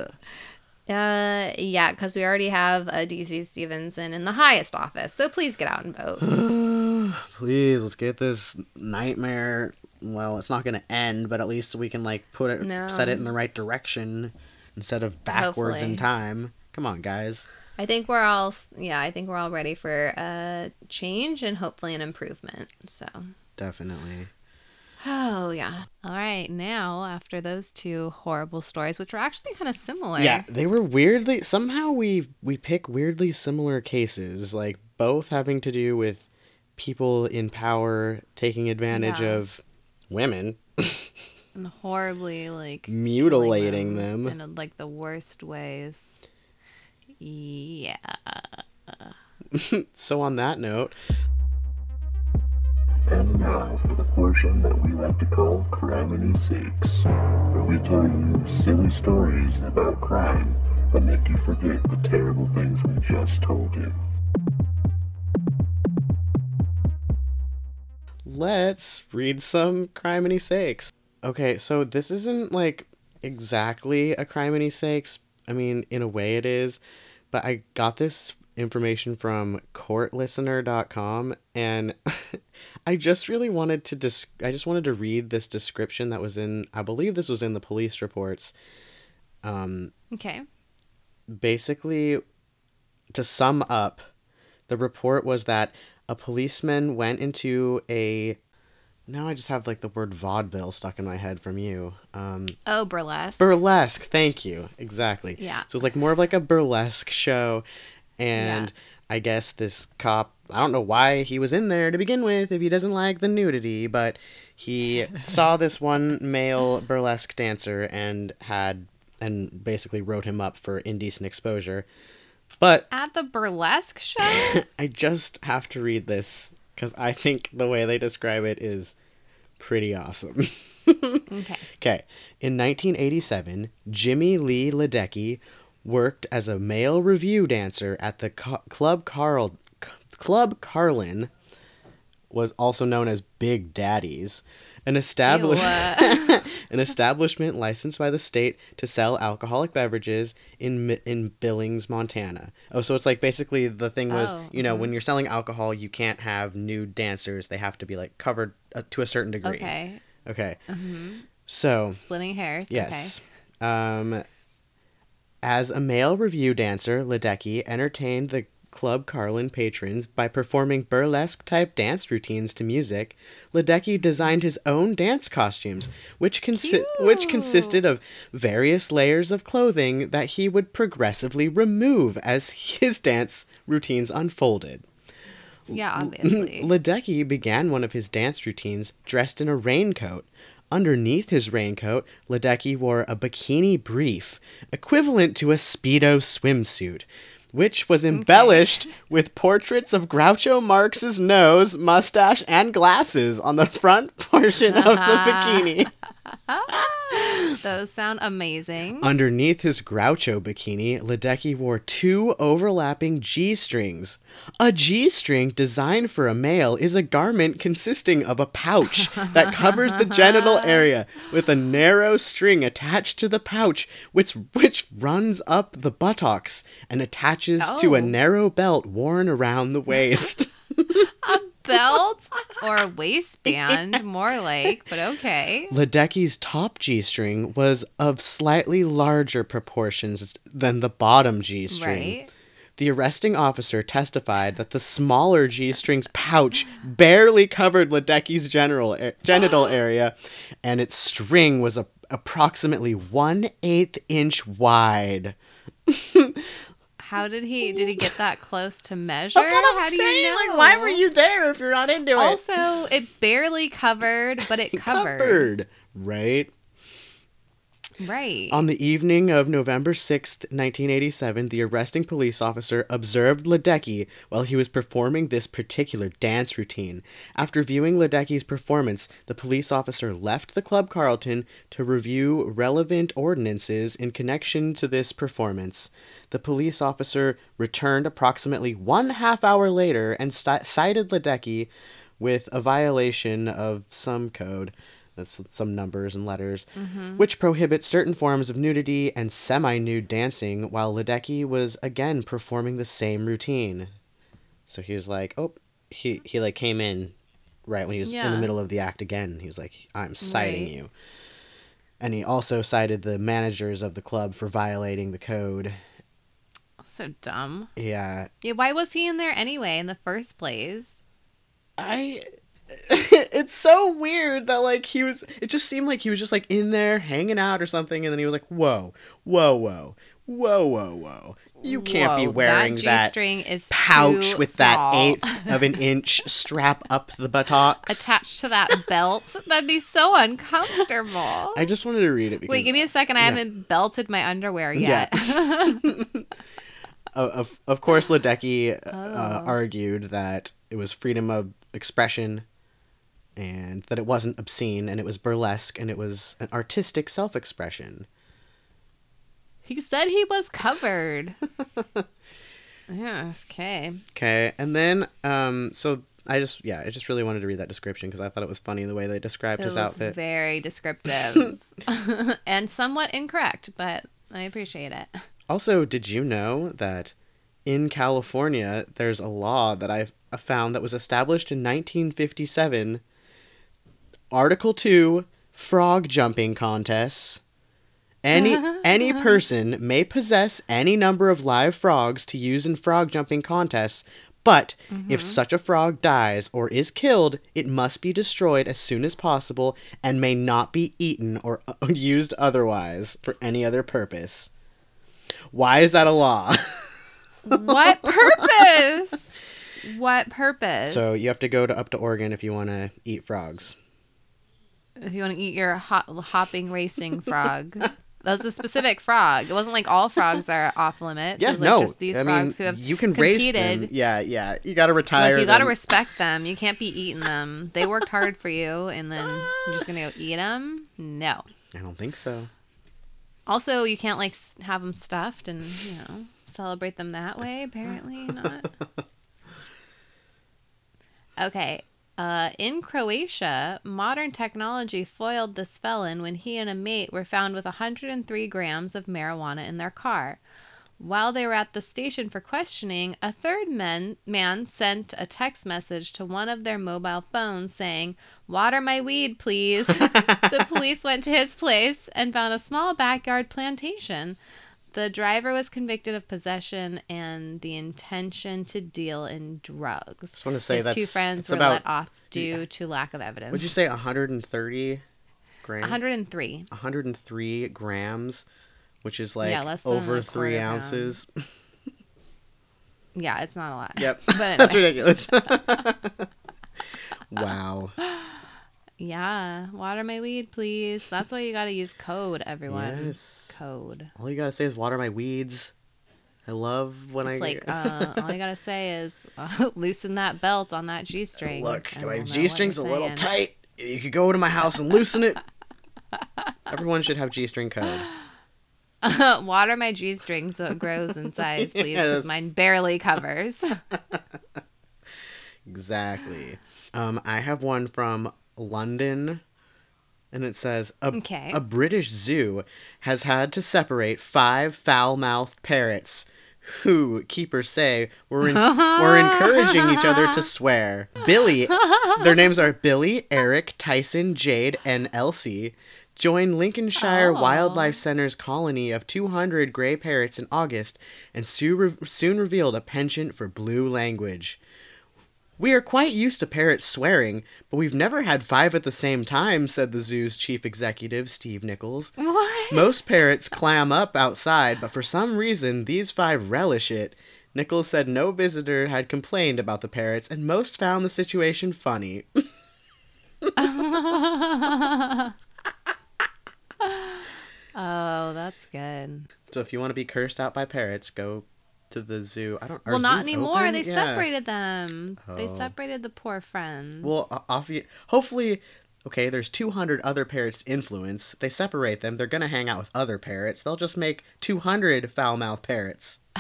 Uh, yeah, because we already have a DC Stephenson in the highest office. So please get out and vote. Please, let's get this nightmare. Well, it's not going to end, but at least we can like put it, No. set it in the right direction instead of backwards Hopefully. in time. Come on, guys. I think we're all, yeah, I think we're all ready for a change and hopefully an improvement. So, Definitely. Oh yeah. All right, now after those two horrible stories, which are actually kind of similar. Yeah, they were weirdly somehow we we pick weirdly similar cases, like both having to do with people in power taking advantage Yeah. of women, and horribly like mutilating killing them. in like the worst ways. Yeah. So on that note, And now for the portion that we like to call Criminy Sakes, where we tell you silly stories about crime that make you forget the terrible things we just told you. let's read some criminy sakes. Okay, so this isn't like exactly a criminy sakes. I mean, in a way it is, but I got this information from courtlistener.com and I just really wanted to dis- I just wanted to read this description that was in I believe this was in the police reports. Um Okay. basically to sum up the report was that a policeman went into a now i just have like the word vaudeville stuck in my head from you um Oh, burlesque. burlesque thank you exactly Yeah. so it was like more of like a burlesque show and Yeah. i guess this cop i don't know why he was in there to begin with if he doesn't like the nudity but he saw this one male burlesque dancer and had and basically wrote him up for indecent exposure but At the burlesque show? i just have to read this because i think the way they describe it is pretty awesome Okay. Okay. In 1987, Jimmy Lee Ledecky worked as a male review dancer at the Co- Club Carl C- Club Carlin was also known as Big Daddy's, an establish- Ew. an establishment licensed by the state to sell alcoholic beverages in in Billings, Montana. Oh, so it's like basically the thing was, Oh, you know, when you're selling alcohol, you can't have nude dancers. They have to be like covered uh, to a certain degree. Okay. Okay. hmm So, Splitting hairs. Yes. Um, as a male review dancer, Ledecky entertained the Club Carlin patrons by performing burlesque type dance routines to music. Ledecky designed his own dance costumes, which consi- which consisted of various layers of clothing that he would progressively remove as his dance routines unfolded. Yeah, obviously. Ledecky began one of his dance routines dressed in a raincoat. Underneath his raincoat, Ledecky wore a bikini brief, equivalent to a Speedo swimsuit, which was embellished with portraits of Groucho Marx's nose, mustache, and glasses on the front portion of the bikini. Those sound amazing. Underneath his Groucho bikini, Ledecky wore two overlapping G strings. A G string designed for a male is a garment consisting of a pouch that covers the genital area with a narrow string attached to the pouch, which, which runs up the buttocks and attaches to a Oh. narrow belt worn around the waist. a belt or a waistband, more like, but okay. Ledecky's top G string was of slightly larger proportions than the bottom G string. Right. The arresting officer testified that the smaller G string's pouch barely covered Ledecky's general genital area, and its string was a, approximately one eighth inch wide. How did he did he get that close to measure? That's How do you know? Like, why were you there if you're not into it? Also, it barely covered, but it covered. Covered, right? Right. On the evening of November 6th, 1987, the arresting police officer observed Ledecky while he was performing this particular dance routine. After viewing Ledecky's performance, the police officer left the Club Carlton to review relevant ordinances in connection to this performance. The police officer returned approximately one half hour later and sti cited Ledecky with a violation of some code. That's some numbers and letters, mm-hmm. which prohibits certain forms of nudity and semi-nude dancing, while Ledecky was again performing the same routine. So he was like, "Oh, he he like came in right when he was in the middle of the act again. He was like, "I'm citing Right. you," and he also cited the managers of the club for violating the code. so dumb. Yeah, Yeah, why was he in there anyway in the first place? I it's so weird that like he was it just seemed like he was just like in there hanging out or something and then he was like whoa whoa whoa whoa whoa whoa you can't be wearing that that, G-string is pouch with that small. eighth of an inch strap up the buttocks attached to that belt. That'd be so uncomfortable. i just wanted to read it because Wait, give me a second. I Yeah. haven't belted my underwear yet. of, of, of course ledecky uh, Oh. argued that it was freedom of expression and that it wasn't obscene and it was burlesque and it was an artistic self-expression he said he was covered. yes, okay. Okay, and then um, so I just yeah, I just really wanted to read that description because I thought it was funny the way they described It his was outfit. very descriptive and somewhat incorrect, but I appreciate it. Also, did you know that in California there's a law that I found that was established in 1957, Article Two, frog jumping contests. Any any person may possess any number of live frogs to use in frog jumping contests, but if mm-hmm. such a frog dies or is killed, it must be destroyed as soon as possible and may not be eaten or used otherwise for any other purpose. Why is that a law? What purpose? what purpose? so you have to go to up to Oregon if you want to eat frogs. If you want to eat your hop- hopping racing frog, That was a specific frog. It wasn't like all frogs are off limits. Yeah, it was like no. just these I frogs mean, who have you can race them. Yeah, yeah. You got to retire. Like you got to respect them. You can't be eating them. They worked hard for you, and then you're just gonna go eat them? No. I don't think so. Also, you can't like have them stuffed and you know celebrate them that way. Apparently not. Okay. Uh, in Croatia, modern technology foiled this felon when he and a mate were found with 103 grams of marijuana in their car. While they were at the station for questioning, a third man, man sent a text message to one of their mobile phones saying, Water my weed, please. the police went to his place and found a small backyard plantation. The driver was convicted of possession and the intention to deal in drugs. Just want to say His that's two friends were about. let off due to lack of evidence. Would you say 130 grams? 103. 103 grams, which is like Yeah, over three ounces. Yeah, it's not a lot. Yep, But that's ridiculous. wow. Yeah, water my weed, please. That's why you got to use code, everyone. Yes. Code. All you gotta say is water my weeds. I love when It's I like uh, all you gotta say is uh, loosen that belt on that g string. look. My we'll g string's a little tight. You could go to my house and loosen it. Everyone should have g string code. Water my g string so it grows in size, please, because Yes. mine barely covers. Exactly. Um, I have one from London, and it says a, Okay. a British zoo has had to separate five foul-mouthed parrots who keepers say were, in, were encouraging each other to swear. Billy, their names are Billy, Eric, Tyson, Jade, and Elsie. Joined Lincolnshire Oh. Wildlife Center's colony of 200 gray parrots in August and soon, re- soon revealed a penchant for blue language. We are quite used to parrots swearing, but we've never had five at the same time, said the zoo's chief executive, Steve Nichols. what? Most parrots clam up outside, but for some reason, these five relish it. Nichols said no visitor had complained about the parrots, and most found the situation funny. Oh, that's good. so if you want to be cursed out by parrots, go to the zoo. I don't. well, not anymore. open? They Yeah. separated them. They Oh. separated the poor friends. Well, off hopefully, okay. There's 200 other parrots to influence. They separate them. They're gonna hang out with other parrots. They'll just make 200 foul-mouthed parrots.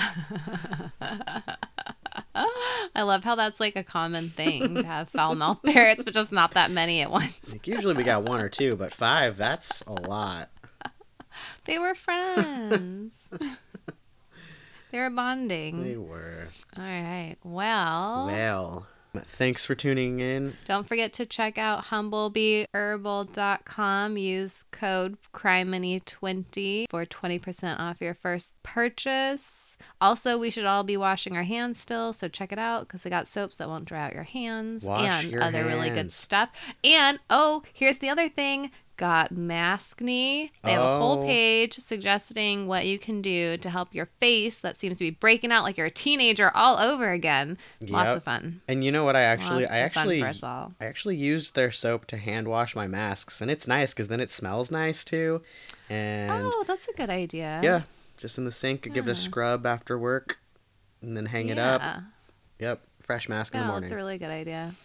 I love how that's like a common thing to have foul mouthed parrots, but just not that many at once. Like usually we got one or two, but five—that's a lot. They were friends. they were bonding. They were. All right. Well, Well, thanks for tuning in. don't forget to check out humblebeeherbal.com. Use code CRIMENY20 for 20% off your first purchase. Also, we should all be washing our hands still, so check it out because they got soaps that won't dry out your hands Wash and your other really good stuff. And oh, here's the other thing. Got Maskne. They have a whole Oh. page suggesting what you can do to help your face that seems to be breaking out like you're a teenager all over again. Lots of fun. And you know what? I actually, Lots I actually, for us all. I actually used their soap to hand wash my masks, and it's nice because then it smells nice too. And oh, that's a good idea. yeah, just in the sink, could give it a scrub after work, and then hang it up. Yep, fresh mask in Yeah, the that's a really good idea.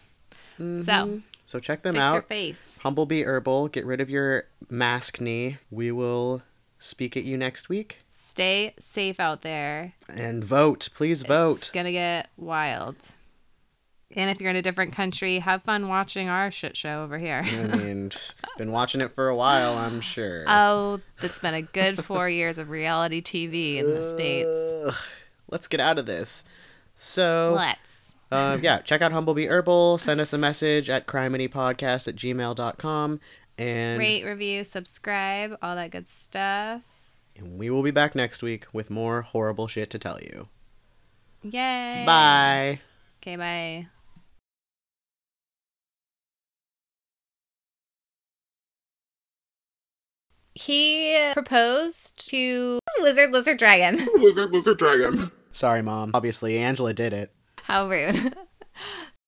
Mhm. So, So check them fix your out. face. Humblebee Herbal. Get rid of your maskne. We will speak at you next week. Stay safe out there. And vote. Please vote. It's gonna get wild. And if you're in a different country, have fun watching our shit show over here. I mean, been watching it for a while, I'm sure. oh, it's been a good four years of reality TV in the States. Ugh. Let's get out of this. So, Let's. Uh, yeah, check out Humblebee Herbal. Send us a message at crimenypodcast at gmail.com. And, Rate, review, subscribe, all that good stuff. and we will be back next week with more horrible shit to tell you. Yay. Bye. Okay, bye. He proposed to Lizard Lizard Dragon. Lizard, lizard, dragon. Sorry, Mom. Obviously, Angela did it. How rude.